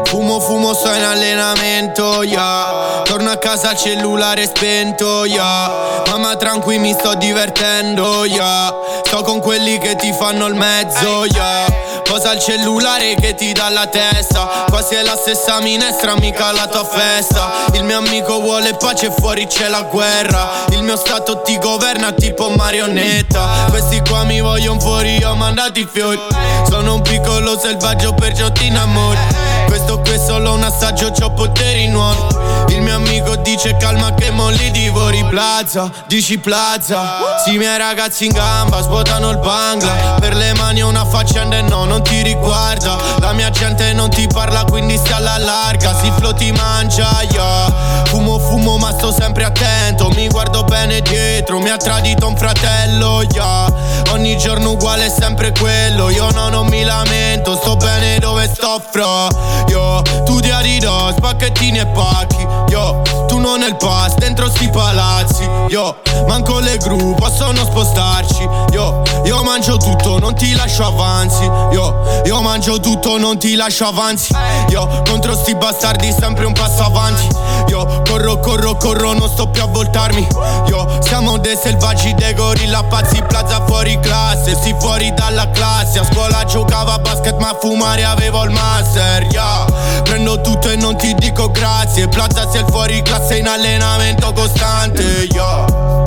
S18: Fumo fumo sto in allenamento yeah. Torno a casa cellulare spento yeah. Mamma tranqui mi sto divertendo yeah. Sto con quelli che ti fanno il mezzo yeah Posa il cellulare che ti dà la testa. Quasi è la stessa minestra mica la tua festa. Il mio amico vuole pace fuori c'è la guerra. Il mio stato ti governa tipo marionetta. Questi qua mi vogliono fuori ho mandati i fiori. Sono un piccolo selvaggio perciò ti innamori Questo qui è solo un assaggio c'ho poteri nuovi mio amico dice calma che molli divori Plaza, dici plaza. Sì i miei ragazzi in gamba svuotano il bangla Per le mani una faccenda e no non ti riguarda. La mia gente non ti parla quindi stai alla larga. Si flow ti mangia yeah Fumo fumo ma sto sempre attento. Mi guardo bene dietro Mi ha tradito un fratello yeah Ogni giorno uguale è sempre quello. Io no non mi lamento Sto bene dove sto fra Yo, tu di Adidas, pacchettini e pacchi Yo, tu non nel pass, dentro sti palazzi. Yo, manco le gru, possono spostarci. Yo, io mangio tutto, non ti lascio avanzi. Yo, io mangio tutto, non ti lascio avanzi. Yo, contro sti bastardi sempre un passo avanti. Yo, corro, corro, corro, non sto più a voltarmi. Yo, siamo dei selvaggi, dei gorilla pazzi Plaza fuori classe, si fuori dalla classe. A scuola giocavo a basket ma a fumare avevo il master. Yeah. Prendo tutto e non ti dico grazie. Plaza sei il fuori classe in allenamento costante yeah.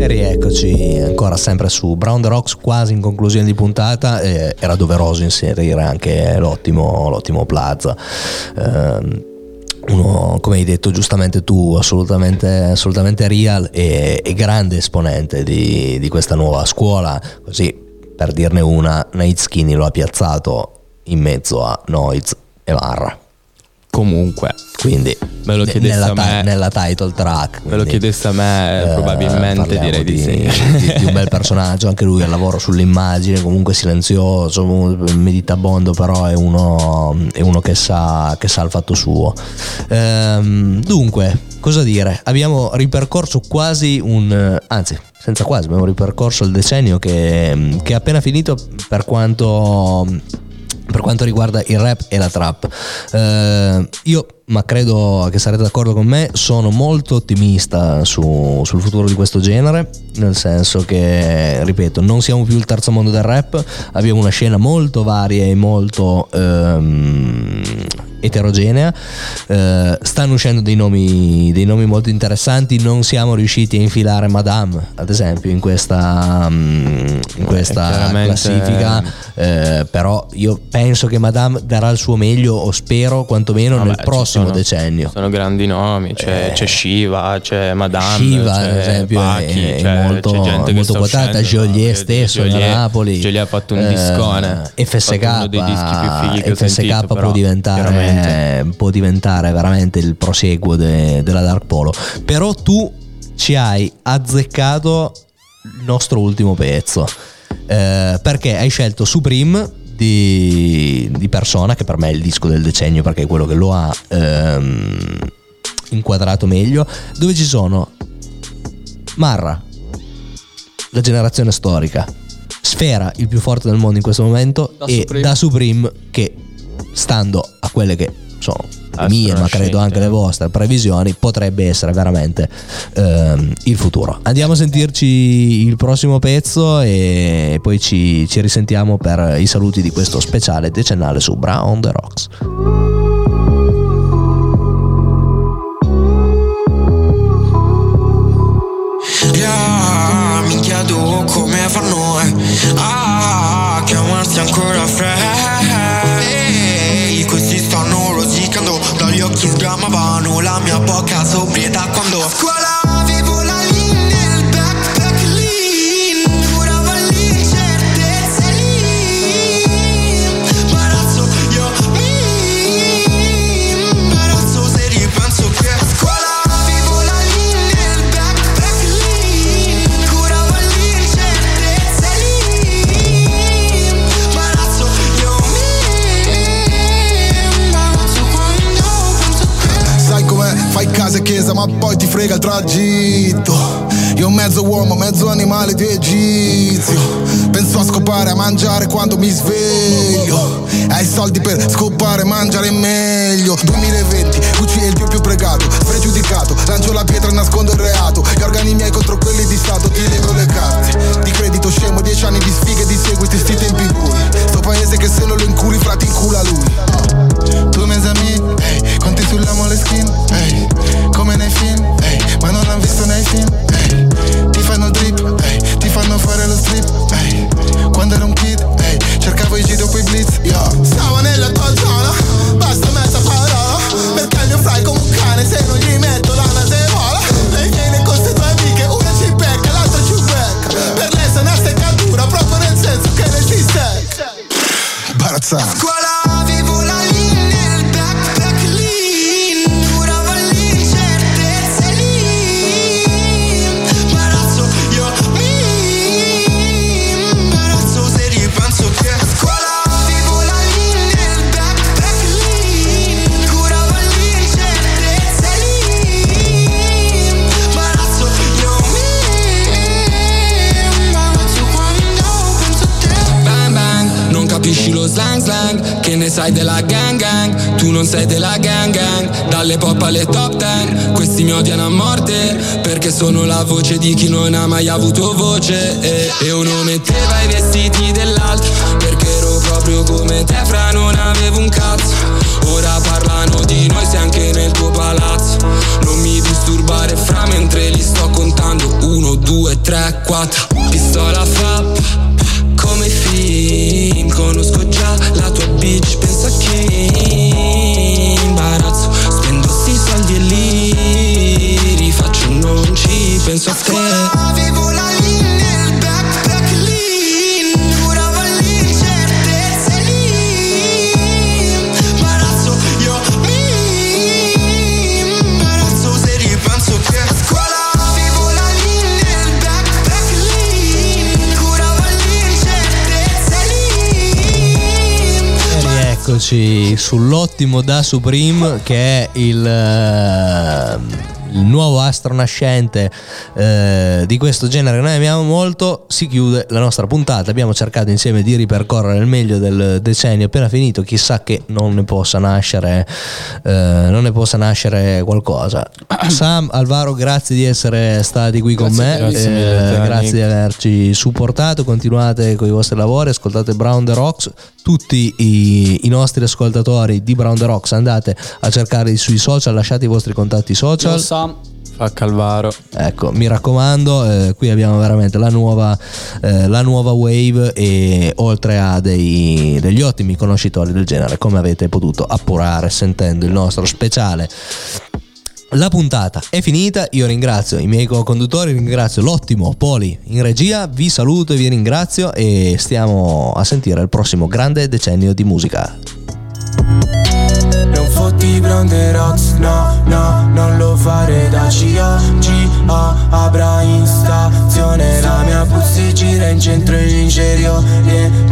S3: Rieccoci ancora sempre su Brown the Rocks, quasi in conclusione di puntata. eh, era doveroso inserire anche l'ottimo, l'ottimo Plaza. Ehm, uno, come hai detto giustamente tu, assolutamente, assolutamente real e, e grande esponente di, di questa nuova scuola. Così, per dirne una, Night Skinny lo ha piazzato in mezzo a Noiz e Marra.
S4: Comunque,
S3: quindi
S4: me lo chiedesse
S3: nella,
S4: a me,
S3: nella title track.
S4: me lo chiedesse a me,
S3: eh,
S4: probabilmente direi di, sì.
S3: di, di un bel personaggio, anche lui al lavoro sull'immagine, comunque silenzioso, meditabondo, però è uno, è uno che, sa, che sa il fatto suo. Ehm, dunque, cosa dire? Abbiamo ripercorso quasi un... anzi, senza quasi, abbiamo ripercorso il decennio che, che è appena finito per quanto per quanto riguarda il rap e la trap. Eh, io, ma credo che sarete d'accordo con me, sono molto ottimista su- sul futuro di questo genere, nel senso che, ripeto, non siamo più il terzo mondo del rap, abbiamo una scena molto varia e molto ehm, eterogenea, Eh, stanno uscendo dei nomi, dei nomi molto interessanti, non siamo riusciti a infilare Madame, ad esempio, in questa, mm, in questa
S4: chiaramente-
S3: classifica, eh, però io penso che Madame darà il suo meglio, o spero quantomeno
S4: Vabbè,
S3: nel prossimo
S4: sono-
S3: decennio.
S4: Sono grandi nomi, c'è, c'è Shiva, c'è Madame,
S3: Shiva,
S4: c'è
S3: ad esempio,
S4: Pachi,
S3: è,
S4: c'è-
S3: molto,
S4: c'è gente
S3: molto quotata. Joliet stesso
S4: Joliet-
S3: da Napoli.
S4: Joliet ha fatto un
S3: Eh,
S4: discone.
S3: FSK,
S4: Ha fatto uno dei dischi più fighi che
S3: FSK
S4: sentito,
S3: può, diventare,
S4: chiaramente.
S3: può diventare veramente il proseguo de- della Dark Polo. Però tu ci hai azzeccato il nostro ultimo pezzo. Eh, perché hai scelto Supreme di, di Persona, che per me è il disco del decennio perché è quello che lo ha ehm, inquadrato meglio, dove ci sono Marra, la generazione storica, Sfera, il più forte del mondo in questo momento,
S5: Da
S3: e
S5: Supreme.
S3: Da Supreme che stando a quelle che sono le
S4: Ah,
S3: mie, ma credo anche le vostre previsioni, potrebbe essere veramente ehm, il futuro. Andiamo a sentirci il prossimo pezzo e poi ci, ci risentiamo per i saluti di questo speciale decennale su Brown the Rocks.
S14: Yeah, mi chiedo come fanno eh. a chiamarsi ancora fratelli la mia poca sobrietà
S7: ma poi ti frega il tragitto. Io mezzo uomo, mezzo animale di Egizio. Penso a scopare, a mangiare quando mi sveglio. Hai soldi per scopare, mangiare meglio. 2020, Gucci è il dio più pregato Spregiudicato, lancio la pietra e nascondo il reato. Gli organi miei contro quelli di Stato Ti leggo le carte. Di credito scemo, dieci anni di sfighe Di seguiti sti tempi bui. Sto paese che se non lo inculi, frati incula lui. Tu mes
S14: sono la voce di chi
S3: sull'ottimo da Supreme che è il, eh, il nuovo astro nascente eh, di questo genere che noi amiamo molto. Si chiude la nostra puntata. Abbiamo cercato insieme di ripercorrere il meglio del decennio appena finito. Chissà che non ne possa nascere, eh, non ne possa nascere qualcosa. Sam, Alvaro, grazie di essere stati qui con me.
S4: Grazie mille,
S3: Eh, grazie di averci supportato. Continuate con i vostri lavori, ascoltate Brown the Rocks. Tutti i, i nostri ascoltatori di Brown the Rocks andate a cercarli sui social, lasciate i vostri contatti social.
S5: Io Sam.
S4: Fa Calvaro.
S3: Ecco, mi raccomando, eh, qui abbiamo veramente la nuova, eh, la nuova wave e oltre a dei- degli ottimi conoscitori del genere, come avete potuto appurare sentendo il nostro speciale. La puntata è finita, io ringrazio i miei co-conduttori, ringrazio l'ottimo Poli in regia, vi saluto e vi ringrazio e stiamo a sentire il prossimo grande decennio di musica.
S2: Non fotti Brown the Rocks, no, no, non lo fare da CIA G-A, Abra in stazione La mia puzzi gira in centro e in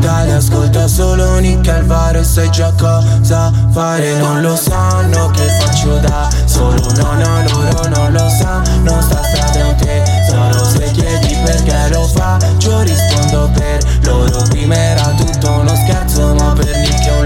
S2: Orientale Ascolta solo Nick Alvaro e sai già cosa fare. Non lo sanno che faccio da solo No, no, loro non lo sanno. Sta strada è un tesoro Se chiedi perché lo faccio rispondo per loro. Prima era tutto uno scherzo ma per Nick è un